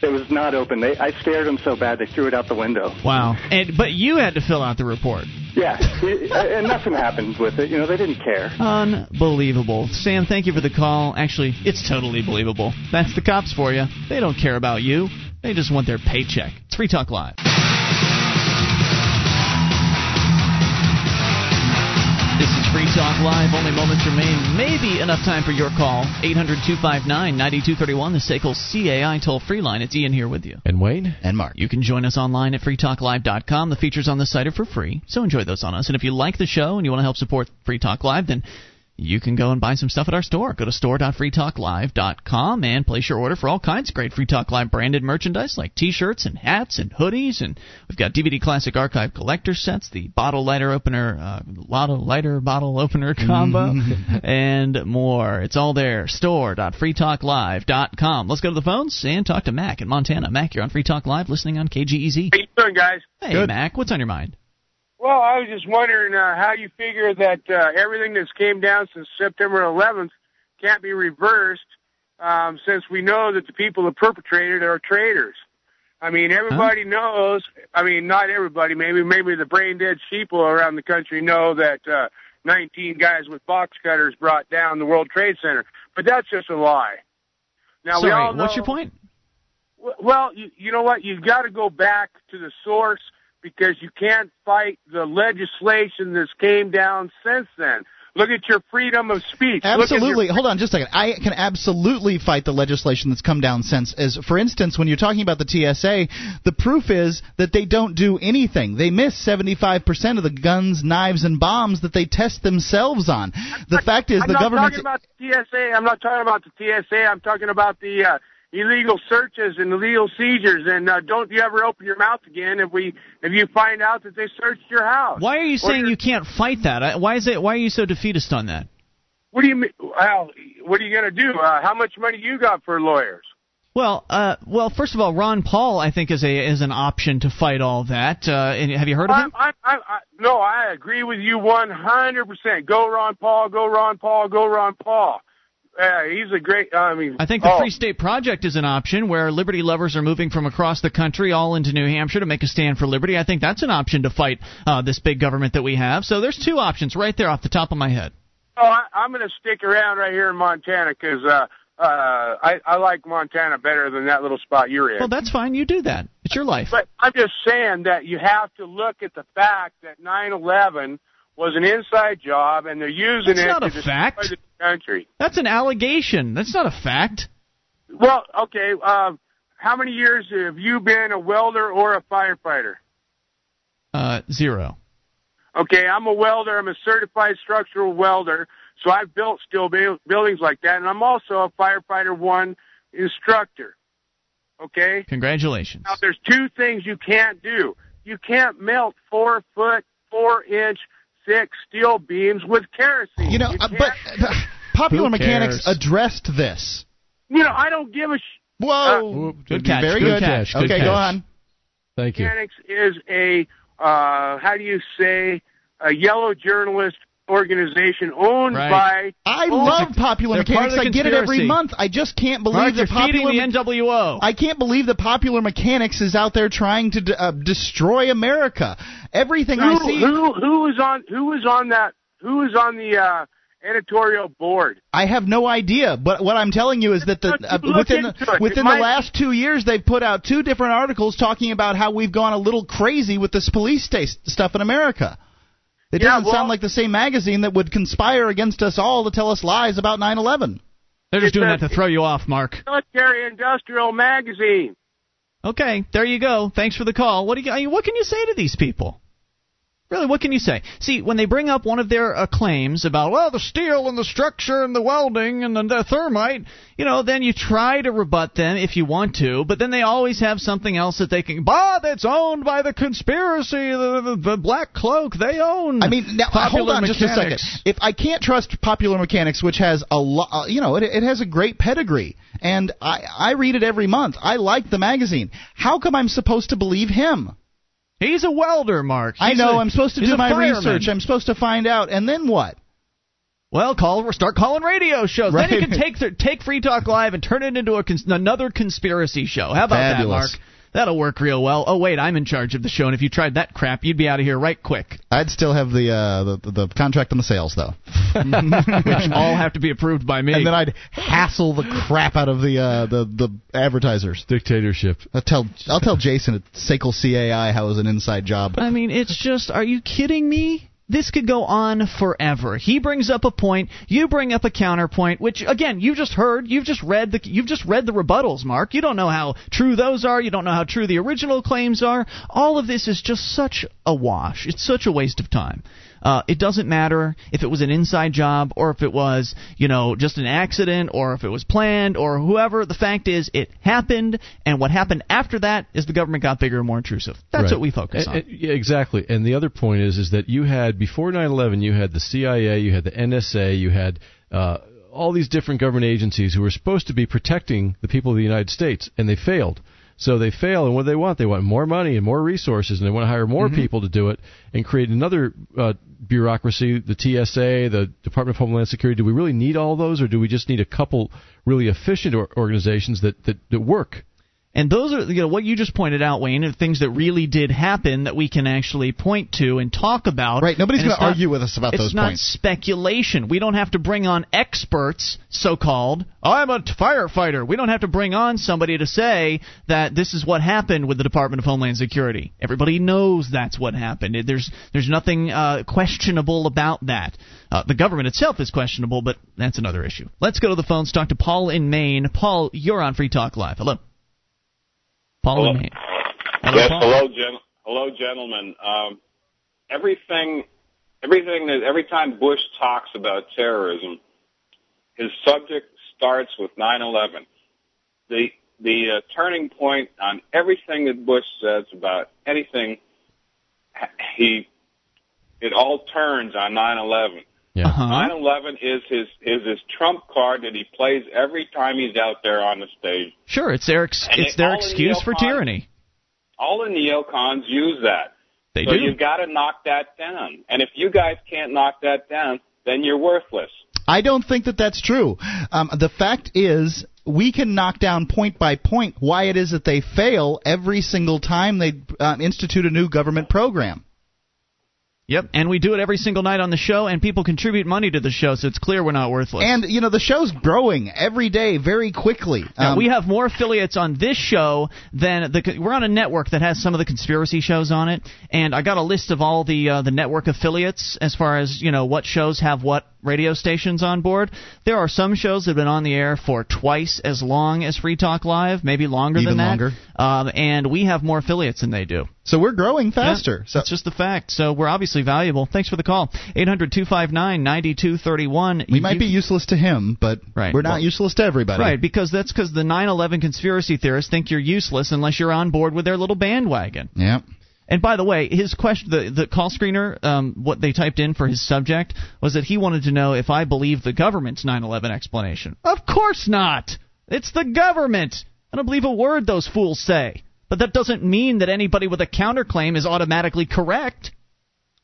It was not open. They I scared them so bad they threw it out the window. Wow. And but you had to fill out the report. Yeah, it, and nothing happened with it. You know, they didn't care. Unbelievable. Sam, thank you for the call. Actually, it's totally believable. That's the cops for you. They don't care about you. They just want their paycheck. It's Free Talk Live. Talk Live. Only moments remain. Maybe enough time for your call. 800 259 9231, the SACL CAI toll free line. It's Ian here with you. And Wayne? And Mark. You can join us online at freetalklive.com. The features on the site are for free, so enjoy those on us. And if you like the show and you want to help support Free Talk Live, then you can go and buy some stuff at our store. Go to store.freetalklive.com and place your order for all kinds of great Free Talk Live branded merchandise like t-shirts and hats and hoodies. And we've got DVD Classic Archive collector sets, the bottle lighter opener, uh, lotto lighter bottle opener combo, and more. It's all there. Store.freetalklive.com. Let's go to the phones and talk to Mac in Montana. Mac, you're on Free Talk Live listening on KGEZ. How you doing, guys? Hey, Mac, what's on your mind? Well, I was just wondering uh, how you figure that uh, everything that's came down since September 11th can't be reversed, um, since we know that the people that perpetrated are traitors. I mean, everybody knows. I mean, not everybody. Maybe, maybe the brain dead sheeple around the country know that uh, 19 guys with box cutters brought down the World Trade Center, but that's just a lie. Now we all know, what's your point? well, you, you know what? You've got to go back to the source because you can't fight the legislation that's came down since then. Look at your freedom of speech. At your- Absolutely. Hold on just a second. I can absolutely fight the legislation that's come down since. As for instance, when you're talking about the TSA, the proof is that they don't do anything. They miss 75% of the guns, knives, and bombs that they test themselves on. The fact is, I'm the not government. talking about the TSA. I'm not talking about the TSA. I'm talking about the uh, illegal searches and illegal seizures. And uh, don't you ever open your mouth again if we if you find out that they searched your house. Why are you saying you can't fight that? Why is it? Why are you so defeatist on that? What do you mean? Well, what are you going to do? Uh, how much money you got for lawyers? Well, uh, well, first of all, Ron Paul, I think, is a is an option to fight all that. Uh, and have you heard of him? I, I, I, no, I agree with you 100%. Go Ron Paul, go Ron Paul, go Ron Paul. Uh, he's a great, I mean. I think the oh, Free State Project is an option where liberty lovers are moving from across the country all into New Hampshire to make a stand for liberty. I think that's an option to fight uh, this big government that we have. So there's two options right there off the top of my head. Oh, I, I'm going to stick around right here in Montana because uh, uh, I, I like Montana better than that little spot you're in. Well, that's fine. You do that. It's your life. But I'm just saying that you have to look at the fact that 9/11 was an inside job, and they're using That's it not to a destroy fact. the country. That's an allegation. That's not a fact. Well, okay. Um, how many years have you been a welder or a firefighter? Uh, zero. Okay, I'm a welder. I'm a certified structural welder. So I've built steel buildings like that, and I'm also a firefighter one instructor. Okay. Congratulations. Now there's two things you can't do. You can't melt four foot, four inch, thick steel beams with kerosene. You know, uh, but uh, Popular Mechanics addressed this. You know, I don't give a sh- Whoa. Uh, Good catch. Very good. catch, good okay, catch. go on. Thank you. Mechanics is a uh, how do you say a yellow journalist organization owned by. I owned- love Popular They're Mechanics. I get it every month. I just can't believe Mark, that Popular the NWO. I can't believe that Popular Mechanics is out there trying to d- uh, destroy America. Everything who, I see. who who is on who is on that who is on the uh, editorial board? I have no idea, but what I'm telling you is that the uh, within the, within the last two years, they've put out two different articles talking about how we've gone a little crazy with this police state stuff in America. It Yeah, doesn't well- sound like the same magazine that would conspire against us all to tell us lies about 9/11. They're just doing a- that to throw you off, Mark. Military Industrial Magazine. Okay, there you go. Thanks for the call. What do you? What can you say to these people? Really, what can you say? See, when they bring up one of their uh, claims about well, the steel and the structure and the welding and the, the thermite, you know, then you try to rebut them if you want to, but then they always have something else that they can. Bah, that's owned by the conspiracy, the, the, the black cloak. They own. I mean, now, hold on just a second. If I can't trust Popular Mechanics, which has a lot, uh, you know, it, it has a great pedigree, and I, I read it every month. I like the magazine. How come I'm supposed to believe him? He's a welder, Mark. I He's know. a- I'm supposed to do my fireman. research. I'm supposed to find out, and then what? Well, call start calling radio shows. Then you can take take Free Talk Live and turn it into a another conspiracy show. How about Fabulous. that, Mark? That'll work real well. Oh wait, I'm in charge of the show, and if you tried that crap, you'd be out of here right quick. I'd still have the uh, the, the contract on the sales though, Which all have to be approved by me. and then I'd hassle the crap out of the uh, the the advertisers. Dictatorship. I'll tell I'll tell Jason at Sekel CAI how it was an inside job. I mean, it's just, are you kidding me? This could go on forever. He brings up a point, you bring up a counterpoint, which again, you've just heard, you've just read the you've just read the rebuttals, Mark. You don't know how true those are, you don't know how true the original claims are. All of this is just such a wash. It's such a waste of time. Uh, it doesn't matter if it was an inside job or if it was, you know, just an accident or if it was planned or whoever. The fact is, it happened, and what happened after that is the government got bigger and more intrusive. That's Right. what we focus on. And- exactly. And the other point is is that you had before 9/11, you had the CIA, you had the NSA, you had uh, all these different government agencies who were supposed to be protecting the people of the United States, and they failed. So they fail, and what do they want? They want more money and more resources, and they want to hire more Mm-hmm. people to do it and create another uh, bureaucracy, the TSA, the Department of Homeland Security. Do we really need all those, or do we just need a couple really efficient or- organizations that, that, that work? And those are, you know, what you just pointed out, Wayne, are things that really did happen that we can actually point to and talk about. Right, nobody's gonna argue with us about those points. it's not speculation. We don't have to bring on experts, so-called. I'm a t- firefighter. We don't have to bring on somebody to say that this is what happened with the Department of Homeland Security. Everybody knows that's what happened. There's there's nothing uh, questionable about that. Uh, the government itself is questionable, but that's another issue. Let's go to the phones. Talk to Paul in Maine. Paul, you're on Free Talk Live. Hello. Paul Maine. Hello, yes, Paul. hello, gen- hello, gentlemen. Um, everything, everything that every time Bush talks about terrorism, his subject starts with 9/11. The the uh, turning point on everything that Bush says about anything, he it all turns on 9/11. Yeah. Uh-huh. 9/11 is his is his trump card that he plays every time he's out there on the stage. Sure, it's their ex- it's it- their all the excuse for tyranny. All the neocons use that. They so do. you got to knock that down. And if you guys can't knock that down, then you're worthless. I don't think that that's true. Um, the fact is, we can knock down point by point why it is that they fail every single time they um, institute a new government program. Yep, and we do it every single night on the show, and people contribute money to the show, so it's clear we're not worthless. And you know the show's growing every day, very quickly. Now, Um, we have more affiliates on this show than the. We're on a network that has some of the conspiracy shows on it, and I got a list of all the uh, the network affiliates as far as you know what shows have what radio stations on board. There are some shows that have been on the air for twice as long as Free Talk Live, maybe longer Even than that. longer. Um, and we have more affiliates than they do. So we're growing faster. Yeah, that's just the fact. So we're obviously valuable. Thanks for the call. 800 259 9231. we might be useless to him, but Right. we're not Well- useless to everybody. Right, because that's because the 9/11 conspiracy theorists think you're useless unless you're on board with their little bandwagon. Yeah. And by the way, his question, the the call screener, um, what they typed in for his subject was that he wanted to know if I believe the government's 9/11 explanation. Of course not. It's the government. I don't believe a word those fools say. But that doesn't mean that anybody with a counterclaim is automatically correct.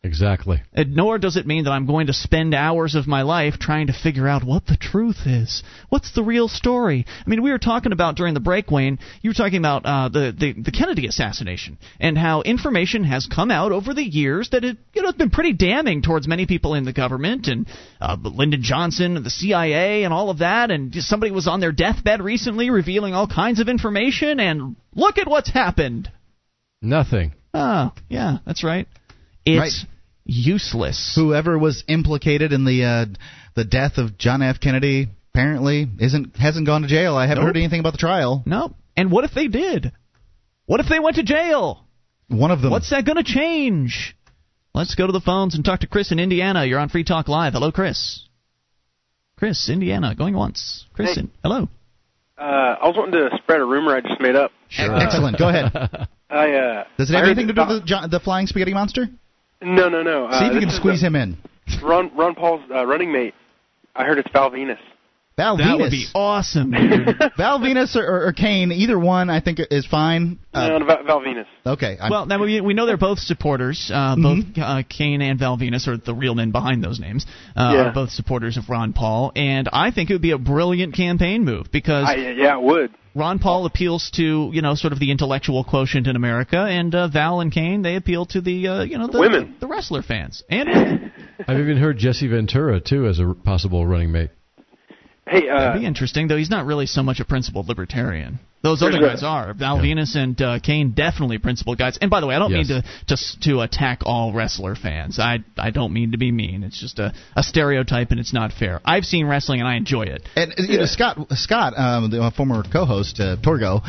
Exactly. And nor does it mean that I'm going to spend hours of my life trying to figure out what the truth is. What's the real story? I mean, we were talking about during the break, Wayne. You were talking about uh, the, the the Kennedy assassination and how information has come out over the years that it you know it's been pretty damning towards many people in the government and uh, Lyndon Johnson and the CIA and all of that. And somebody was on their deathbed recently revealing all kinds of information. And look at what's happened. Nothing. Oh, yeah, that's right. It's Right. Useless. Whoever was implicated in the uh, the death of John F. Kennedy apparently isn't hasn't gone to jail. I haven't Nope. heard anything about the trial. Nope. And what if they did? What if they went to jail? One of them. What's that going to change? Let's go to the phones and talk to Chris in Indiana. You're on Free Talk Live. Hello, Chris. Chris, Indiana, going once. Chris, Hey. in, hello. Uh, I was wanting to spread a rumor I just made up. Sure. Excellent. Go ahead. I uh, Does it have heard anything to do with the, the flying spaghetti monster? No, no, no. Uh, See if you can squeeze the- him in. Ron Ron Paul's uh, running mate. I heard it's Val Venis. Val That Venis. would be awesome. dude. Val Venis or, or, or Kane, either one, I think is fine. Uh, no, Val, Val Venis. okay. I'm, well, now we, we know they're both supporters. Uh, Both uh, Kane and Val Venis, or the real men behind those names, uh, Yeah. are both supporters of Ron Paul. And I think it would be a brilliant campaign move because I, yeah, it would. Ron Paul appeals to you know sort of the intellectual quotient in America, and uh, Val and Kane they appeal to the uh, you know the, Women. the, wrestler fans and. I've even heard Jesse Ventura too as a possible running mate. Hey, uh, That'd be interesting, though. He's not really so much a principled libertarian. Those other guys a- are. Val Venis and uh, Kane definitely principled guys. And by the way, I don't Yes. mean to, to to attack all wrestler fans. I I don't mean to be mean. It's just a, a stereotype, and it's not fair. I've seen wrestling, and I enjoy it. And you know, Scott Scott, um, the uh, former co-host uh, Torgo,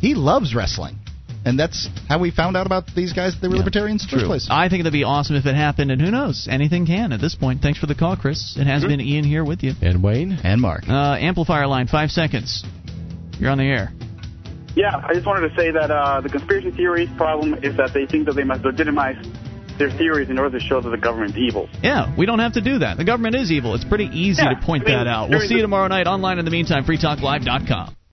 he loves wrestling, and that's how we found out about these guys. That they were libertarians in the first place. I think it'd be awesome if it happened, and who knows? Anything can at this point. Thanks for the call, Chris. It has been Ian here with you. And Wayne. And Mark. Uh, amplifier line, five seconds. You're on the air. Yeah, I just wanted to say that uh, the conspiracy theories problem is that they think that they must legitimize their theories in order to show that the government's evil. Yeah, we don't have to do that. The government is evil. It's pretty easy Yeah, to point I mean, that out. We'll during see you tomorrow night online in the meantime, freetalklive.com.